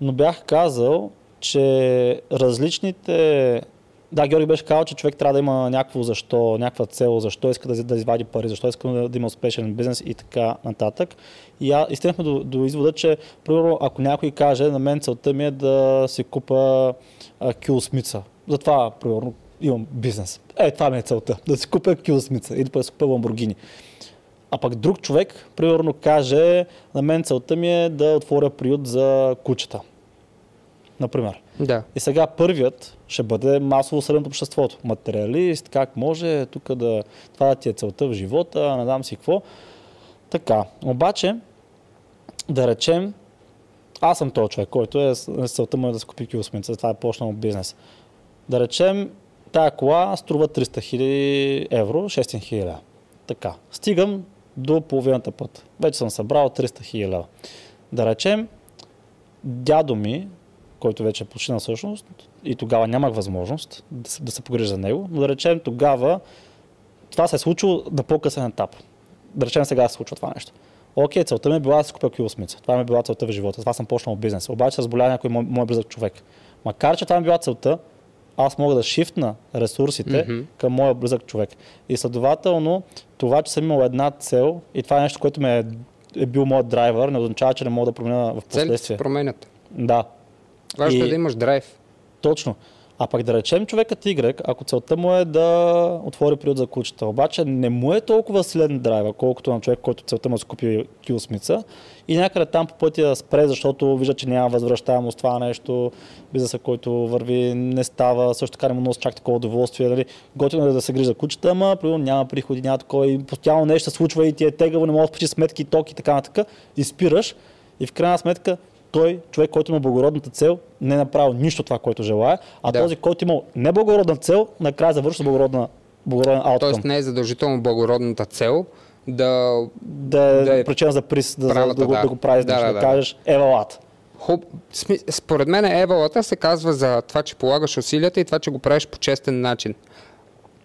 но бях казал, че различните Да, Георги беше казал, че човек трябва да има някакво защо, някаква цел, защо иска да, да извади пари, защо иска да, да има успешен бизнес и така нататък. И, а, стигнахме до, до извода, че, примерно, ако някой каже, на мен целта ми е да си купа кил смица. Затова, примерно, имам бизнес. Е, това ми е целта. Да си купя кил смица или да си купя ламбургини. А пък друг човек, примерно, каже, на мен целта ми е да отворя приют за кучета. Например. Да. И сега първият ще бъде масово средно обществото. Материалист, как може тук да... Това да ти е целта в живота, не знам си какво. Така. Обаче, да речем, аз съм този човек, който е с целта му е да си купи килосмица, това е почнал бизнес. Да речем, тая кола струва 300 000 евро, 600 000 лева. Така. Стигам до половината път. Вече съм събрал 300 000 лева. Да речем, дядо ми, който вече е почина всъщност, и тогава нямах възможност да се, да се погрежа за него, но да речем тогава това се е случило на по-късен етап. Да речем сега се случва това нещо. Окей, целта ми е била да си купя килосмица. Това ми е била целта в живота. Това съм почнал бизнес. Обаче разболя някой мой, мой близък човек. Макар, че това ми е била целта, аз мога да шифтна ресурсите mm-hmm. към моя близък човек. И следователно, това, че съм имал една цел и това е нещо, което ме е, е бил моят драйвер, не означава, че не мога да променя в последствие. Целите се променят. Да. Важно е да имаш драйв. Точно. А пък да речем човекът Y, ако целта му е да отвори приют за кучета, обаче не му е толкова силен драйва, колкото на човек, който целта му е да купи килосмица и някъде там по пътя спре, защото вижда, че няма възвръщаемост това нещо, бизнеса, който върви, не става, също така не му носи чак такова удоволствие, нали? готино е да се грижа за кучета, ама примерно няма приходи, няма такова и постоянно нещо се случва и ти е тегаво, не можеш да сметки, токи и така нататък и спираш и в крайна сметка той, човек, който има благородната цел, не е направил нищо това, което желая, а да. този, който има неблагородна цел, накрая завършва благородна, благороден ауткъм. Тоест не е задължително благородната цел да, да, да е причина за приз, да, правата, да, да, да, да го правиш, да, да, да, да кажеш евалат. Хуб... Според мен евалата се казва за това, че полагаш усилията и това, че го правиш по честен начин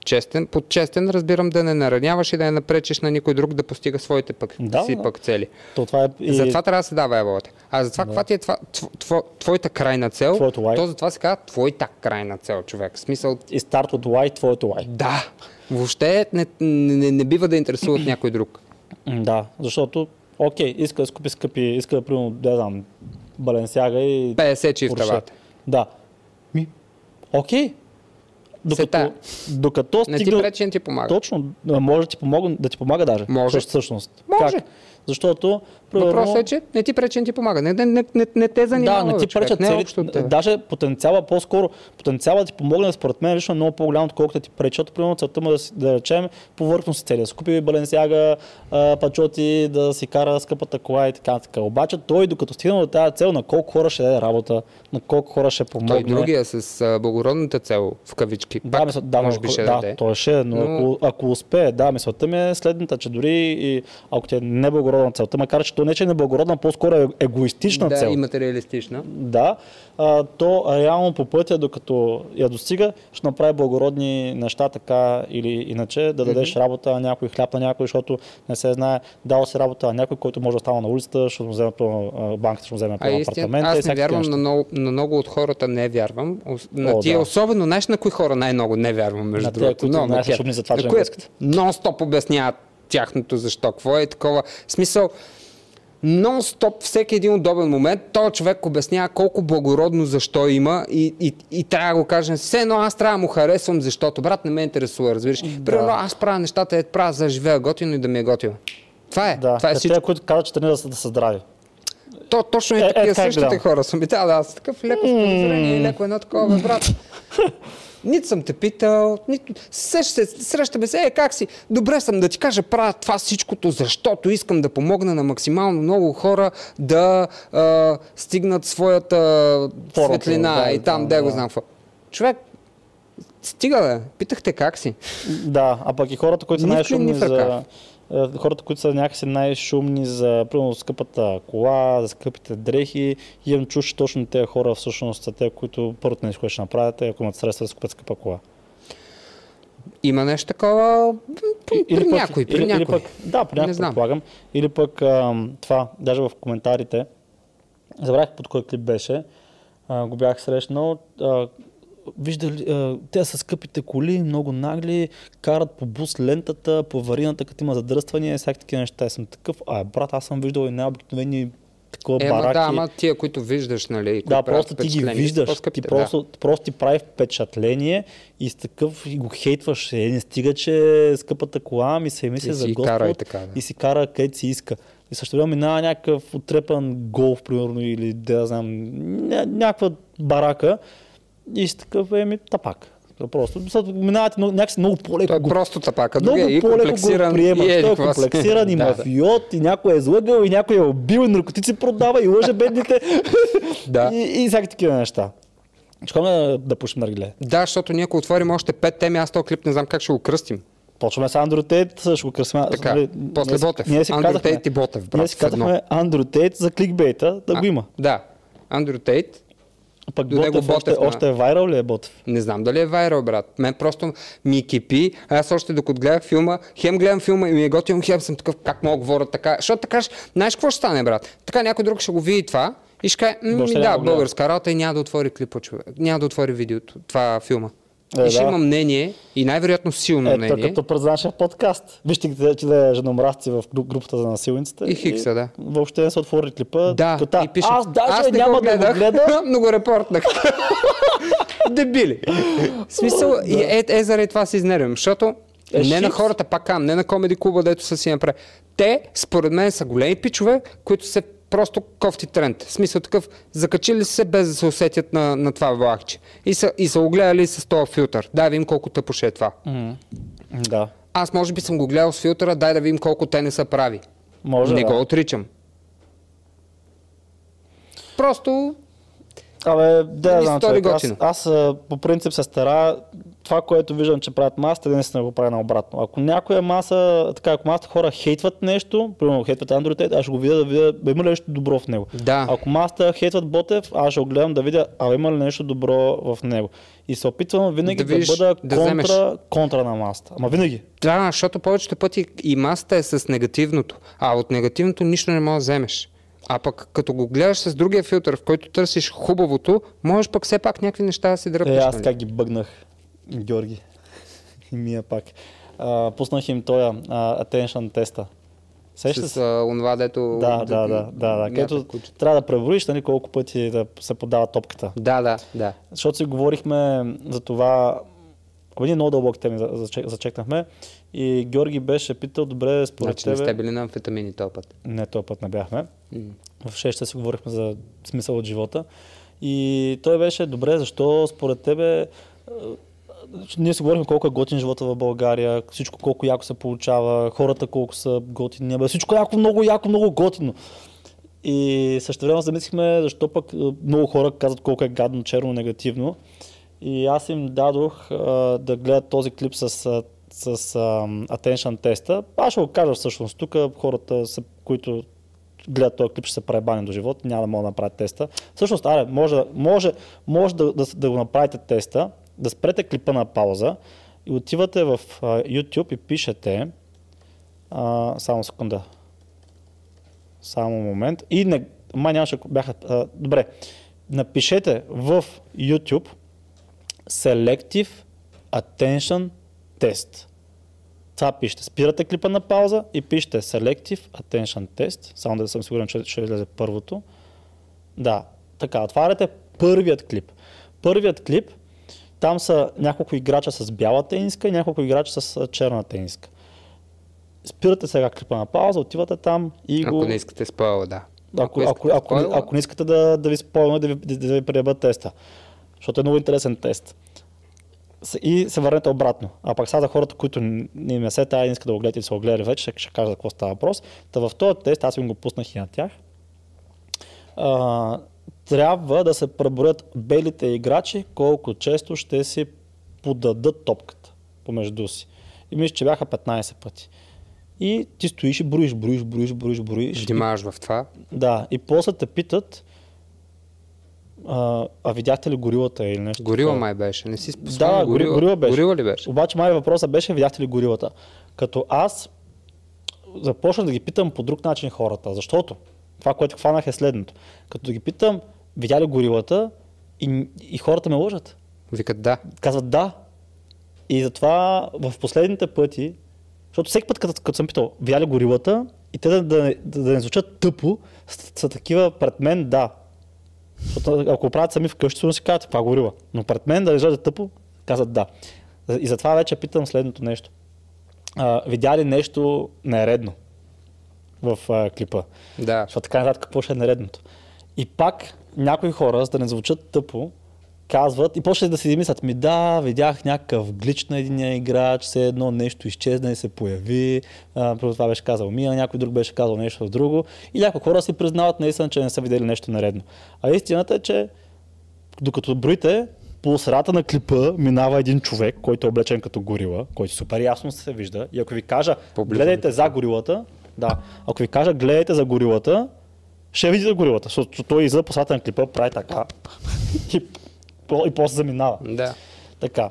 честен. Под честен разбирам да не нараняваш и да не напречиш на никой друг да постига своите пък, да, си да. пък цели. То това е... И... Затова трябва да се дава еболата. А за това да. каква ти е това, тво, твоята крайна цел, твоето why. то затова се казва твоята крайна цел, човек. Смисъл... И старт от why, твоето why. Да. Въобще не, не, не, не бива да интересува от някой друг. Да, защото, окей, иска да скупи скъпи, иска да, примерно, да знам, Баленсяга и... 50 чи в тавата. Да. Ми, окей, докато, докато стигна... Не ти пречи, не ти помага. Точно, може да ти помага, да ти помага даже. Може. Всъщност. Може. Как? Защото Примерно... Въпросът е, че не ти пречи, не ти помага. Не, не, не, не, не те занимава. Да, не ти пречат не цели, даже потенциала, по-скоро, потенциала да ти помогне, според мен, лично е много по-голям, отколкото да ти пречи. Защото, примерно, целта му да, да речем повърхност цели. Да си купи Баленсяга, пачоти, да си кара скъпата кола и така, така. Обаче той, докато стигне до тази цел, на колко хора ще даде работа, на колко хора ще помогне. Той другия с а, благородната цел, в кавички. Да, Пак, да, може би ще да, даде. той ще, но, но... Ако, ако успее, да, мисълта ми е следната, че дори и ако ти е неблагородна целта, макар че то не че е неблагородна, по-скоро е егоистична да, цел. и материалистична. Да, а, то реално по пътя, докато я достига, ще направи благородни неща така или иначе, да дадеш mm-hmm. работа на някой, хляб на някой, защото не се знае, дал си работа на някой, който може да става на улицата, защото му вземе банката, ще му вземе по апартамента. Аз не вярвам на много, на много от хората, не вярвам. На О, тия да. особено, знаеш на кои хора най-много не вярвам, между на другото. Които много, най за това, че нон-стоп обясняват тяхното защо. Какво е такова? Смисъл, нон-стоп, всеки един удобен момент, този човек обяснява колко благородно защо има и, и, и трябва да го кажем, все едно аз трябва да му харесвам, защото брат не ме интересува, разбираш. Да. Примерно аз правя нещата, е правя за да живея готино и да ми е готино. Това е. Да. Това е всичко. Те, които казват, че трябва да са, да са здрави. То, точно и е, такива е, същите хора са ми. Да, да, аз такъв леко подозрение и леко едно такова, брат. Нито съм те питал, нито... Срещаме се, е, как си? Добре съм да ти кажа, правя това всичкото, защото искам да помогна на максимално много хора да а, стигнат своята Порото, светлина да, и там, да, да, го знам какво. Човек, стига бе, питахте как си. Да, а пък и хората, които са най-шумни за хората, които са някакси най-шумни за примерно, скъпата кола, за скъпите дрехи, имам чуш точно тези хора всъщност са те, които първото не ще направят, ако имат средства да скъпят скъпа кола. Има нещо такова при, или пък, някой, при или, някой. Или пък, да, при някой предполагам. Или пък а, това, даже в коментарите, забравях под кой клип беше, а, го бях срещнал, а, виждали, а, те са скъпите коли, много нагли, карат по бус лентата, по аварийната, като има задръствания, всякакви такива неща. И съм такъв, а брат, аз съм виждал и най-обикновени такова Е, бараки. да, ама тия, които виждаш, нали? Да, просто ти ги виждаш, ти по-скъпите, просто, просто ти прави впечатление и с такъв и го хейтваш. Е, не стига, че скъпата кола, ми се мисли за Господ кара и така, да. и си кара където си иска. И също време минава някакъв отрепан голф, примерно, или да знам, ня- някаква барака и си такъв, еми, тапак. Просто защото минавате много, някакси много по-леко Той е го просто тапака. много и по-леко го приема. еди Той е комплексиран и мафиот, и някой е излъгал, и някой е убил, и наркотици продава, и лъже бедните. Да. и, и всякакви такива неща. Ще да, да пушим наргиле. Да, защото ние ако отворим още пет теми, аз този клип не знам как ще го кръстим. Почваме с Андрю Тейт, ще го кръсим. Така, Нали, после ние Ботев. Ние си казахме, Тейт и Ботев, брат, Ние си казахме Андрю Тейт за кликбейта, да го има. Да. Андрю Тейт. Пък до него Ботев, още, Ботев, още е вайрал ли е Ботев? Не знам дали е вайрал, брат. Мен просто ми кипи. Аз още докато гледах филма, хем гледам филма и ми е готино, хем съм такъв, как мога говоря така. Защото така, знаеш какво ще стане, брат? Така някой друг ще го види това и ще каже, «М, Въобще ми, няма да, българска работа и няма да отвори клипа, човек. Няма да отвори видеото, това филма. Е, и ще да. има мнение и най-вероятно силно Ето мнение. като през нашия подкаст. Вижте, че- да е женомразци в гру- групата за насилниците. И Хикса, да. Въобще не са отворили клипа. Да, като, и пише, аз даже аз няма го да гледах, го гледа. но го репортнах. Дебили. В смисъл, и е, е, заради това се изнервям, защото Е, не на шикс. хората, пак кам, не на комеди клуба, дето са си направили. Те, според мен, са големи пичове, които се просто кофти тренд. В смисъл такъв, закачили се без да се усетят на, на това влакче. И са, и са го гледали с този филтър. Дай да видим колко тъпо ще е това. Да. Аз може би съм го гледал с филтъра, дай да видим колко те не са прави. Може, не да. го отричам. Просто Абе, да, ми знам, човек, аз, аз по принцип се стара това, което виждам, че правят масата, да наистина го прави наобратно. Ако някоя маса, така, ако масата хора хейтват нещо, примерно хейтват Tate, аз ще го видя да видя, има ли нещо добро в него. Да. Ако масата хейтват Ботев, аз ще го гледам да видя, а има ли нещо добро в него. И се опитвам винаги Да да, видиш, бъда да контра, вземеш. контра на масата. Ама винаги. Да, защото повечето пъти и масата е с негативното, а от негативното нищо не можеш да вземеш. А пък като го гледаш с другия филтър, в който търсиш хубавото, можеш пък все пак някакви неща да си дръпнеш. Е, аз нали? как ги бъгнах, Георги. И мия пак. А, пуснах им тоя а, attention теста. Сещаш С а, онова, дето... Да, да, да, да, да. Където трябва да преброиш нали, колко пъти да се подава топката. Да, да, да. Защото си говорихме за това, Абе, ние много дълбоки теми за- зачек- зачекнахме и Георги беше питал, добре, според Значи не тебе... сте били на амфетамини този път. Не, този път не бяхме. М. В 6 си говорихме за смисъл от живота. И той беше, добре, защо според тебе ние си говорихме колко е готин живота в България, всичко колко яко се получава, хората колко са готини, бе, всичко яко, много яко, много готино. И също време замислихме защо пък е, много хора казват колко е гадно, черно, негативно. И аз им дадох а, да гледат този клип с, а, с а, attention теста. Аз ще го кажа всъщност. Тук хората, са, които гледат този клип, ще се пребани до живот, няма да могат да направят теста. Всъщност, аре, може, може, може да, да, да го направите теста, да спрете клипа на пауза и отивате в YouTube и пишете а, само секунда. Само момент. И не, май нямаше, бяха... А, добре. Напишете в YouTube Selective Attention Test. Това пишете. Спирате клипа на пауза и пишете Selective Attention Test. Само да съм сигурен, че ще излезе първото. Да, така, отваряте първият клип. Първият клип, там са няколко играча с бяла тениска и няколко играча с черна тениска. Спирате сега клипа на пауза, отивате там и Ако го... не искате спойла, да. Ако, ако, ако, спойла, ако не искате да, да ви спойваме, да ви, да, да ви приебат теста. Защото е много интересен тест. И се върнете обратно. А пак сега за хората, които не им е се тая не искат да го гледат и са го гледали вече, ще, ще кажа за какво става въпрос. Та в този тест, аз им го пуснах и на тях, а, трябва да се преброят белите играчи, колко често ще си подадат топката помежду си. И мисля, че бяха 15 пъти. И ти стоиш и броиш, броиш, броиш, броиш, броиш. Внимаваш в това. Да, и после те питат, а, а видяхте ли горилата или нещо? Горила май беше. Не си Да, спомням. гори, горила беше. Горила ли беше? Обаче май въпросът беше, видяхте ли горилата? Като аз започнах да ги питам по друг начин хората, защото това, което хванах е следното. Като ги питам, видя ли горилата и, и хората ме лъжат. Викат да. казват да. И затова в последните пъти, защото всеки път, като, като съм питал, видя горилата, и те да, да, да, да не звучат тъпо, са, са такива пред мен да. Защото ако правят сами вкъщи, сигурно си казват, каква горила. Но пред мен да изглежда тъпо, казват да. И затова вече питам следното нещо. А, видя ли нещо нередно в а, клипа? Да. Защото така нататък какво ще е нередното. И пак някои хора, за да не звучат тъпо, казват и почнат да си мислят, ми да, видях някакъв глич на един играч, все едно нещо изчезна и се появи, първо това беше казал Мия, някой друг беше казал нещо друго и някои хора си признават наистина, че не са видели нещо наредно. А истината е, че докато броите, по средата на клипа минава един човек, който е облечен като горила, който супер ясно се вижда. И ако ви кажа, По-близо гледайте за горилата, да, ако ви кажа, гледайте за горилата, ще видите горилата, защото той излиза по на клипа, прави така и, и после заминава. Да. Така.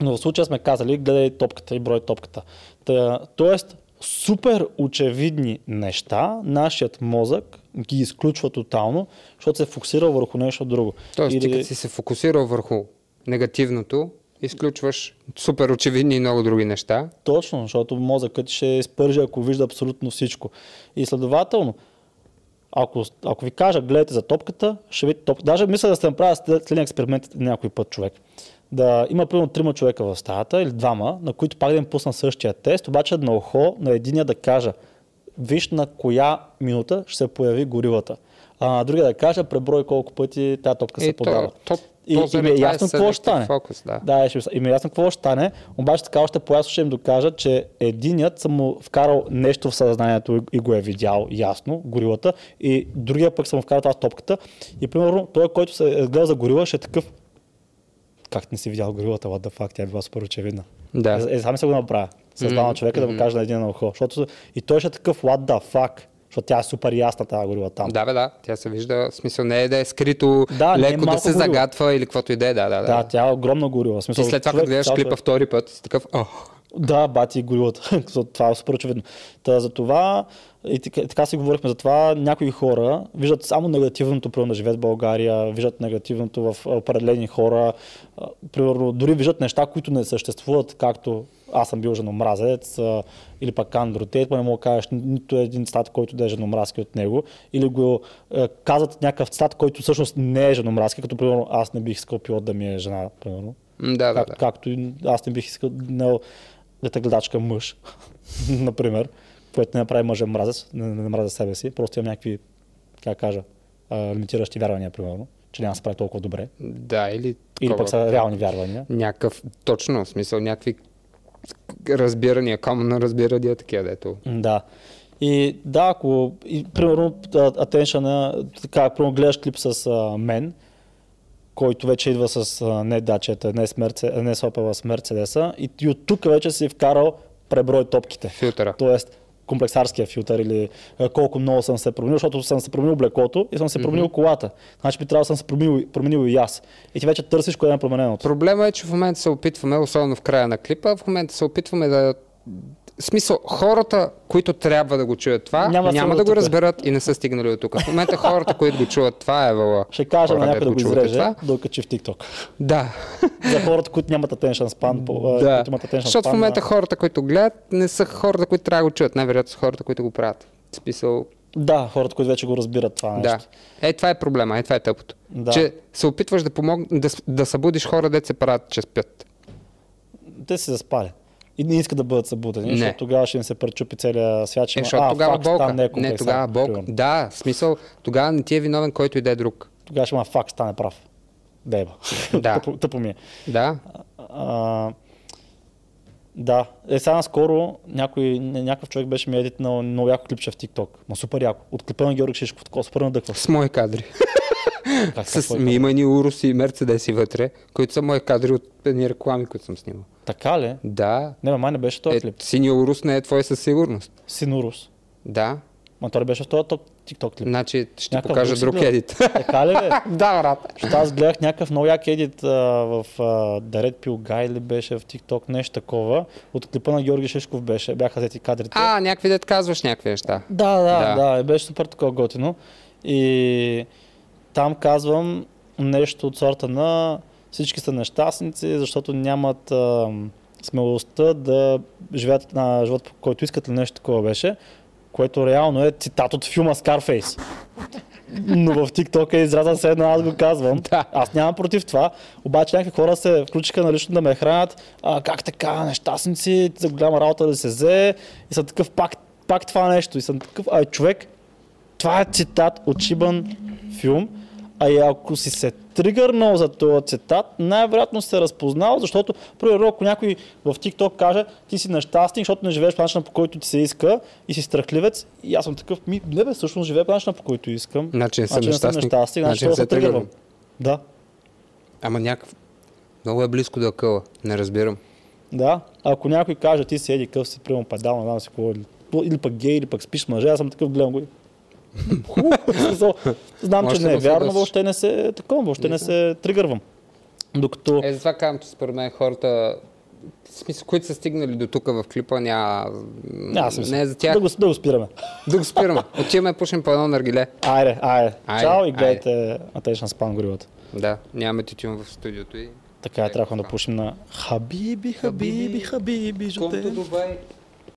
Но в случая сме казали, гледай топката и брой топката. Та, тоест, супер очевидни неща, нашият мозък ги изключва тотално, защото се фокусира върху нещо друго. Тоест, ти Или- като си се фокусирал върху негативното, изключваш супер очевидни и много други неща. Точно, защото мозъкът ще изпържи, ако вижда абсолютно всичко. И следователно, ако, ако ви кажа, гледайте за топката, ще видите топката. Даже мисля да сте направили след- експеримент някой път човек. Да има примерно трима човека в стаята или двама, на които пак да им пусна същия тест, обаче на ухо на единия да кажа, виж на коя минута ще се появи горилата. А на другия да кажа, преброй колко пъти тази топка се Е, подава. то- и, то и ми е е ясно какво ще стане. focus, да. Да, ще, им е ясно какво ще стане, обаче така още по-ясно ще им докажа, че единият съм му вкарал нещо в съзнанието и- и го е видял ясно, горилата, и другия пък съм му вкарал тази топката. И примерно той, който се е гледал за горила, ще е такъв. Как не си видял горилата, what the fuck, тя е била супер очевидна. Да. Е, е, сам се го направя. Създава на човека да му каже на един на ухо. Защото, и той ще е такъв, what the fuck, защото тя е супер ясна тази горила там. Да, бе, да. Тя се вижда. В смисъл не е да е скрито, Да, е леко да малко се горила. загатва или каквото и да е. Да, да, да. Да, тя е огромна горила. В Ти Смисъл, след това, като гледаш цял клипа втори път, си такъв, о, Да, бати горилата. Това е супер очевидно. Та, за това, и така, така си говорихме за това, някои хора виждат само негативното, примерно да живеят в България, виждат негативното в определени хора, примерно дори виждат неща, които не съществуват, както аз съм бил женомразец, или пък Андро Тейт, не мога да кажеш ни- нито един цитат, който да е женомразки от него, или го а, казват някакъв цитат, който всъщност не е женомразки, като примерно аз не бих искал пилот да ми е жена, примерно. Да, да, Как, да. Както и аз не бих искал не, дете гледачка мъж, например, което не направи мъжен мразец, не, не мразя себе си, просто имам някакви, как кажа, а, лимитиращи вярвания, примерно, че няма да се прави толкова добре. Да, или Или такова, пък са реални вярвания. някакъв, точно, в смисъл, някакви разбирания, common разбирания, такива, дето. Да. И да, ако, и, примерно, attention, така, примерно гледаш клип с а, мен, който вече идва с а, не дачета, не, с Мерце, не с Opel, с Мерцедеса, и, и от тук вече си вкарал преброй топките. Филтъра. Тоест, комплексарския филтър или колко много съм се променил, защото съм се променил облеклото и съм се променил колата. Значи би трябвало да съм се променил, променил и аз. И ти вече търсиш кое е промененото. Проблема е, че в момента се опитваме, особено в края на клипа, в момента се опитваме да в смисъл, хората, които трябва да го чуят това, Няма няма, да го тук. разберат и не са стигнали до тук. В момента хората, които го чуват това е вала. Ще кажа на някой да го чувате изреже, това. да го качи в TikTok. Да. За хората, които нямат attention span. По, да. които имат attention Защото в span, момента а, хората, които гледат, не са хората, които трябва да го чуят. Най-вероятно са хората, които го правят. В смисъл, Да, хората, които вече го разбират това нещо. да. Е, това е проблема, е, това е тъпото. Да. Че се опитваш да, помог... да, да събудиш хора, дете се правят, че спят. Те се заспали. И не искат да бъдат събудени, Не. защото тогава ще им се пречупи целия свят. Ще Е, защото а, тогава факт, болка. не е Не, тогава болка. примерно. Да, в смисъл, тогава не ти е виновен който и да е друг. Тогава ще има факт, стане прав. Деба. Да. тъпо, тъпо ми е. Да. А, да. Е, сега наскоро някой, ня- някакъв човек беше ми едитнал много яко клипче в TikTok. Ма супер яко. От клипа на Георги Шишков. Такова супер надъхва. С мои кадри. С, е ми има ни уруси и мерцедеси вътре, които са мои кадри от едни реклами, които съм снимал. Така ли? Да. Не, ма, май не беше този Е, клип. синия урус не е твой със сигурност. Синурус. Да. Ма той беше в този ток- TikTok клип. Значи ще ти Някакъв покажа друг друг си гледа. едит. Така ли бе? да, брат. Защото аз гледах някакъв много як едит а, в а, The Red Pill Guy ли беше в TikTok, нещо такова. От клипа на Георги Шишков беше, бяха взети кадрите. А, някакви дет казваш някакви неща. Да, да, Да. да, да, беше супер такова готино. И там казвам нещо от сорта на всички са нещастници, защото нямат а, смелостта да живеят на живот, по който искат ли нещо такова беше, което реално е цитат от филма Scarface. Но в TikTok е изразен се едно, аз го казвам. Да. Аз нямам против това, обаче някакви хора се включиха на лично да ме хранят. А, как така, нещастници, за голяма работа да се взе. И съм такъв пак, пак това нещо. И съм такъв, ай човек, това е цитат от шибан филм. А и ако си се тригърнал за този цитат, най-вероятно се разпознал, защото, примерно, ако някой в TikTok каже, ти си нещастен, защото не живееш по начина, по който ти се иска и си страхливец, и аз съм такъв, ми, не бе, всъщност живея по начина, по който искам. Значи не съм Значи нещастник. нещастник, значи Значи се тригървам. Да, Ама някакъв... Много е близко до акъла. Не разбирам. да. Ако някой каже, ти си еди къв си, примерно падал, не знам си какво, или, пък гей, или пък спиш мъже, аз съм такъв, гледам го. Хубаво. Знам, че не е вярно, въобще не се такова, въобще не се тригървам. Докато Е, затова казвам, че според мен хората, в смисъл, които са стигнали до тук в клипа, няма... Няма смисъл. Не е за тях. Да го, да го спираме. Да го спираме. Отиваме, пушим по едно наргиле. Айде, айде. Айде, Чао и гледайте Attention Spam горилата. Да, нямаме тютюн в студиото и... Така е, трябва да пушим на Хабиби, Хабиби, Хабиби, жуте. Дубай.